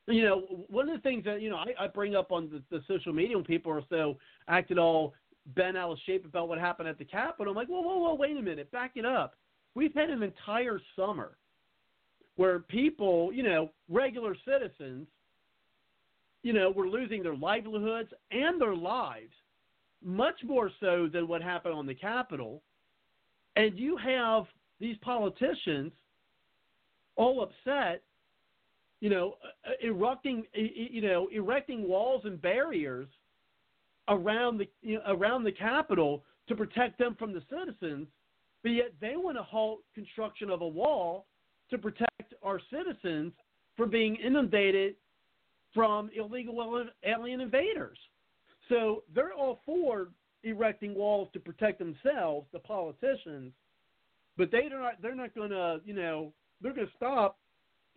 you know, one of the things that you know I, I bring up on the, the social media when people are so acted all bent out of shape about what happened at the Capitol. I'm like, whoa, whoa, whoa, wait a minute, back it up. We've had an entire summer where people, you know, regular citizens you know, were losing their livelihoods and their lives, much more so than what happened on the Capitol. And you have these politicians all upset, you know, uh, erupting, you know, erecting walls and barriers around the you know, around the Capitol to protect them from the citizens, but yet they want to halt construction of a wall to protect our citizens from being inundated from illegal alien invaders. So they're all for erecting walls to protect themselves, the politicians, but they are not. They're not going to, you know, they're going to stop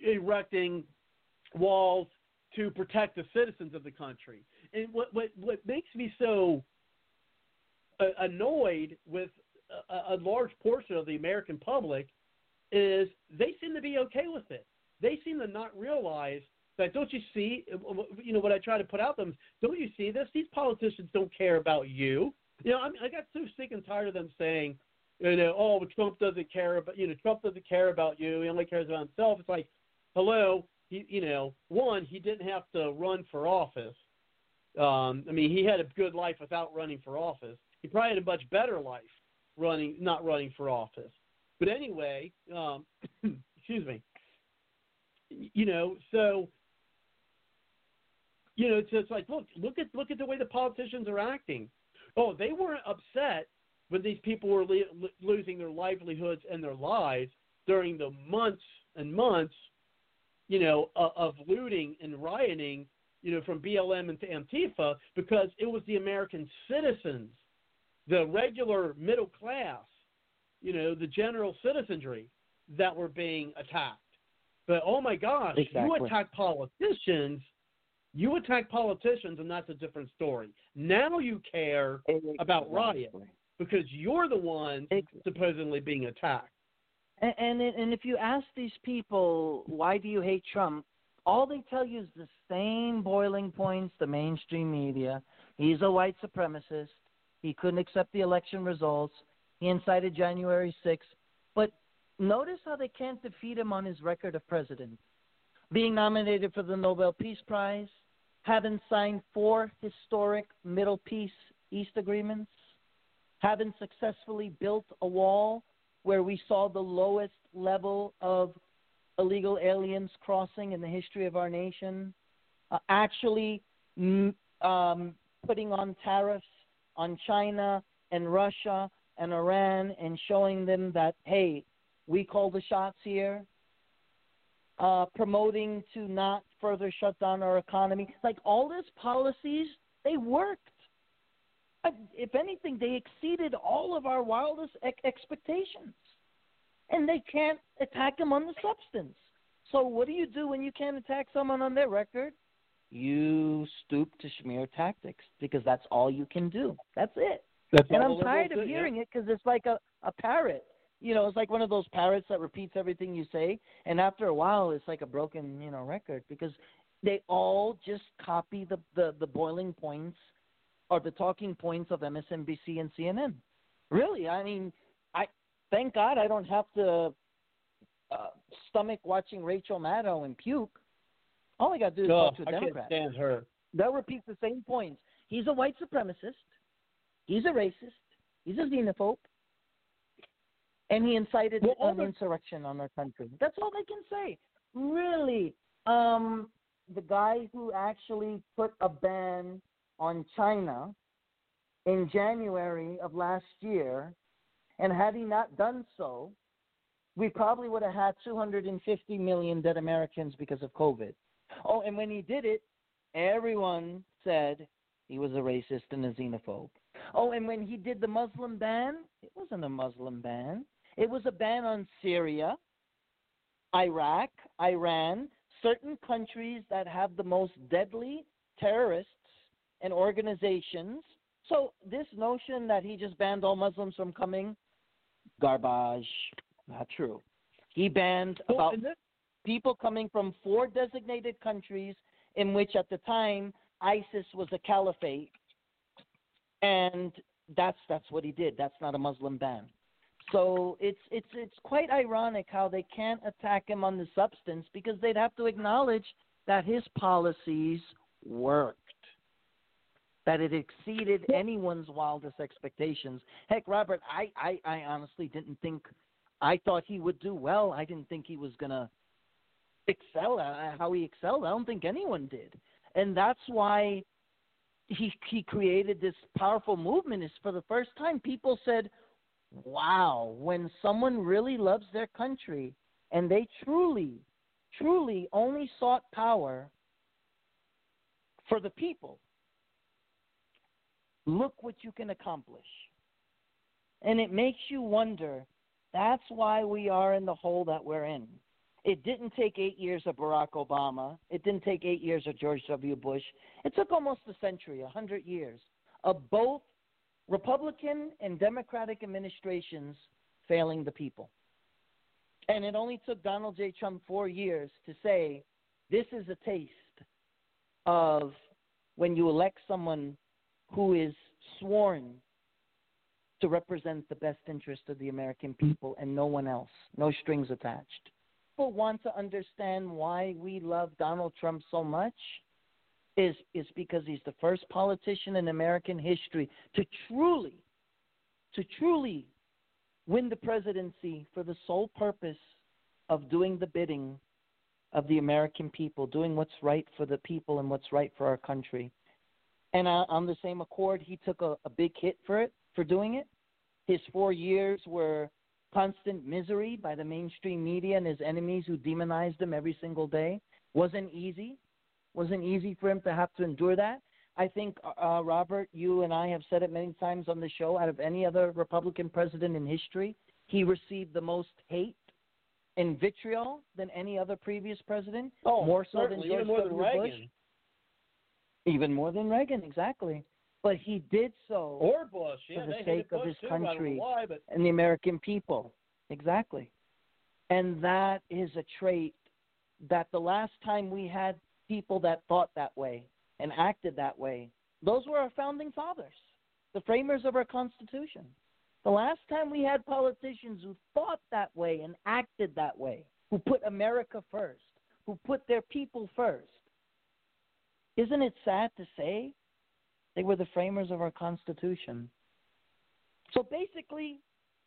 erecting walls to protect the citizens of the country. And what what what makes me so uh, annoyed with a, a large portion of the American public is they seem to be okay with it. They seem to not realize that don't you see? You know what I try to put out them. Don't you see this? These politicians don't care about you. You know, I mean, I got so sick and tired of them saying, you know, oh, Trump doesn't care about you know, Trump doesn't care about you. He only cares about himself. It's like, hello, he, you know, one, he didn't have to run for office. Um, I mean, he had a good life without running for office. He probably had a much better life running, not running for office. But anyway, um, excuse me. You know, so you know, it's just like look, look at look at the way the politicians are acting. Oh, they weren't upset when these people were losing their livelihoods and their lives during the months and months, you know, of, of looting and rioting, you know, from BLM and to Antifa, because it was the American citizens, the regular middle class, you know, the general citizenry that were being attacked. But oh my gosh, exactly. you attack politicians you attack politicians, and that's a different story. Now you care exactly. about riot because you're the one exactly. supposedly being attacked. And, and and if you ask these people why do you hate Trump, all they tell you is the same boiling points. The mainstream media. He's a white supremacist. He couldn't accept the election results. He incited January 6th. But notice how they can't defeat him on his record of president. Being nominated for the Nobel Peace Prize, having signed four historic Middle Peace East agreements, having successfully built a wall where we saw the lowest level of illegal aliens crossing in the history of our nation, uh, actually mm, um, putting on tariffs on China and Russia and Iran and showing them that, hey, we call the shots here, uh, promoting to not further shut down our economy. Like all these policies, they worked. Uh, If anything, they exceeded all of our wildest expectations. And they can't attack them on the substance. So, what do you do when you can't attack someone on their record? You stoop to smear tactics because that's all you can do. That's it. That's and I'm tired of yeah. hearing it because it's like a, a parrot. You know, it's like one of those parrots that repeats everything you say, and after a while, it's like a broken, you know, record because they all just copy the the, the boiling points or the talking points of MSNBC and CNN. Really, I mean, I thank God I don't have to uh, stomach watching Rachel Maddow and puke. All I got to do is Ugh, talk to a I can't Democrat. stand her. They'll repeat the same points. He's a white supremacist. He's a racist. He's a xenophobe. And he incited Well, an the- insurrection on our country. That's all they can say. Really. Um, the guy who actually put a ban on China in January of last year, and had he not done so, we probably would have had 250 million dead Americans because of COVID. Oh, and when he did it, everyone said he was a racist and a xenophobe. Oh, and when he did the Muslim ban, it wasn't a Muslim ban. It was a ban on Syria, Iraq, Iran, certain countries that have the most deadly terrorists and organizations. So this notion that he just banned all Muslims from coming, garbage, not true. He banned about people coming from four designated countries in which at the time ISIS was a caliphate and that's that's what he did. That's not a Muslim ban. So it's it's it's quite ironic how they can't attack him on the substance because they'd have to acknowledge that his policies worked. That it exceeded anyone's wildest expectations. Heck, Robert, I, I, I honestly didn't think I thought he would do well. I didn't think he was gonna excel at how he excelled. I don't think anyone did. And that's why he he created this powerful movement is for the first time people said, "Wow, when someone really loves their country and they truly truly only sought power for the people, look what you can accomplish." And it makes you wonder, that's why we are in the hole that we're in. It didn't take eight years of Barack Obama. It didn't take eight years of George W. Bush. It took almost a century, a hundred years of both Republican and Democratic administrations failing the people. And it only took Donald J. Trump four years to say, this is a taste of when you elect someone who is sworn to represent the best interest of the American people and no one else, no strings attached people want to understand why we love Donald Trump so much is is because he's the first politician in American history to truly to truly win the presidency for the sole purpose of doing the bidding of the American people, doing what's right for the people and what's right for our country. And on the same accord, he took a, a big hit for it, for doing it. His four years were constant misery by the mainstream media and his enemies who demonized him every single day. Wasn't easy. Wasn't easy for him to have to endure that. I think, uh, Robert, you and I have said it many times on the show. Out of any other Republican president in history, he received the most hate and vitriol than any other previous president. Oh, more so certainly, than George even more than. Bush. Reagan. Even more than Reagan, exactly. But he did so Or Bush, yeah, for the sake of Bush his too, I don't know country why, but and the American people. Exactly. And that is a trait that the last time we had people that thought that way and acted that way, those were our founding fathers, the framers of our Constitution. The last time we had politicians who thought that way and acted that way, who put America first, who put their people first, Isn't it sad to say they were the framers of our Constitution? So basically,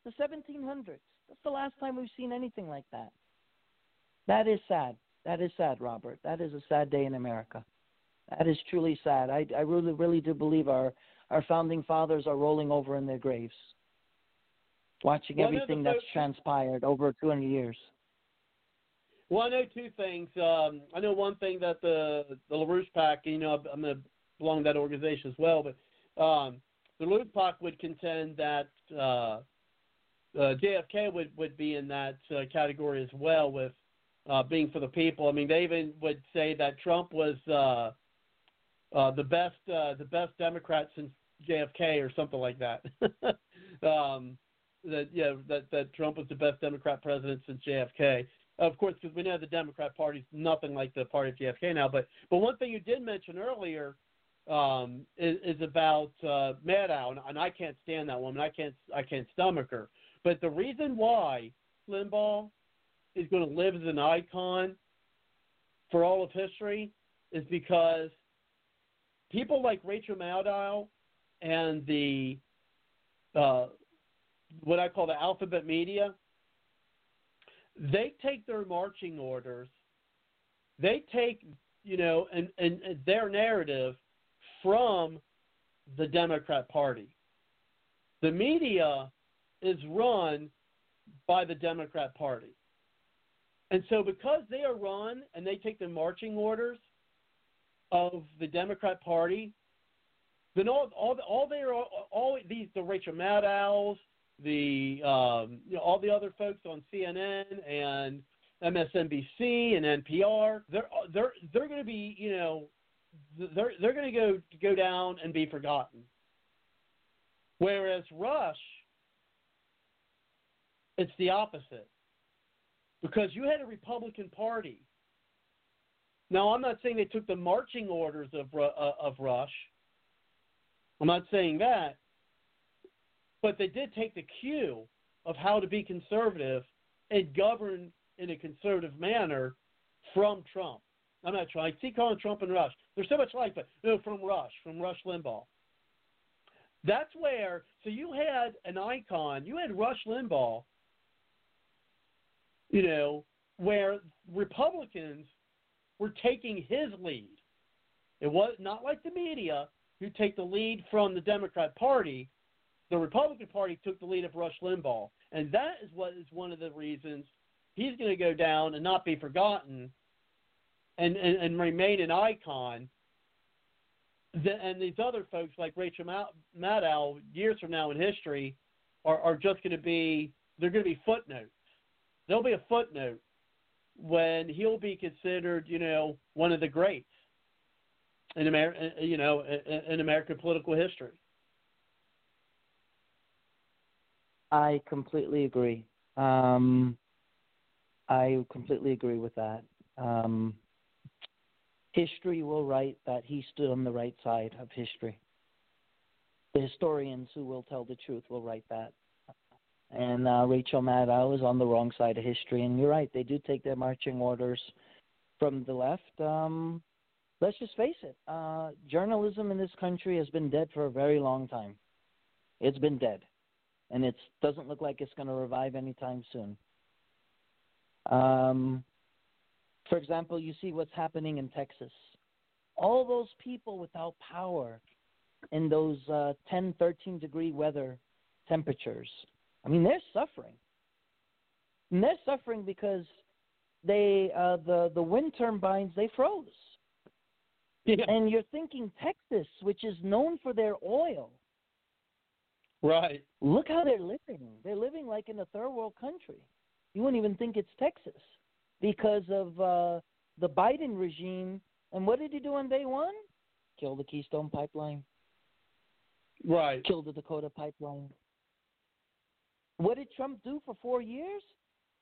the 1700s. That's the last time we've seen anything like that. That is sad. That is sad, Robert. That is a sad day in America. That is truly sad. I, I really, really do believe our, our founding fathers are rolling over in their graves, watching Well, everything that's transpired over 200 years. Well, I know two things. Um, I know one thing that the the LaRouche PAC, you know, I'm going to belong to that organization as well, but um, the PAC would contend that uh, uh, JFK would, would be in that uh, category as well with uh, being for the people. I mean, they even would say that Trump was uh, uh, the best uh, the best Democrat since JFK or something like that. um, that yeah, that that Trump was the best Democrat president since JFK. Of course, because we know the Democrat Party's nothing like the party of JFK now. But but one thing you did mention earlier um, is, is about uh, Maddow, and, and I can't stand that woman. I can't I can't stomach her. But the reason why Limbaugh is going to live as an icon for all of history is because people like Rachel Maddow and the uh, what I call the alphabet media, they take their marching orders, they take you know and, and, and their narrative from the Democrat Party. The media is run by the Democrat Party. And so because they are run and they take the marching orders of the Democrat Party, then all all all they are all, all these the Rachel Maddows, the um, you know, all the other folks on CNN and MSNBC and NPR, they're they're they're going to be you know they're they're going to go go down and be forgotten. Whereas Rush, it's the opposite because you had a Republican Party. Now, I'm not saying they took the marching orders of uh, of Rush. I'm not saying that, but they did take the cue of how to be conservative and govern in a conservative manner from Trump. I'm not trying. I keep calling Trump and Rush. There's so much like, but no, from Rush, from Rush Limbaugh. That's where. So you had an icon. You had Rush Limbaugh. You know where Republicans were taking his lead. It was not like the media who take the lead from the Democrat Party. The Republican Party took the lead of Rush Limbaugh, and that is what is one of the reasons he's going to go down and not be forgotten and, and, and remain an icon. The, and these other folks like Rachel Maddow, years from now in history, are, are just going to be they're going to be footnotes. There'll be a footnote when he'll be considered, you know, one of the greats in America, you know, in, in American political history. I completely agree. Um, I completely agree with that. Um, history will write that he stood on the right side of history. The historians who will tell the truth will write that. And uh, Rachel Maddow is on the wrong side of history. And you're right, they do take their marching orders from the left. Um, let's just face it uh, journalism in this country has been dead for a very long time. It's been dead. And it doesn't look like it's going to revive anytime soon. Um, for example, you see what's happening in Texas. All those people without power in those uh, 10, 13 degree weather temperatures. I mean, they're suffering. And they're suffering because they uh, the the wind turbines they froze. Yeah. And you're thinking Texas, which is known for their oil. Right. Look how they're living. They're living like in a third world country. You wouldn't even think it's Texas because of uh, the Biden regime. And what did he do on day one? Kill the Keystone Pipeline. Right. Kill the Dakota Pipeline. What did Trump do for four years?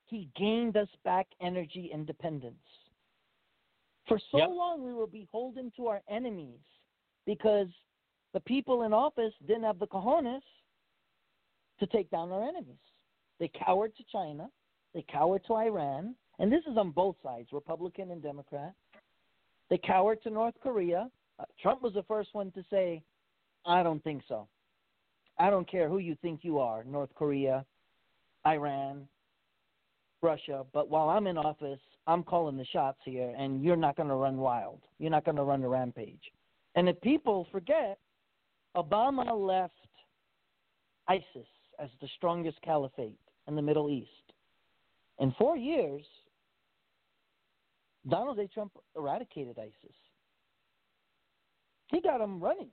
He gained us back energy independence. For so Yep. long, we were beholden to our enemies because the people in office didn't have the cojones to take down our enemies. They cowered to China, they cowered to Iran, and this is on both sides, Republican and Democrat. They cowered to North Korea, Uh, Trump was the first one to say, "I don't think so. I don't care who you think you are, North Korea, Iran, Russia, but while I'm in office, I'm calling the shots here, and you're not going to run wild. You're not going to run a rampage." And if people forget, Obama left ISIS as the strongest caliphate in the Middle East. In four years, Donald J. Trump eradicated ISIS. He got them running,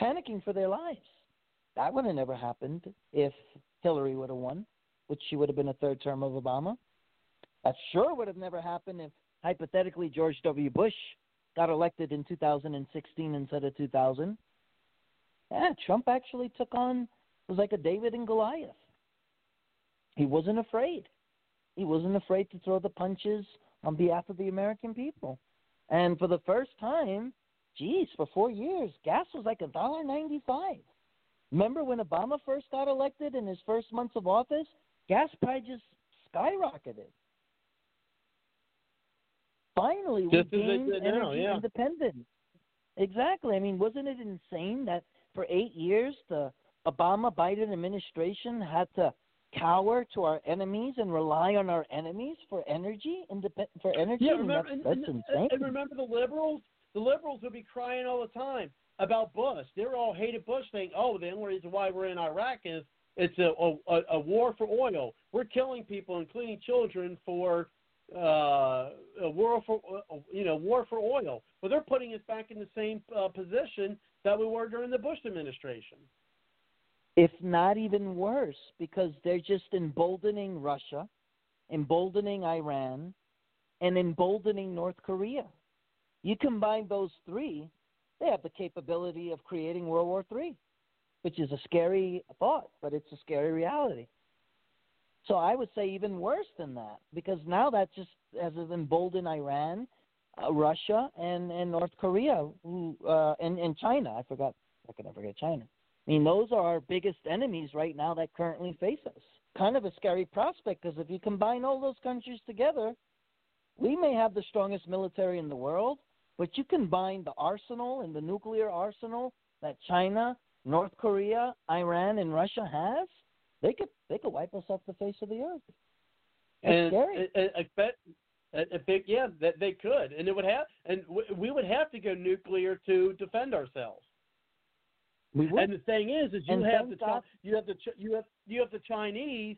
panicking for their lives. That would have never happened if Hillary would have won, which she would have been a third term of Obama. That sure would have never happened if, hypothetically, George W. Bush got elected in 2016 instead of 2000. Yeah, Trump actually took on, it was like a David and Goliath. He wasn't afraid. He wasn't afraid to throw the punches on behalf of the American people. And for the first time, geez, for four years, gas was like a dollar ninety-five. Remember when Obama first got elected in his first months of office? Gas prices skyrocketed. Finally, we Just gained did now, energy yeah. independence. Exactly. I mean, wasn't it insane that for eight years the Obama Biden administration had to cower to our enemies and rely on our enemies for energy, independ- for energy? Yeah, remember, that's, and, that's and- insane. and remember the liberals? The liberals would be crying all the time about Bush. They were all hated Bush, saying, "Oh, the only reason why we're in Iraq is it's a a, a war for oil. We're killing people, including children, for uh, a war for uh, you know war for oil." Well, they're putting us back in the same uh, position that we were during the Bush administration. If not even worse, because they're just emboldening Russia, emboldening Iran, and emboldening North Korea. You combine those three, they have the capability of creating World War III, which is a scary thought, but it's a scary reality. So I would say even worse than that, because now that just has emboldened Iran, uh, Russia, and, and North Korea, who, uh, and, and China. I forgot, I could never forget China. I mean, those are our biggest enemies right now that currently face us. Kind of a scary prospect because if you combine all those countries together, we may have the strongest military in the world, but you combine the arsenal and the nuclear arsenal that China, North Korea, Iran, and Russia has, they could they could wipe us off the face of the earth. That's and scary. I, I bet yeah that they could, and it would have, and we would have to go nuclear to defend ourselves. And the thing is, is you And have the God- you have the you have you have the Chinese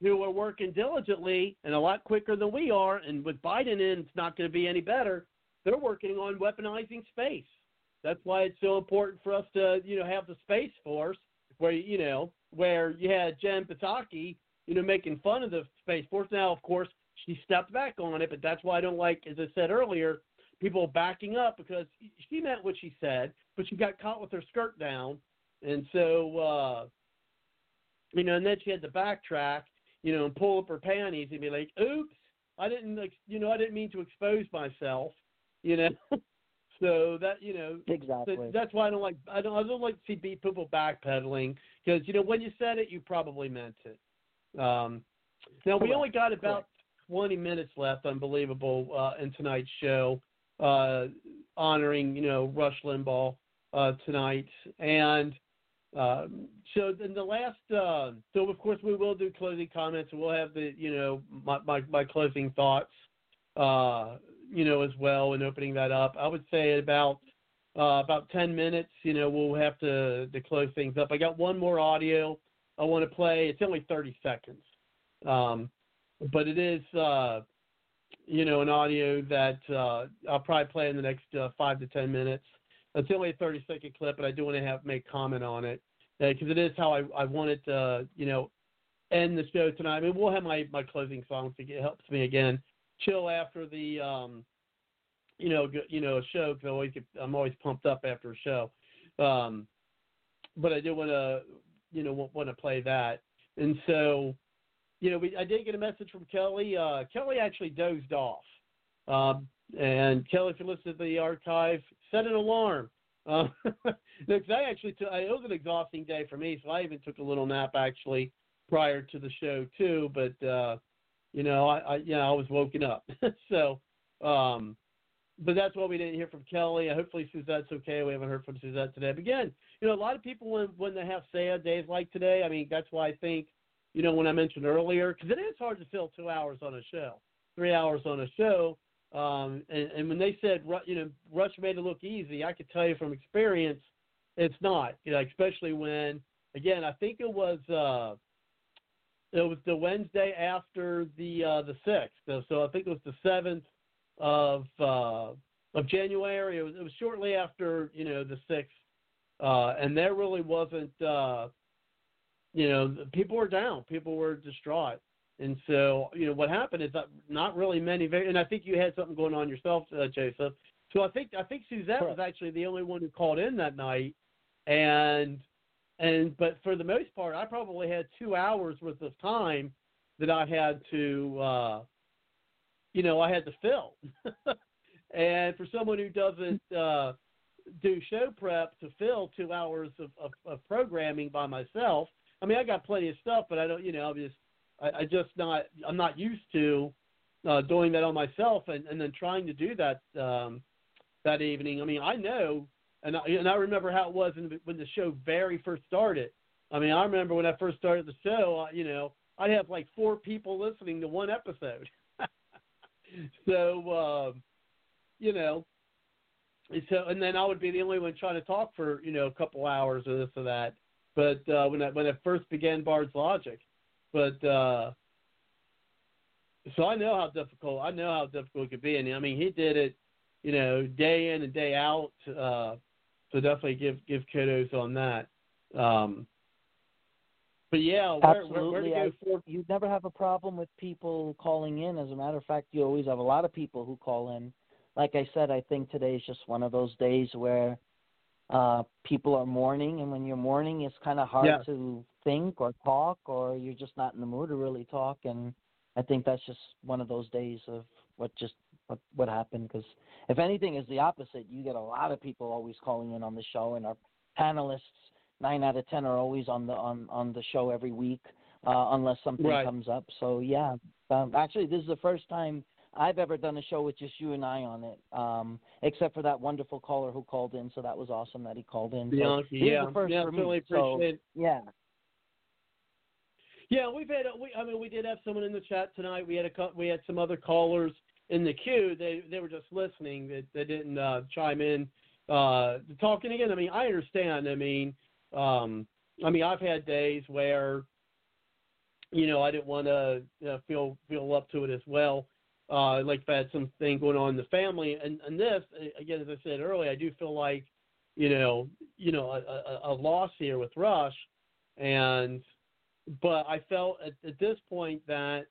who are working diligently and a lot quicker than we are, and with Biden in, it's not going to be any better. They're working on weaponizing space. That's why it's so important for us to you know have the space force where you know where you had Jen Psaki you know making fun of the space force. Now, of course, she stepped back on it, but that's why I don't like, as I said earlier, people backing up because she meant what she said, but she got caught with her skirt down, and so uh, you know, and then she had to backtrack, you know, and pull up her panties and be like, "Oops, I didn't, like, you know, I didn't mean to expose myself," you know. so that you know, Exactly. so that's why I don't like I don't I don't like to see people backpedaling because you know when you said it, you probably meant it. Um, now we only got about 20 minutes left, unbelievable, uh, in tonight's show, uh, honoring you know Rush Limbaugh uh, tonight, and um, so then the last. Uh, so of course we will do closing comments, we'll have the you know my my, my closing thoughts, uh, you know as well, and opening that up. I would say about uh, about 10 minutes, you know, we'll have to, to close things up. I got one more audio I want to play. It's only 30 seconds. Um, but it is, uh, you know, an audio that uh, I'll probably play in the next uh, five to 10 minutes. It's only a 30 second clip, but I do want to have make comment on it because it is how I, I wanted to, you know, end the show tonight. I mean, we'll have my, my closing songs. It helps me again chill after the, um, you know, you know, a show. Cause I always get, I'm always pumped up after a show. Um, but I do want to, you know, want to play that. And so, you know, we I did get a message from Kelly. Uh, Kelly actually dozed off. Um, and Kelly, if you listen to the archive, set an alarm. Uh, no, 'cause I actually took, it was an exhausting day for me, so I even took a little nap actually prior to the show too. But uh, you know, I, I I was woken up. so, um, but that's why we didn't hear from Kelly. Hopefully Suzette's okay. We haven't heard from Suzette today. But again, you know, a lot of people when when they have sad days like today, I mean, that's why I think, you know, when I mentioned earlier, because it is hard to fill two hours on a show, three hours on a show. Um, and, and when they said, you know, Rush made it look easy, I could tell you from experience, it's not. You know, especially when, again, I think it was. uh it was the Wednesday after the uh, the sixth, so, I think it was the seventh of uh, of January. It was it was shortly after you know the sixth, uh, and there really wasn't uh, you know people were down, people were distraught, and so you know what happened is that not really many. Very and I think you had something going on yourself, uh, Joseph. So I think I think Suzette was actually the only one who called in that night, and and but for the most part, I probably had two hours worth of time that I had to, uh, you know, I had to fill. and for someone who doesn't uh, do show prep to fill two hours of, of, of programming by myself, I mean, I got plenty of stuff, but I don't, you know, I'm just, I, I just not, I'm not used to uh, doing that on myself, and, and then trying to do that um, that evening. I mean, I know and I, and I remember how it was in, when the show very first started. I mean, I remember when I first started the show. You know, I'd have like four people listening to one episode. so, um, you know, and so and then I would be the only one trying to talk for you know a couple hours or this or that. But uh, when I when I first began Bard's Logic, but uh, so I know how difficult I know how difficult it could be, and I mean he did it, you know, day in and day out. Uh, so definitely give give kudos on that. Um, but yeah, where, where, where Absolutely. go you never have a problem with people calling in. As a matter of fact, you always have a lot of people who call in. Like I said, I think today is just one of those days where uh people are mourning, and when you're mourning, it's kind of hard Yeah. to think or talk, or you're just not in the mood to really talk. And I think that's just one of those days of what just what what happened. Because if anything is the opposite, you get a lot of people always calling in on the show, and our panelists nine out of ten are always on the on on the show every week uh unless something Right. comes up so yeah um actually this is the first time i've ever done a show with just you and i on it um except for that wonderful caller who called in so that was awesome that he called in so Bianchi, this is yeah, yeah, certainly me so appreciate it. yeah Yeah, we've had. We, I mean, we did have someone in the chat tonight. We had a. We had some other callers in the queue. They they were just listening. That they, didn't uh, chime in uh, to talking again. I mean, I understand. I mean, um, I mean, I've had days where, you know, I didn't want to you know, feel feel up to it as well. Uh, like if I had something going on in the family, and and this again, as I said earlier, I do feel like, you know, you know, a, a, a loss here with Rush, and but I felt at, at this point that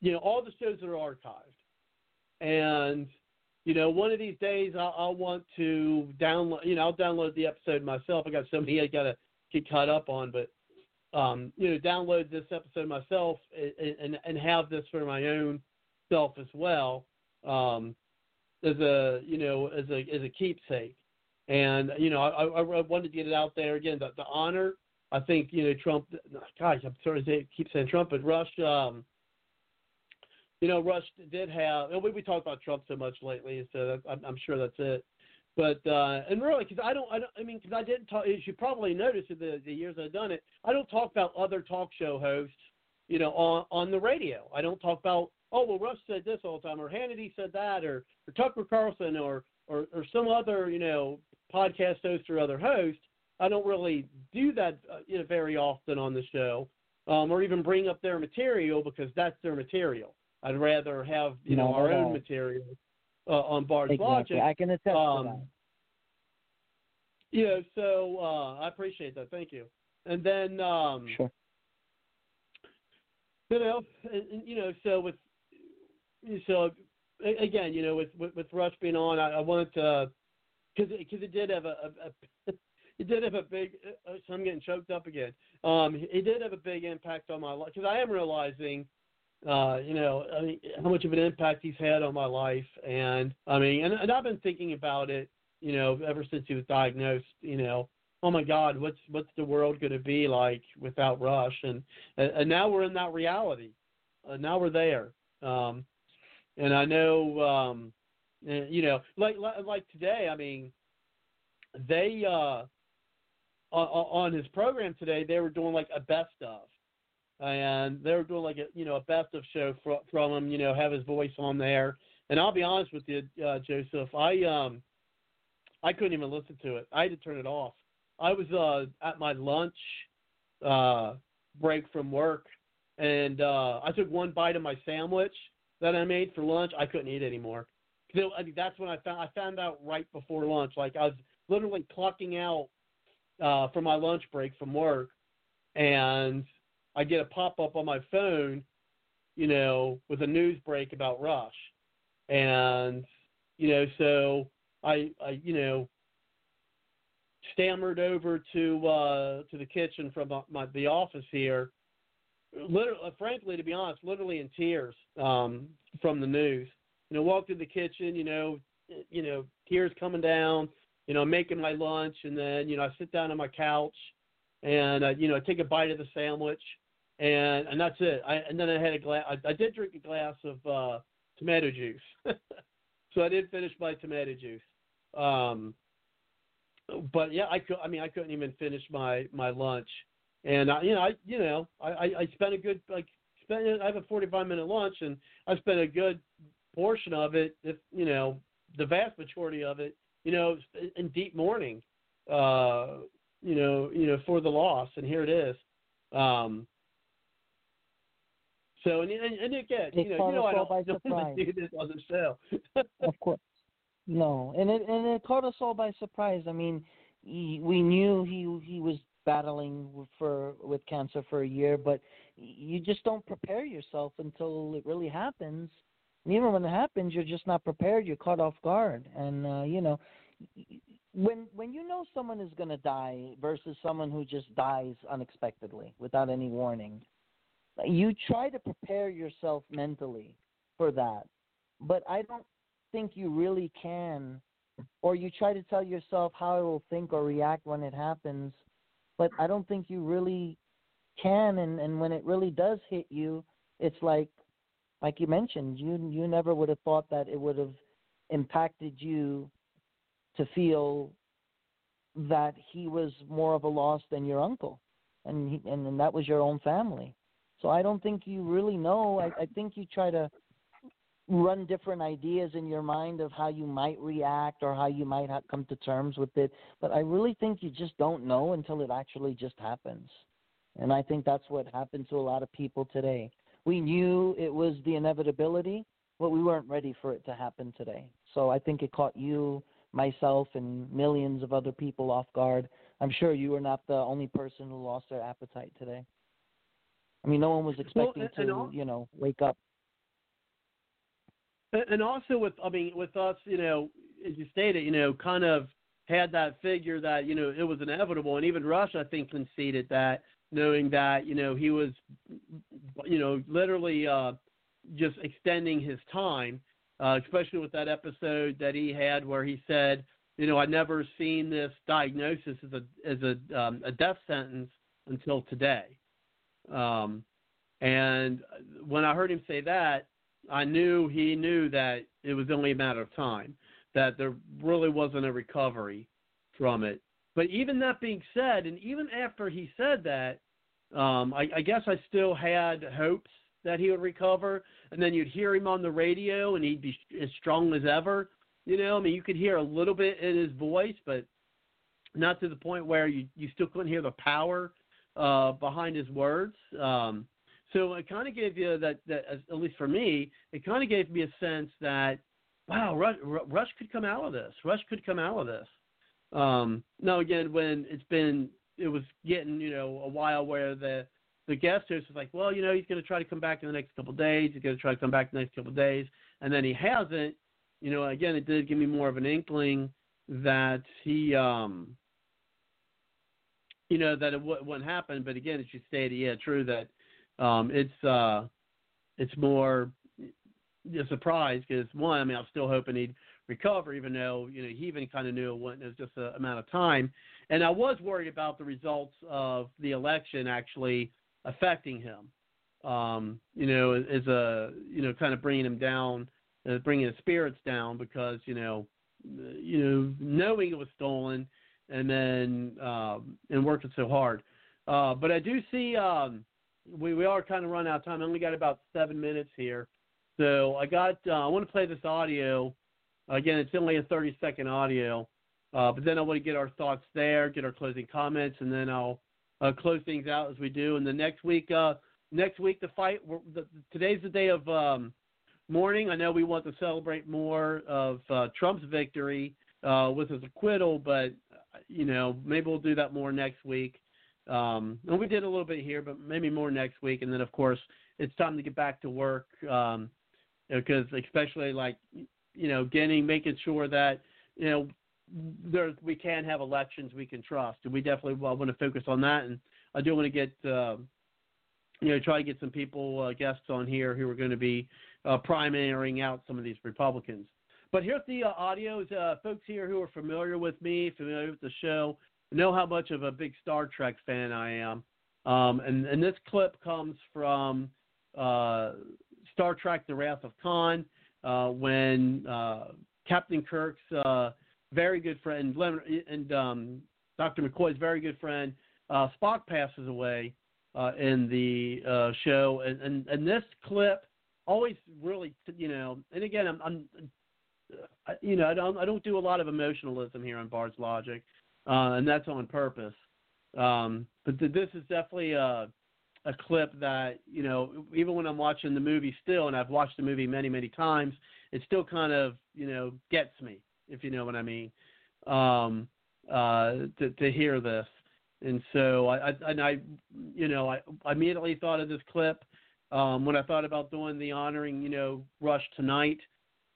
you know all the shows are archived, and you know one of these days I'll, I'll want to download. You know I'll download the episode myself. I got so many I got to get caught up on, but um, you know download this episode myself and, and and have this for my own self as well um, as a you know as a as a keepsake. And you know I, I I wanted to get it out there again. The, the honor I think you know Trump. Gosh, I'm sorry to keep saying Trump, but Rush. Um, you know, Rush did have. And we we talked about Trump so much lately, so I'm, I'm sure that's it. But uh, and really, because I don't, I don't, I mean, because I didn't talk. As you probably noticed in the, the years I've done it, I don't talk about other talk show hosts, you know, on on the radio. I don't talk about, oh well, Rush said this all the time, or Hannity said that, or or Tucker Carlson, or or or some other, you know, podcast host or other host. I don't really do that uh, you know, very often on the show, um, or even bring up their material because that's their material. I'd rather have you know Not our at own material uh, on Bard's exactly Logic. i can attest Um, to that You know, so uh, I appreciate that. Thank you. And then, um, sure you know, and, and, you know, so with so again, you know, with with, with Rush being on, I, I wanted to because because it did have a, a, a it did have a big. Uh, so I'm getting choked up again. Um, it did have a big impact on my life because I am realizing, uh, you know, I mean, how much of an impact he's had on my life, and I mean, and, and I've been thinking about it, you know, ever since he was diagnosed. You know, oh my God, what's what's the world going to be like without Rush? And and now we're in that reality. Uh, now we're there. Um, and I know, um, you know, like like like today, I mean, they uh on, his program today they were doing like a best of, and they were doing like a you know a best of show from from him. You know, have his voice on there. And I'll be honest with you, uh, Joseph, I um I couldn't even listen to it. I had to turn it off. I was uh at my lunch uh break from work and uh I took one bite of my sandwich that I made for lunch. I couldn't eat anymore. Know, I mean, that's when I found I found out right before lunch. Like I was literally clocking out uh for my lunch break from work and I get a pop up on my phone, you know, with a news break about Rush. And you know, so I I you know stammered over to uh to the kitchen from my, my the office here literally frankly to be honest literally in tears um from the news you know walked to the kitchen you know you know tears coming down you know making my lunch and then you know I sit down on my couch and uh, you know I take a bite of the sandwich and and that's it I and then I had a glass I, I did drink a glass of uh tomato juice so I did finish my tomato juice um but yeah, I could. I mean, I couldn't even finish my my lunch, and I, you know, I you know, I I I spent a good like spent. I have a forty five minute lunch, and I spent a good portion of it, if you know, the vast majority of it, you know, in deep mourning, uh, you know, you know, for the loss, and here it is. Um, so and and, and again, you know, you know, I don't normally do this on the show. of course. No, and it and it caught us all by surprise. I mean, he, we knew he he was battling for with cancer for a year, but you just don't prepare yourself until it really happens. Even when it happens, you're just not prepared. You're caught off guard, and uh, you know, when when you know someone is going to die versus someone who just dies unexpectedly without any warning, you try to prepare yourself mentally for that. But I don't think you really can, or you try to tell yourself how it will think or react when it happens, but I don't think you really can. And and when it really does hit you, it's like like you mentioned, you you never would have thought that it would have impacted you to feel that he was more of a loss than your uncle, and he, and, and that was your own family. So I don't think you really know. I, I think you try to run different ideas in your mind of how you might react or how you might come to terms with it. But I really think you just don't know until it actually just happens. And I think that's what happened to a lot of people today. We knew it was the inevitability, but we weren't ready for it to happen today. So I think it caught you, myself, and millions of other people off guard. I'm sure you were not the only person who lost their appetite today. I mean, no one was expecting and to, you know, wake up. And- And also with, I mean, with us, you know, as you stated, you know, kind of had that figure that you know it was inevitable, and even Rush, I think, conceded that, knowing that you know he was, you know, literally uh, just extending his time, uh, especially with that episode that he had where he said, you know, I'd never seen this diagnosis as a as a um, a death sentence until today. Um, and when I heard him say that, I knew he knew that it was only a matter of time, that there really wasn't a recovery from it. But even that being said, and even after he said that, um, I, I guess I still had hopes that he would recover. And then you'd hear him on the radio, and he'd be as strong as ever. You know, I mean, you could hear a little bit in his voice, but not to the point where you you still couldn't hear the power uh, behind his words. Um, so it kind of gave you that, that, at least for me, it kind of gave me a sense that, wow, Rush, Rush could come out of this. Rush could come out of this. Um, now again, when it's been, it was getting, you know, a while where the the guest host was like, well, you know, he's going to try to come back in the next couple of days. He's going to try to come back in the next couple of days, and then he hasn't. You know, again, it did give me more of an inkling that he, um, you know, that it w- wouldn't happen. But again, as you stated, yeah, true that um, it's uh, it's more a surprise because one, I mean, I was still hoping he'd recover, even though you know he even kind of knew it wasn't. It was just a amount of time, and I was worried about the results of the election actually affecting him. Um, you know, as a you know, kind of bringing him down uh, bringing his spirits down because you know, you know, knowing it was stolen, and then um, and working so hard. Uh, but I do see um, we we are kind of run out of time. I only got about seven minutes here, so I got uh, I want to play this audio. Again, it's only a 30 second audio, uh, but then I want to get our thoughts there, get our closing comments, and then I'll uh, close things out as we do. And the next week, uh, next week the fight. The, today's the day of um, mourning. I know we want to celebrate more of uh, Trump's victory uh, with his acquittal, but you know maybe we'll do that more next week. Um, and we did a little bit here, but maybe more next week. And then of course it's time to get back to work um, because especially like you know getting making sure that you know there we can have elections we can trust, and we definitely well, want to focus on that. And I do want to get uh, you know try to get some people uh, guests on here who are going to be uh, primarying out some of these Republicans. But here's the uh, audios. Uh, folks here who are familiar with me, familiar with the show, know how much of a big Star Trek fan I am. Um, and, and this clip comes from uh, Star Trek: The Wrath of Khan, uh, when uh, Captain Kirk's uh, very good friend and um, Dr. McCoy's very good friend uh, Spock passes away uh, in the uh, show, and, and and this clip always really you know, and again I'm, I'm I- you know I don't I don't do a lot of emotionalism here on Bard's Logic, and that's on purpose. Um, but th- this is definitely a a clip that you know even when I'm watching the movie still, and I've watched the movie many many times, it still kind of you know gets me if you know what I mean. Um, uh, to to hear this, and so I, I and I you know I, I immediately thought of this clip um, when I thought about doing the honoring you know Rush tonight.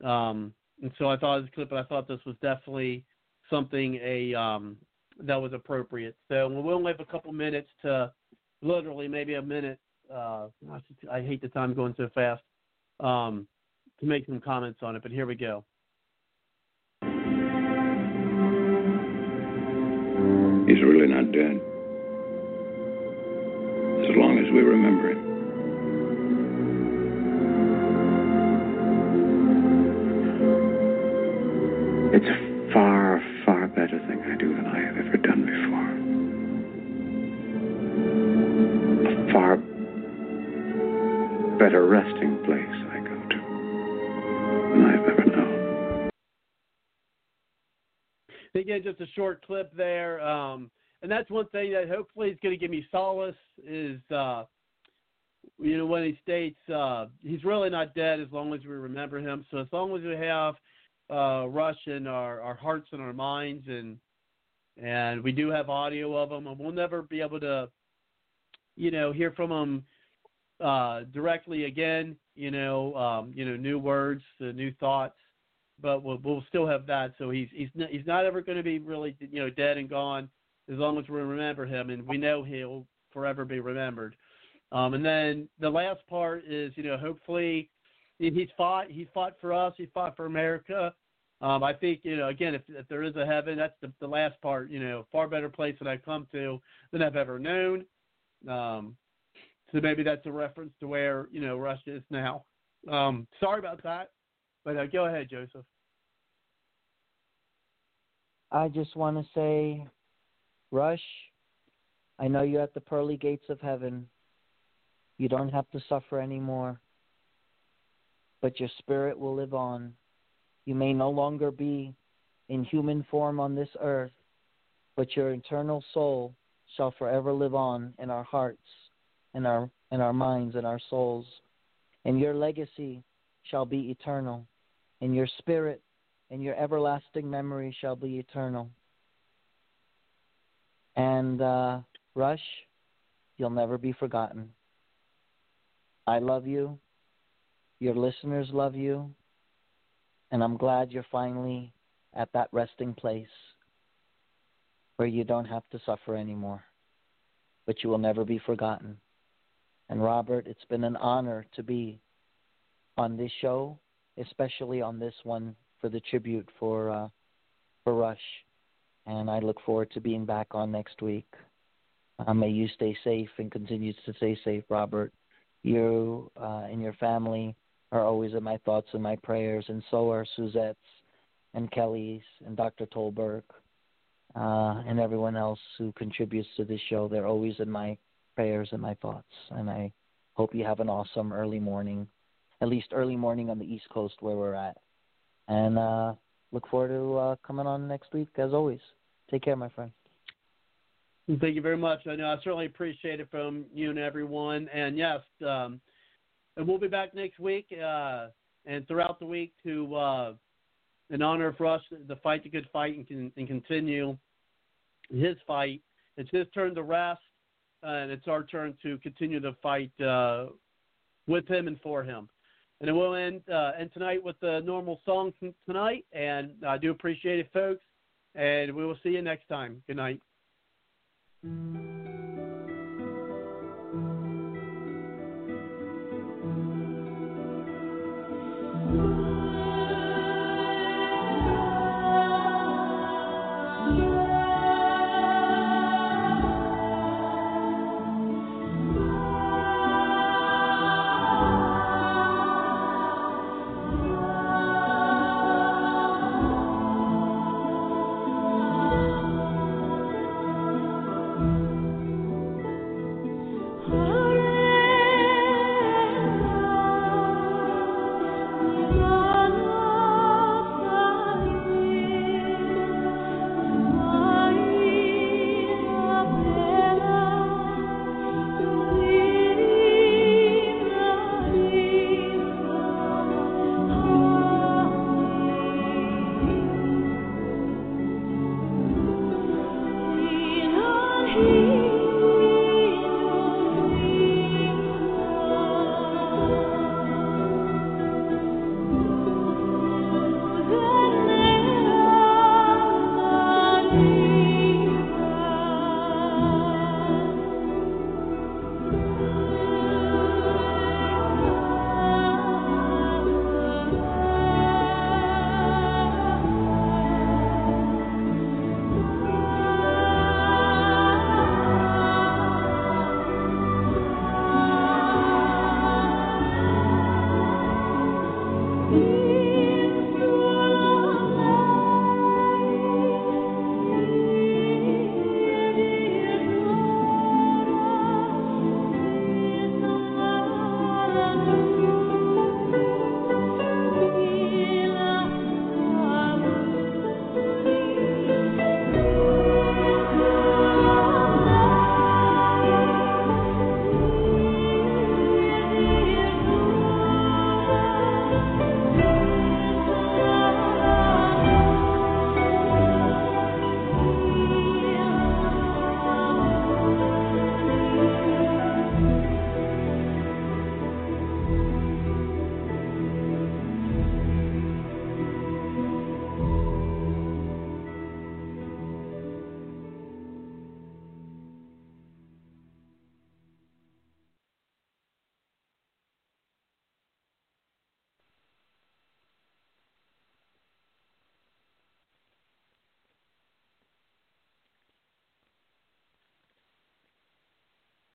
Um, and so I thought of this clip, but I thought this was definitely something a um, that was appropriate. So we only have a couple minutes to, literally maybe a minute. Uh, I hate the time going so fast. Um, to make some comments on it, but here we go. He's really not dead. As long as we remember him. It's a far, far better thing I do than I far better resting place I go to than I've ever known. Again, just a short clip there. Um, and that's one thing that hopefully is going to give me solace is, uh, you know, when he states uh, he's really not dead as long as we remember him. So as long as we have uh, Rush in our, our hearts and our minds, and and we do have audio of him, and we'll never be able to, you know, hear from him uh, directly again. You know, um, you know, new words, uh, new thoughts, but we'll, we'll still have that. So he's he's not, he's not ever going to be really you know dead and gone as long as we remember him, and we know he'll forever be remembered. Um, and then the last part is you know hopefully he- he's fought he fought for us he fought for America. Um, I think you know again if, if there is a heaven that's the, the last part you know far better place that I've come to than I've ever known. Um, so maybe that's a reference to where you know Russia is now. Um, sorry about that, but uh, go ahead, Joseph. I just want to say, Rush, I know you're at the pearly gates of heaven. You don't have to suffer anymore, but your spirit will live on. You may no longer be in human form on this earth, but your eternal soul shall forever live on in our hearts, in our in our minds, and our souls. And your legacy shall be eternal, and your spirit and your everlasting memory shall be eternal. And uh, Rush, you'll never be forgotten. I love you. Your listeners love you. And I'm glad you're finally at that resting place where you don't have to suffer anymore. But you will never be forgotten. And Robert, it's been an honor to be on this show, especially on this one for the tribute for uh, for Rush. And I look forward to being back on next week. Uh, may you stay safe and continue to stay safe, Robert. You uh, and your family, are always in my thoughts and my prayers, and so are Suzette's and Kelly's and Dr. Tolberg uh, and everyone else who contributes to this show. They're always in my prayers and my thoughts, and I hope you have an awesome early morning, at least early morning on the East Coast where we're at. And uh, look forward to uh, coming on next week, as always. Take care, my friend. Thank you very much. I know I certainly appreciate it from you and everyone. And yes, um, and we'll be back next week uh, and throughout the week to, in honor of Rush, the fight the good fight and, can, and continue his fight. It's his turn to rest, uh, and it's our turn to continue the fight uh, with him and for him. And we'll end uh, end tonight with the normal song tonight. And I do appreciate it, folks. And we will see you next time. Good night.